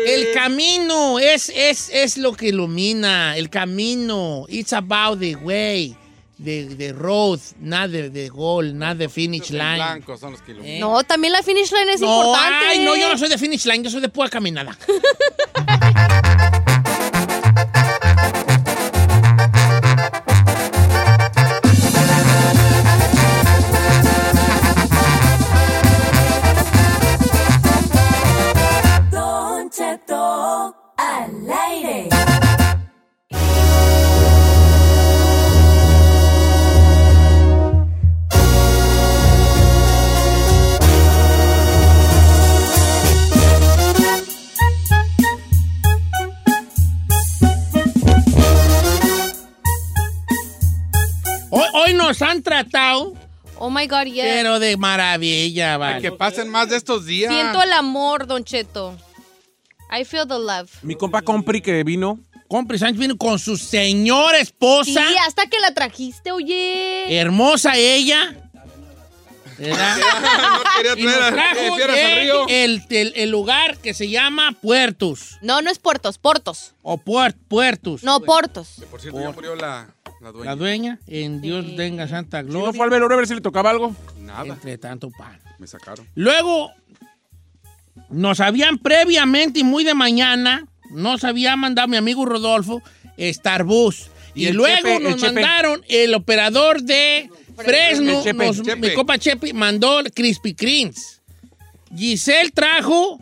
El camino es, es, es lo que ilumina. El camino. It's about the way. The, the road, nada de, de goal, nada de finish line. blancos son los que iluminan. No, también la finish line es No, importante. ay, no, yo no soy de finish line, yo soy de pura caminada. tratado, Oh my God, yes. pero de maravilla, vale. Que pasen más de estos días. Siento el amor, Don Cheto. I feel the love. Mi compa Compri que vino. Compri Sánchez vino con su señora esposa. Sí, hasta que la trajiste, oye. Hermosa ella. ¿verdad? quería y nos trajo que de el, el- el lugar que se llama Puertos. No, no es Puertos, Portos. O Puert, Puertos. No, Portos. Por cierto, ya murió la, la dueña. La dueña, en Dios tenga santa Si gloria. no fue al velorio a ver si le tocaba algo. Nada. Entre tanto pan. Me sacaron. Luego, nos habían previamente y muy de mañana, nos había mandado mi amigo Rodolfo Starbus. Y Y, el luego Chepe, nos mandaron el operador de Fresno, El Chepe, nos- el Chepe. mi copa Chepe mandó Krispy Kremes. Giselle trajo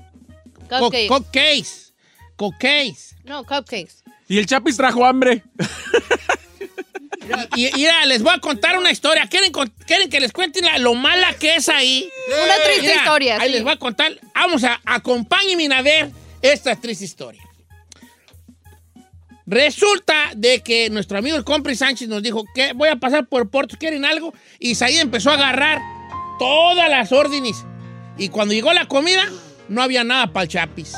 co- Cupcakes. cupcakes. Cupcakes. No, cupcakes. Y el Chapis trajo hambre. Y, y mira, les voy a contar una historia. ¿Quieren, quieren que les cuente la- lo mala que es ahí? Una triste Mira, historia, Ahí sí. les voy a contar. Vamos a acompáñenme a ver esta triste historia. Resulta de que nuestro amigo el Compri Sánchez nos dijo que voy a pasar por Porto, ¿quieren algo? Y Said empezó a agarrar todas las órdenes. Y cuando llegó la comida, no había nada para el Chapis.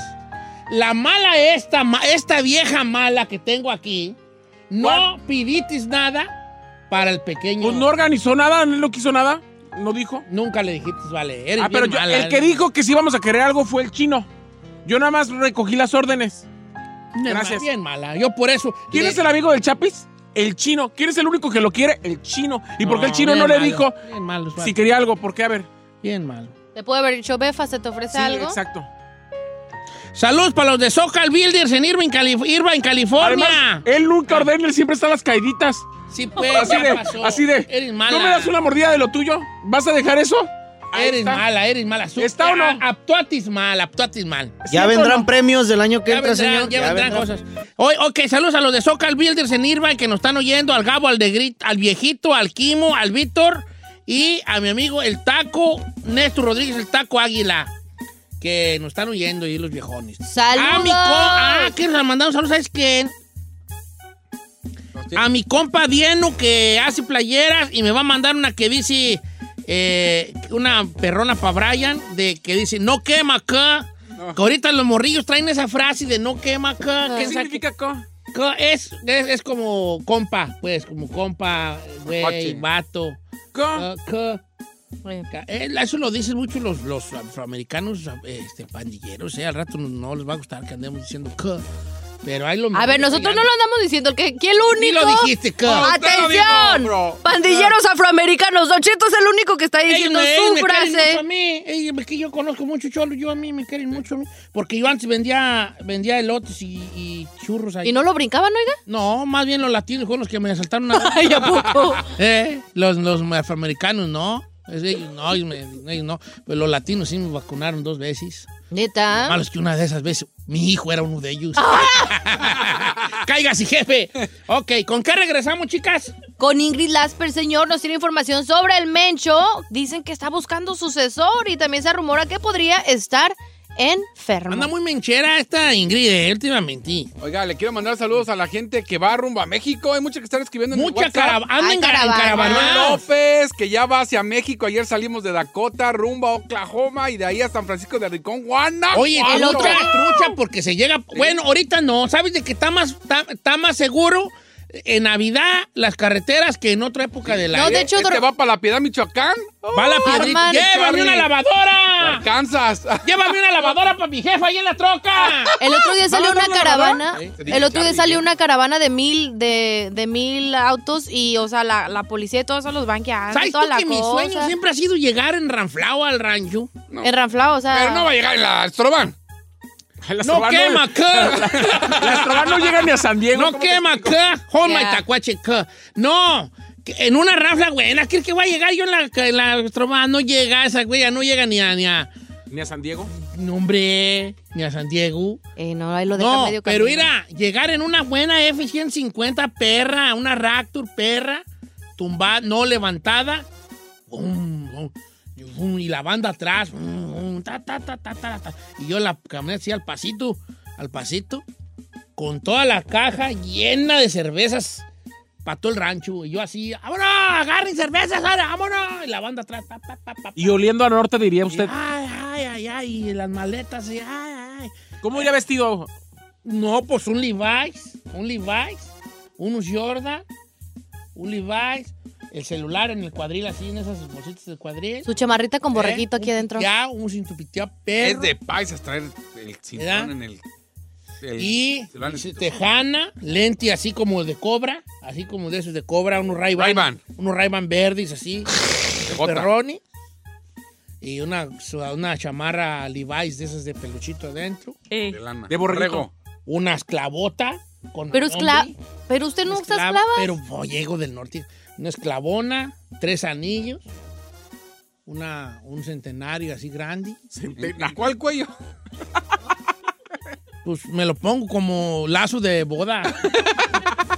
La mala esta, esta vieja mala que tengo aquí, no piditis nada para el pequeño. Pues no organizó nada, no quiso nada. ¿No dijo? Nunca le dijiste, vale. Eres Ah, pero bien yo- mala, el que ¿eh? dijo que sí íbamos a querer algo fue el chino. Yo nada más recogí las órdenes. Gracias. Bien mala. Yo por eso. ¿Quién le- es el amigo del Chapis? El chino. ¿Quién es el único que lo quiere? El chino. ¿Y por qué el No, chino no le malo, dijo bien malo, si quería algo? ¿Por qué? A ver. Bien malo. Te puede haber dicho, Befa, ¿se te ofrece Sí, algo? exacto. Saludos para los de Socal Builders en Irvine, Calif- Irvine, California. Además, él nunca ordena, él siempre está a las caiditas. Sí, pues, así de, pasó. así de. Eres mala. ¿No me das una mordida de lo tuyo? ¿Vas a dejar eso? Ahí Eres está. mala, eres mala. ¿Está o no? Actuatis mal, actuatis mal. Ya vendrán premios del año que Ya entra, vendrán, señor. ya vendrán cosas. Hoy, ok, saludos a los de Socal Builders en Irvine que nos están oyendo, al Gabo, al de Grit, al viejito, al Quimo, al Víctor y a mi amigo el Taco, Néstor Rodríguez, el Taco Águila, que nos están oyendo ahí los viejones. ¡Saludos! A mi co- ah, que nos mandamos saludos, ¿sabes quién? A mi compa Dieno que hace playeras y me va a mandar una que dice, eh, una perrona para Brian, de que dice, no quema acá. Que ahorita los morrillos traen esa frase de no quema acá. ¿Qué que significa co? co- Es, es, es como compa, pues, como compa, güey, vato. Co. Ah, co- Ca- eh, Eso lo dicen mucho los, los afroamericanos este, pandilleros. eh, Al rato no, les va a gustar que andemos diciendo co. Pero ahí lo A ver, nosotros no lo andamos diciendo. que ¿Quién el Ni único? lo dijiste. ¡Atención! Pandilleros afroamericanos. Don Cheto es el único que está diciendo Ellos me- su me frase. mucho a mí. Que yo conozco mucho cholo. Yo a mí me quieren mucho a mí. Porque yo antes vendía, vendía elotes y, y churros ahí. ¿Y no lo brincaban, oiga? No, más bien los latinos fueron los que me asaltaron. Una... Ay, ¿a poco? ¿Eh? Los, los afroamericanos no. No, ellos, no. Pues los latinos sí me vacunaron dos veces. ¿Neta? Malo es que una de esas veces mi hijo era uno de ellos. Cáigase, jefe. Ok, ¿con qué regresamos, chicas? Con Ingrid Lasper, señor, nos tiene información sobre el Mencho. Dicen que está buscando sucesor y también se rumora que podría estar enfermo. Anda muy menchera esta Ingrid, eh, últimamente. Oiga, le quiero mandar saludos a la gente que va rumbo a México. Hay muchos que están escribiendo en el Mucha WhatsApp. carava- anda en cara- en caravana. López, que ya va hacia México. Ayer salimos de Dakota, rumbo a Oklahoma y de ahí a San Francisco de Ricón, Guanajuato. Oye, el otro trucha porque se llega. Bueno, ahorita no. ¿Sabes de que está más, está, está más seguro en Navidad las carreteras que en otra época del año? No, de hecho, ¿Este va para la Piedad, Michoacán? Va la piedrita. Armar- ¡Llévame una lavadora! Arkansas. ¡Llévame una lavadora para mi jefa ahí en la troca! El otro día salió ¿Vamos a una caravana. El otro día salió una caravana de mil, de, de mil autos y, o sea, la, la policía y todos los van guiando. ¿Sabes toda tú la que mi sueño siempre ha sido llegar en Ranflao al rancho? En Ranflao, o sea. Pero no va a llegar en la Astroban. No quema acá. La Astroban no llega ni a San Diego. No ¿cómo te quema acá. Hold my Ya. tacuache acá. No. En una rafla buena, ¿crees que voy a llegar yo en la, en la? No llega esa güey, ya no llega ni a, ni a, ¿Ni a San Diego? no, hombre, ni a San Diego. Eh, no, ahí lo deja No, medio pero mira, llegar en una buena F-150 perra, una Raptor perra, tumbada, no levantada, bum, bum, y la banda atrás, bum, bum, ta, ta, ta, ta, ta, ta, y yo la camioneta así al pasito, al pasito, con toda la caja llena de cervezas para todo el rancho, y yo así, vámonos, agarren cervezas, ahora, vámonos, y la banda atrás, pa, pa, pa, pa, Y oliendo a norte, diría usted. ay, ay, ay, ay, y las maletas, y ay, ay. ¿Cómo iría vestido? No, pues un Levi's, un Levi's, unos Jordan, un Levi's, el celular en el cuadril, así en esas bolsitas del cuadril. Su chamarrita con ¿Eh? borreguito aquí Un adentro. Ya, un cintupiteado perro. Es de paisas traer el cinturón ¿Verdad? en el... el- Y tejana, lente así como de cobra, así como de esos de cobra, unos Ray-Ban. Ray-Ban. Unos Ray-Ban verdes así, de perroni. Y una, una chamarra Levi's de esas de peluchito adentro. de lana. De borrego. Una esclavota con Pero esclava. Pero usted no usa esclava, esclavas. Pero oh, llego del norte. Una esclavona, tres anillos, una, un centenario así grande. ¿A cuál cuello? Pues me lo pongo como lazo de boda.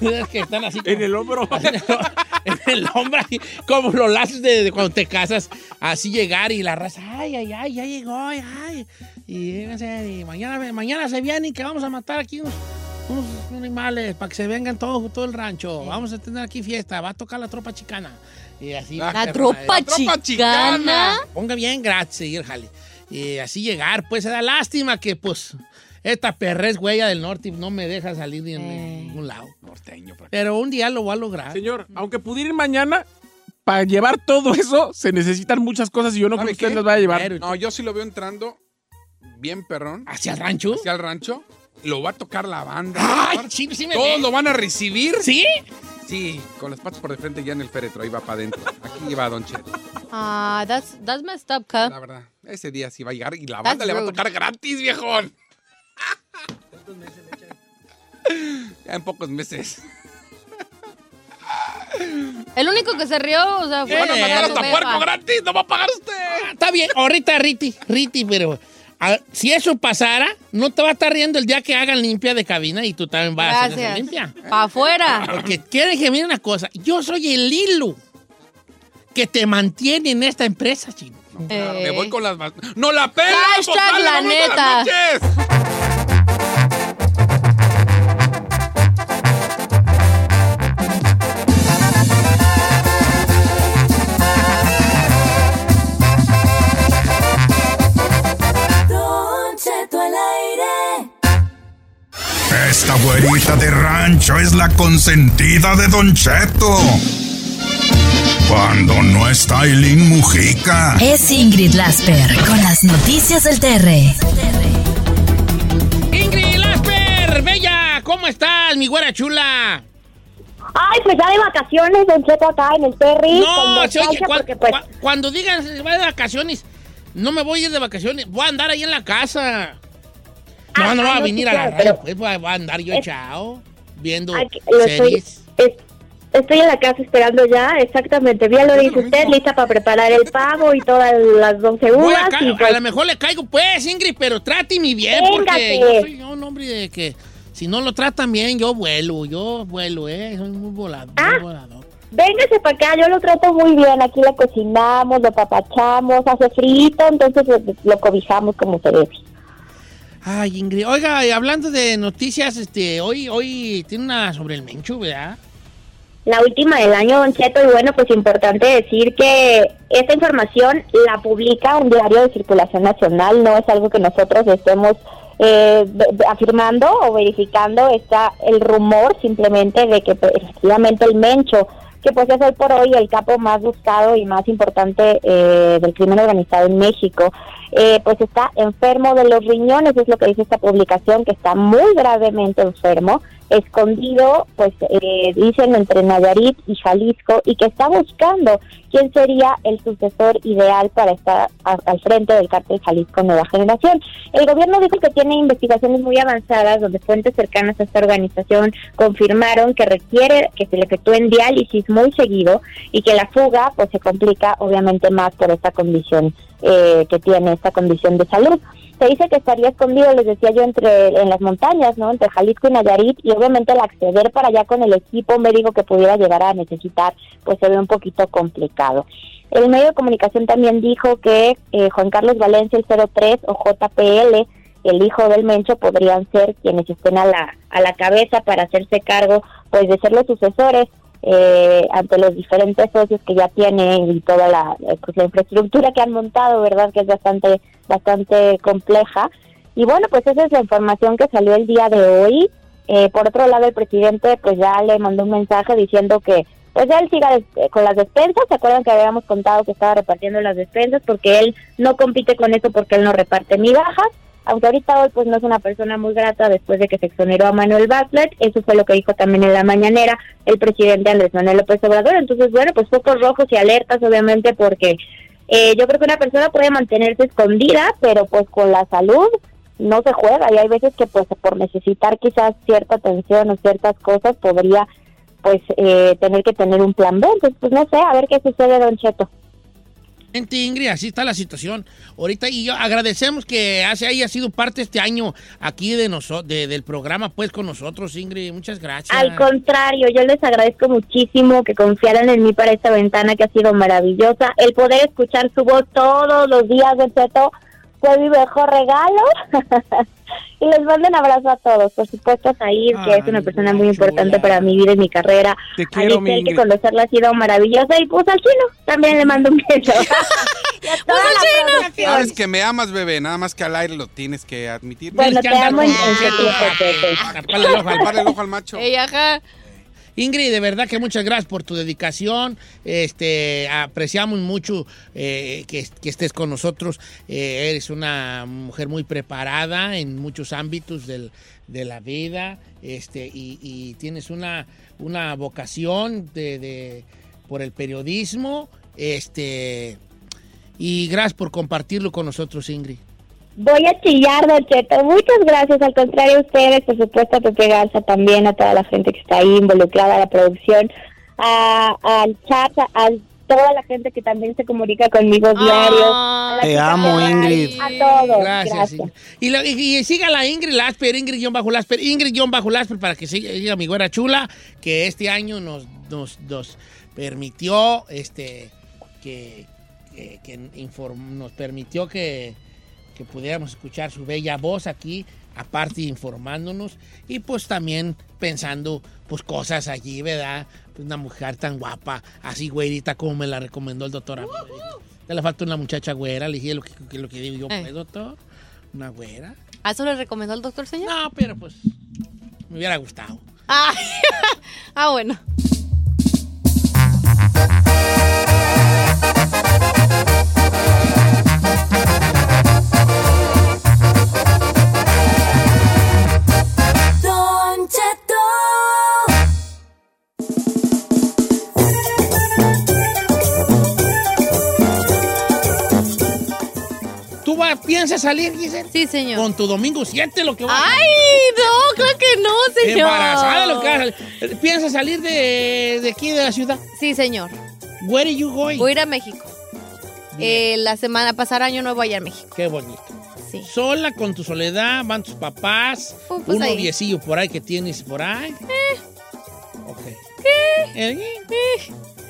Es que están así. En el hombro. en el hombro, así, como los lazos de, de cuando te casas. Así llegar y la raza, ay, ay, ay, ya llegó, ay, y mañana, mañana se viene y que vamos a matar aquí unos, unos animales para que se vengan todo, todo el rancho. Vamos a tener aquí fiesta, va a tocar la tropa chicana. Y así. La La tropa, eh, tropa chicana. Ponga bien, gracias, y el jale. Y así llegar, pues se da lástima que, pues, esta perra es huella del norte no me deja salir ni en Eh. ningún lado. Norteño. aquí. Pero un día lo voy a lograr. Señor, aunque pudiera ir mañana, para llevar todo eso se necesitan muchas cosas y yo no creo ¿Sabe que usted qué? las vaya a llevar. No, yo sí lo veo entrando bien perrón ¿Hacia el rancho? hacia el rancho. Lo va a tocar la banda. Ay, sí, sí me Todos ve. lo van a recibir. ¿Sí? Sí, con las patas por de frente ya en el féretro, ahí va para adentro. Aquí va Don Cheto. Ah, that's, that's messed up, Ka. La verdad, ese día sí va a llegar y la That's banda le va a tocar gratis, viejón. ya en pocos meses. El único que se rió, o sea, fue Van a hasta puerco gratis, no va a pagar usted. Está bien, ahorita Riti, Riti, pero a- si eso pasara, no te va a estar riendo el día que hagan limpia de cabina y tú también vas a hacer limpia. Pa' afuera. Porque quieren que mire una cosa, yo soy el hilo que te mantiene en esta empresa, chino. Claro, me voy con las... ¡No la pela! Hashtag la ¡Vámonos, buenas neta. Esta güerita de rancho es la consentida de Don Cheto. Cuando no está Aileen Mujica. Es Ingrid Lasper con las noticias del TR. Ingrid Lasper, bella, ¿cómo estás, mi güera chula? Ay, pues ya de vacaciones, Don Cheto, acá en el Perry. No, con se oye, nostalgia, cuan- porque, pues, cua- cuando digan se va de vacaciones, no me voy a ir de vacaciones, voy a andar ahí en la casa. No, Ah, no ah, a no, venir a la radio, pues voy a, a andar yo echado, viendo aquí- lo estoy, series. es- estoy en la casa esperando ya, exactamente. Bien lo dice usted, lista para preparar el pavo y todas las 12 Voy a, uvas. a pues, lo mejor le caigo, pues, Ingrid, pero tráteme bien, porque Véngase. yo soy yo un hombre de que si no lo tratan bien, yo vuelo, yo vuelo, eh, soy muy volado, Ah. muy volador. véngase para acá, yo lo trato muy bien. Aquí le cocinamos, lo papachamos, hace frito, entonces lo, lo cobijamos como se debe. Ay, Ingrid, oiga, hablando de noticias, este, hoy, hoy tiene una sobre el mencho, ¿verdad? La última del año, Don Cheto, y bueno, pues importante decir que esta información la publica un diario de circulación nacional, no es algo que nosotros estemos eh, afirmando o verificando, está el rumor simplemente de que pues, efectivamente el Mencho, que pues es hoy por hoy el capo más buscado y más importante eh, del crimen organizado en México, eh, pues está enfermo de los riñones, es lo que dice esta publicación, que está muy gravemente enfermo, escondido, pues eh, dicen entre Nayarit y Jalisco, y que está buscando quién sería el sucesor ideal para estar al frente del cártel Jalisco Nueva Generación. El gobierno dijo que tiene investigaciones muy avanzadas donde fuentes cercanas a esta organización confirmaron que requiere que se le efectúen diálisis muy seguido y que la fuga pues se complica obviamente más por esta condición eh, que tiene, esta condición de salud. Se dice que estaría escondido, les decía yo, entre en las montañas, ¿no? Entre Jalisco y Nayarit y obviamente el acceder para allá con el equipo médico que pudiera llegar a necesitar, pues se ve un poquito complicado. El medio de comunicación también dijo que eh, Juan Carlos Valencia, el 03 o JPL, el hijo del Mencho, podrían ser quienes estén a la, a la cabeza para hacerse cargo, pues de ser los sucesores eh, ante los diferentes socios que ya tiene y toda la, pues, la infraestructura que han montado, ¿verdad? Que es bastante, bastante compleja. Y bueno, pues esa es la información que salió el día de hoy. Eh, por otro lado, el presidente pues ya le mandó un mensaje diciendo que pues él siga eh, con las despensas. ¿Se acuerdan que habíamos contado que estaba repartiendo las despensas? Porque él no compite con eso porque él no reparte migajas. Aunque ahorita hoy pues no es una persona muy grata después de que se exoneró a Manuel Bartlett. Eso fue lo que dijo también en la mañanera el presidente Andrés Manuel López Obrador. Entonces, bueno, pues focos rojos y alertas obviamente porque eh, yo creo que una persona puede mantenerse escondida, pero pues con la salud no se juega y hay veces que pues por necesitar quizás cierta atención o ciertas cosas podría pues eh, tener que tener un plan B. Entonces, pues no sé, a ver qué sucede, Don Cheto. Ingrid, así está la situación. Ahorita, y yo agradecemos que haya sido parte este año aquí de, de- del programa, pues, con nosotros, Ingrid. Muchas gracias. Al contrario, yo les agradezco muchísimo que confiaran en mí para esta ventana que ha sido maravillosa. El poder escuchar su voz todos los días, Cheto, fue mi mejor regalo. y les mando un abrazo a todos. Por supuesto a que es una persona muy importante para mi vida y mi carrera. Te a quiero, mi Giselle, que conocerla ha sido maravillosa. Y pues al chino, también le mando un beso. y a toda la producción. Sabes que me amas, bebé, nada más que al aire lo tienes que admitir. Bueno, te amo en, en el ojo al macho. Ey, ajá. Ingrid, de verdad que muchas gracias por tu dedicación. Este, apreciamos mucho eh, que, estés con nosotros. Eh, eres una mujer muy preparada en muchos ámbitos del- de la vida este, y, y tienes una, una vocación de, de- por el periodismo. Este, y gracias por compartirlo con nosotros, Ingrid. Voy a chillar, Don Cheto. Muchas gracias. Al contrario, a ustedes, por supuesto, a Pepe Garza también, a toda la gente que está ahí involucrada, a la producción, a- al chat, a, a toda la gente que también se comunica conmigo diario. a la Te amo, Ingrid. A todos. Gracias. Gracias. Ingrid. Y, la- y- y siga la Ingrid Lasper, Ingrid-Lasper, Ingrid-Lasper para que siga siga mi güera chula, que este año nos, nos, nos permitió, este, que, que- que inform- nos permitió que, que pudiéramos escuchar su bella voz aquí, aparte informándonos y pues también pensando pues cosas allí, ¿verdad? Pues una mujer tan guapa, así güerita como me la recomendó el doctor. me dijo. Te le falta una muchacha güera, le dije lo que, que- lo que digo yo, Eh. pues, doctor. Una güera. ¿A eso le recomendó el doctor señor? No, pero pues me hubiera gustado. Ah, ah, bueno. ¿Tú va- piensas salir, Giselle? Sí, señor. Con tu domingo 7, lo que va ¡Ay, no! Creo que no, señor. Embarazada, lo que va a salir. ¿Piensas salir de, de aquí, de la ciudad? Sí, señor. Where are you going? Voy a ir a México. Eh, la semana pasada año nuevo allá en México. Qué bonito. Sí. Sola, con tu soledad, van tus papás, Oh, pues un ahí. noviecillo por ahí que tienes por ahí. Ok. Eh,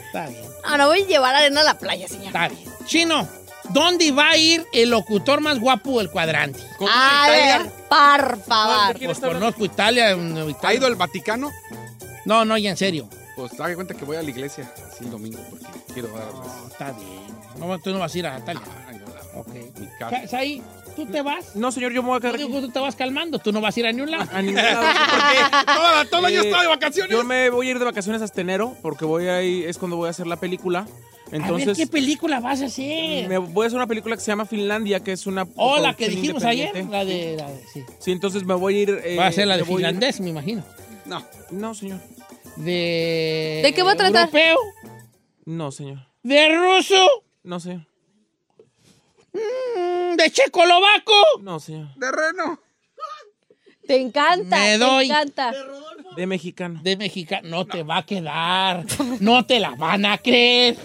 Está bien, Ah, no voy a llevar arena a la playa, señor. está bien. Chino, ¿dónde va a ir el locutor más guapo del cuadrante? A ver, por favor. Pues conozco Italia, Italia. ¿Ha ido al Vaticano? No, no, ya en serio. Pues haga cuenta que voy a la iglesia, así domingo, porque quiero dar Está bien. No, tú no vas a ir a Italia. Ok. Sa- Saí, ¿tú te vas? No, señor, yo me voy a quedar Yo digo, tú te vas calmando, tú no vas a ir a ningún lado. A ningún lado, no sé por qué. Toda- todo el año Eh, estaba de vacaciones. Yo me voy a ir de vacaciones hasta enero porque voy a ir, es cuando voy a hacer la película. Entonces, a ver, ¿qué película vas a hacer? me voy a hacer una película que se llama Finlandia, que es una. Oh, la que dijimos ayer, la de... La de sí. Sí, entonces me voy a ir. eh, va a ser la de finlandés, me imagino. No. No, señor. De... ¿De qué va a tratar? ¿Europeo? No, señor. ¿De ruso? No, señor. Mm, ¿De checolovaco? No, señor. De reno. Te encanta. Me doy. Te encanta. De mexicano. De mexicano. No te va a quedar. No te la van a creer.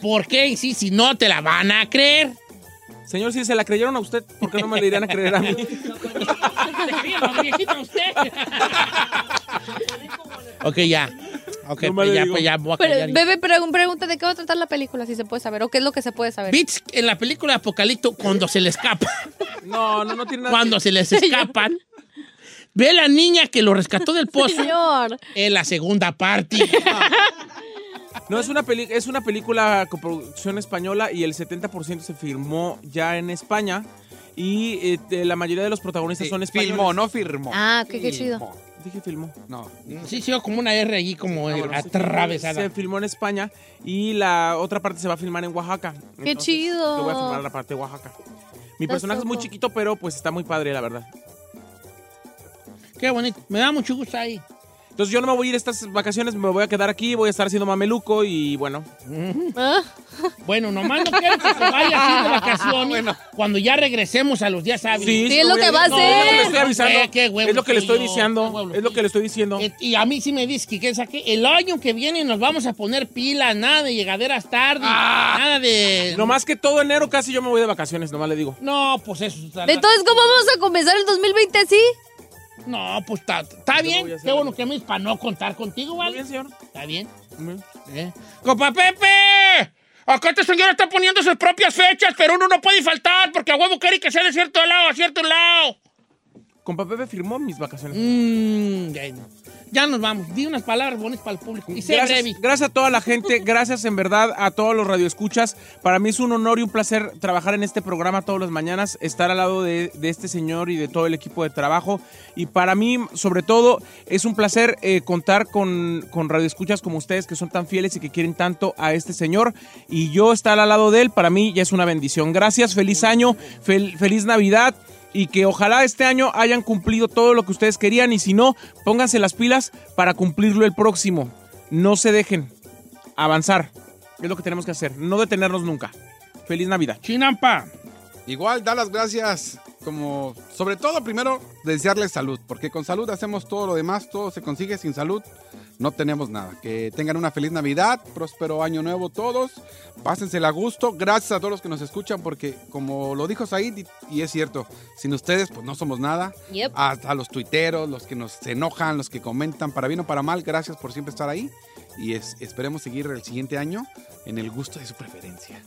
¿Por qué? Y sí, si no te la van a creer. Señor, si se la creyeron a usted, ¿por qué no me la irían a creer a mí? ok, ya. Ok, No pues ya, pues ya voy a Pero, callar. bebé, pregun- pregunta de qué va a tratar la película, si se puede saber, o qué es lo que se puede saber. Bits en la película de Apocalipto, cuando se le escapa, No, no, no tiene nada. cuando se les escapan, ve a la niña que lo rescató del pozo Señor. en la segunda parte. No, es una, peli es una película con producción española y el 70% se filmó ya en España. Y eh, la mayoría de los protagonistas son españoles. Filmó, no firmó. Ah, qué, qué chido. Dije filmó. No. Sí, sí, como una R allí como bueno, se filmó- atravesada. Se filmó en España y la otra parte se va a filmar en Oaxaca. Qué Entonces, chido. Yo voy a filmar la parte de Oaxaca. Mi personaje es muy chiquito, pero pues está muy padre, la verdad. Qué bonito. Me da mucho gusto ahí. Entonces yo no me voy a ir estas vacaciones, me voy a quedar aquí, voy a estar haciendo mameluco y bueno. Ah, Bueno, nomás no quiero que se vaya así de vacaciones cuando ya regresemos a los días hábiles. Sí, Sí, es lo que va a No, es lo que le hacer. estoy avisando. Qué- qué huevos es lo que le estoy tuyo, qué diciendo. Es lo que le estoy diciendo. Eh, Y a mí sí me dice que, que saque el año que viene nos vamos a poner pila, nada de llegaderas tarde, Ah. nada de... No más que todo enero casi yo me voy de vacaciones, nomás le digo. No, pues eso. Entonces, ¿cómo vamos a comenzar el 2020 así? No, pues está, está bien. Qué bueno algo. que me para no contar contigo, ¿Muy ¿vale? bien, señor? Está bien. Bien. ¿Eh? ¡Copa Pepe! Acá este señor está poniendo sus propias fechas, pero uno no puede faltar porque a huevo quiere que sea de cierto lado a cierto lado. Compa Pepe firmó mis vacaciones. Mm, ya no. ya nos vamos. Di unas palabras bonitas para el público. Y sé breve. Gracias, gracias a toda la gente, gracias en verdad a todos los radioescuchas. Para mí es un honor y un placer trabajar en este programa todas las mañanas, estar al lado de, de este señor y de todo el equipo de trabajo. Y para mí, sobre todo, es un placer eh, contar con, con radioescuchas como ustedes que son tan fieles y que quieren tanto a este señor. Y yo estar al lado de él, para mí ya es una bendición. Gracias, feliz año, fel- feliz Navidad y que ojalá este año hayan cumplido todo lo que ustedes querían y si no, pónganse las pilas para cumplirlo el próximo. No se dejen avanzar. Es lo que tenemos que hacer, no detenernos nunca. Feliz Navidad. Chinampa. Igual, da las gracias, como sobre todo primero desearles salud, porque con salud hacemos todo lo demás, todo se consigue sin salud, no tenemos nada. Que tengan una feliz Navidad, próspero año nuevo todos, pásensela a gusto, gracias a todos los que nos escuchan, porque como lo dijo Said, y, es cierto, sin ustedes pues no somos nada, Yep. a, a los tuiteros, los que nos enojan, los que comentan, para bien o para mal, gracias por siempre estar ahí, y es- esperemos seguir el siguiente año en el gusto de su preferencia.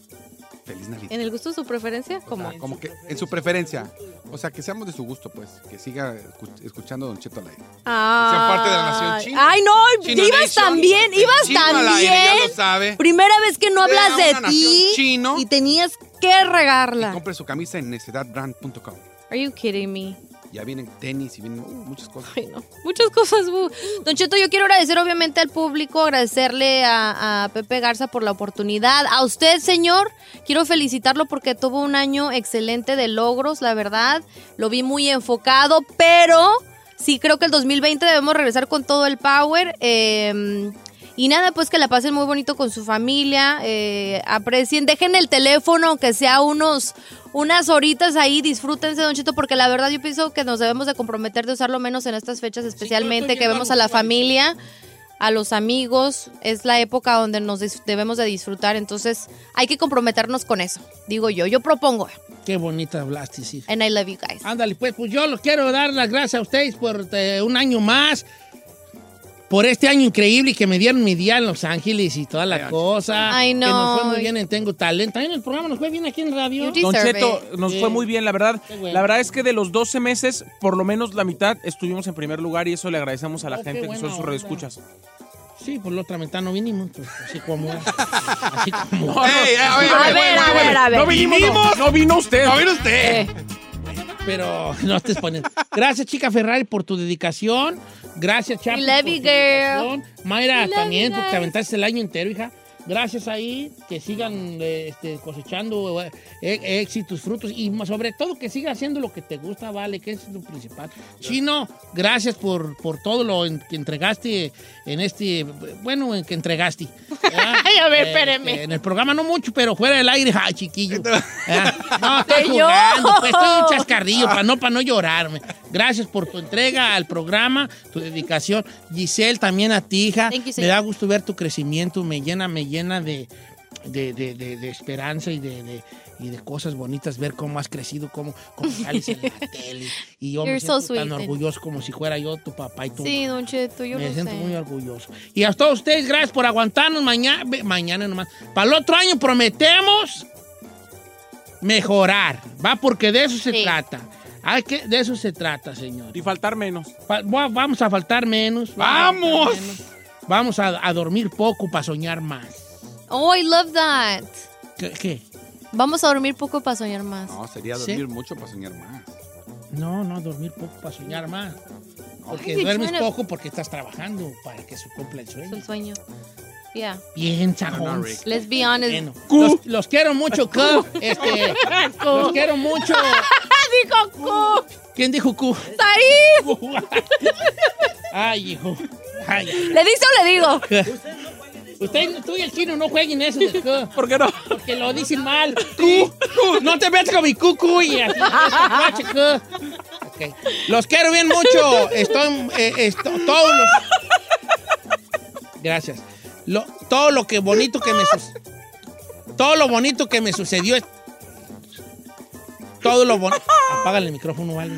Feliz Navidad. ¿En el gusto de su preferencia? ¿Cómo? Ah, como que en su preferencia. O sea, que seamos de su gusto, pues. Que siga escu- escuchando a Don Cheto al aire. Ah. Sean parte de la nación china. Ay, no, Chino ibas Nation. también, ibas aire, también. ya lo sabe. Primera vez que no hablas Sea de ti chino. y tenías que regarla. Compre su camisa en necedadbrand.com. Are you kidding me? Ya vienen tenis y vienen uh, muchas cosas. Muchas cosas. bu. Don Cheto, yo quiero agradecer obviamente al público, agradecerle a, Pepe Garza por la oportunidad. A usted, señor, quiero felicitarlo porque tuvo un año excelente de logros, la verdad. Lo vi muy enfocado, pero sí creo que el 2020 debemos regresar con todo el power. eh, y nada, pues que la pasen muy bonito con su familia, eh, aprecien, dejen el teléfono, aunque sea unos, unas horitas ahí, disfrútense, Don Chito, porque la verdad yo pienso que nos debemos de comprometer de usarlo menos en estas fechas, especialmente que vemos a la familia, a los amigos, es la época donde nos debemos de disfrutar, entonces hay que comprometernos con eso, digo yo, yo propongo, Qué bonita hablaste, sí. and I love you guys. Ándale, pues, pues yo los quiero dar las gracias a ustedes por eh, un año más. Por este año increíble y que me dieron mi día en Los Ángeles y toda la cosa. Ay, Que nos fue no. muy bien en Tengo Talento. También el programa nos fue bien aquí en radio. Don Cheto, nos Sí. fue muy bien, la verdad. bueno. La verdad es que de los 12 meses, por lo menos la mitad estuvimos en primer lugar y eso le agradecemos a la Oh, gente que son sus onda. radioescuchas. Sí, por la otra mitad no vinimos. pues, así como. así como. No, no. A ver, A ver, a ver, a ver. No vinimos, no, no vino usted. No vino usted. Pero no estés poniendo. Gracias, chica Ferrari, por tu dedicación. Gracias, Chapo. Love por you, tu girl. dedicación. Mayra, love también, porque te aventaste el año entero, hija. Gracias ahí, que sigan eh, este, cosechando eh, eh, éxitos, frutos y sobre todo que sigas haciendo lo que te gusta, vale, que es lo principal. Chino, gracias por, por todo lo en- que entregaste en este, bueno, en que entregaste. Ay, a ver, espéreme. en el programa no mucho, pero fuera del aire, ay, chiquillo. ¿verdad? No, estoy jugando, pues estoy un chascarrillo para no, para no llorarme. Gracias por tu entrega al programa, tu dedicación. Giselle, también a ti, hija. You, Me da gusto ver tu crecimiento, me llena, me llena de, de, de- de- esperanza y de, y de cosas bonitas, ver cómo has crecido, cómo, cómo sales en la tele. Y yo me so siento tan orgulloso como si fuera yo tu papá y tu Sí, Don Cheto, yo me lo siento sé. muy orgulloso. Y a todos ustedes, gracias por aguantarnos mañana, mañana nomás. Para el otro año prometemos mejorar, ¿va? Porque de eso se Sí. trata. Hay que, de eso se trata, señor. Y faltar menos. Fa- va- Vamos a faltar menos. ¡Vamos! a faltar menos. Vamos a, a dormir poco para soñar más. Oh, I love that. ¿Qué? qué? Vamos a dormir poco para soñar más. No, sería ¿Sí? dormir mucho para soñar más. No, no, dormir poco para soñar más. Porque duermes poco porque estás trabajando para que se cumpla el Es sueño. el sueño. Yeah. Bien, sajón. Let's be honest. Los, los quiero mucho, Cu. Este, los quiero mucho. Dijo Q. ¿Quién dijo Q? Said. Ay, hijo. Ay, ay. ¿Le dice o le digo? Usted, tú y el chino no jueguen eso de Q. ¿Por qué no? Porque lo dicen mal. Q. No te metas con mi cucu y así. Guache, Q. Ok. Los quiero bien mucho. Estoy, eh, esto- todos los- Gracias. Lo- todo lo que bonito que me todo lo bonito que me sucedió es- todo lo bonito apágale el micrófono ¿vale?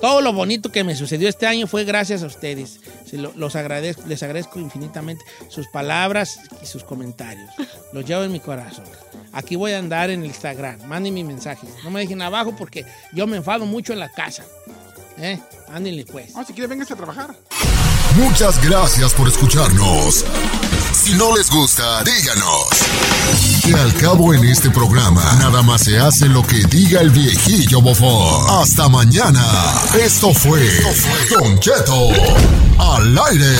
todo lo bonito que me sucedió este año fue gracias a ustedes Se lo- los agradezco les agradezco infinitamente sus palabras y sus comentarios los llevo en mi corazón aquí voy a andar en el Instagram manden mis mensajes no me dejen abajo porque yo me enfado mucho en la casa ¿eh? ándenle pues No, si quiere, véngase a trabajar. Muchas gracias por escucharnos. Si no les gusta, díganos. Que al cabo en este programa, nada más se hace lo que diga el viejillo bofón. Hasta mañana. Esto fue Don Cheto al aire.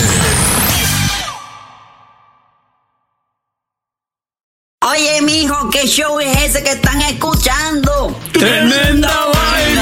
Oye, mijo, ¿qué show es ese que están escuchando? ¡Tremenda vaina!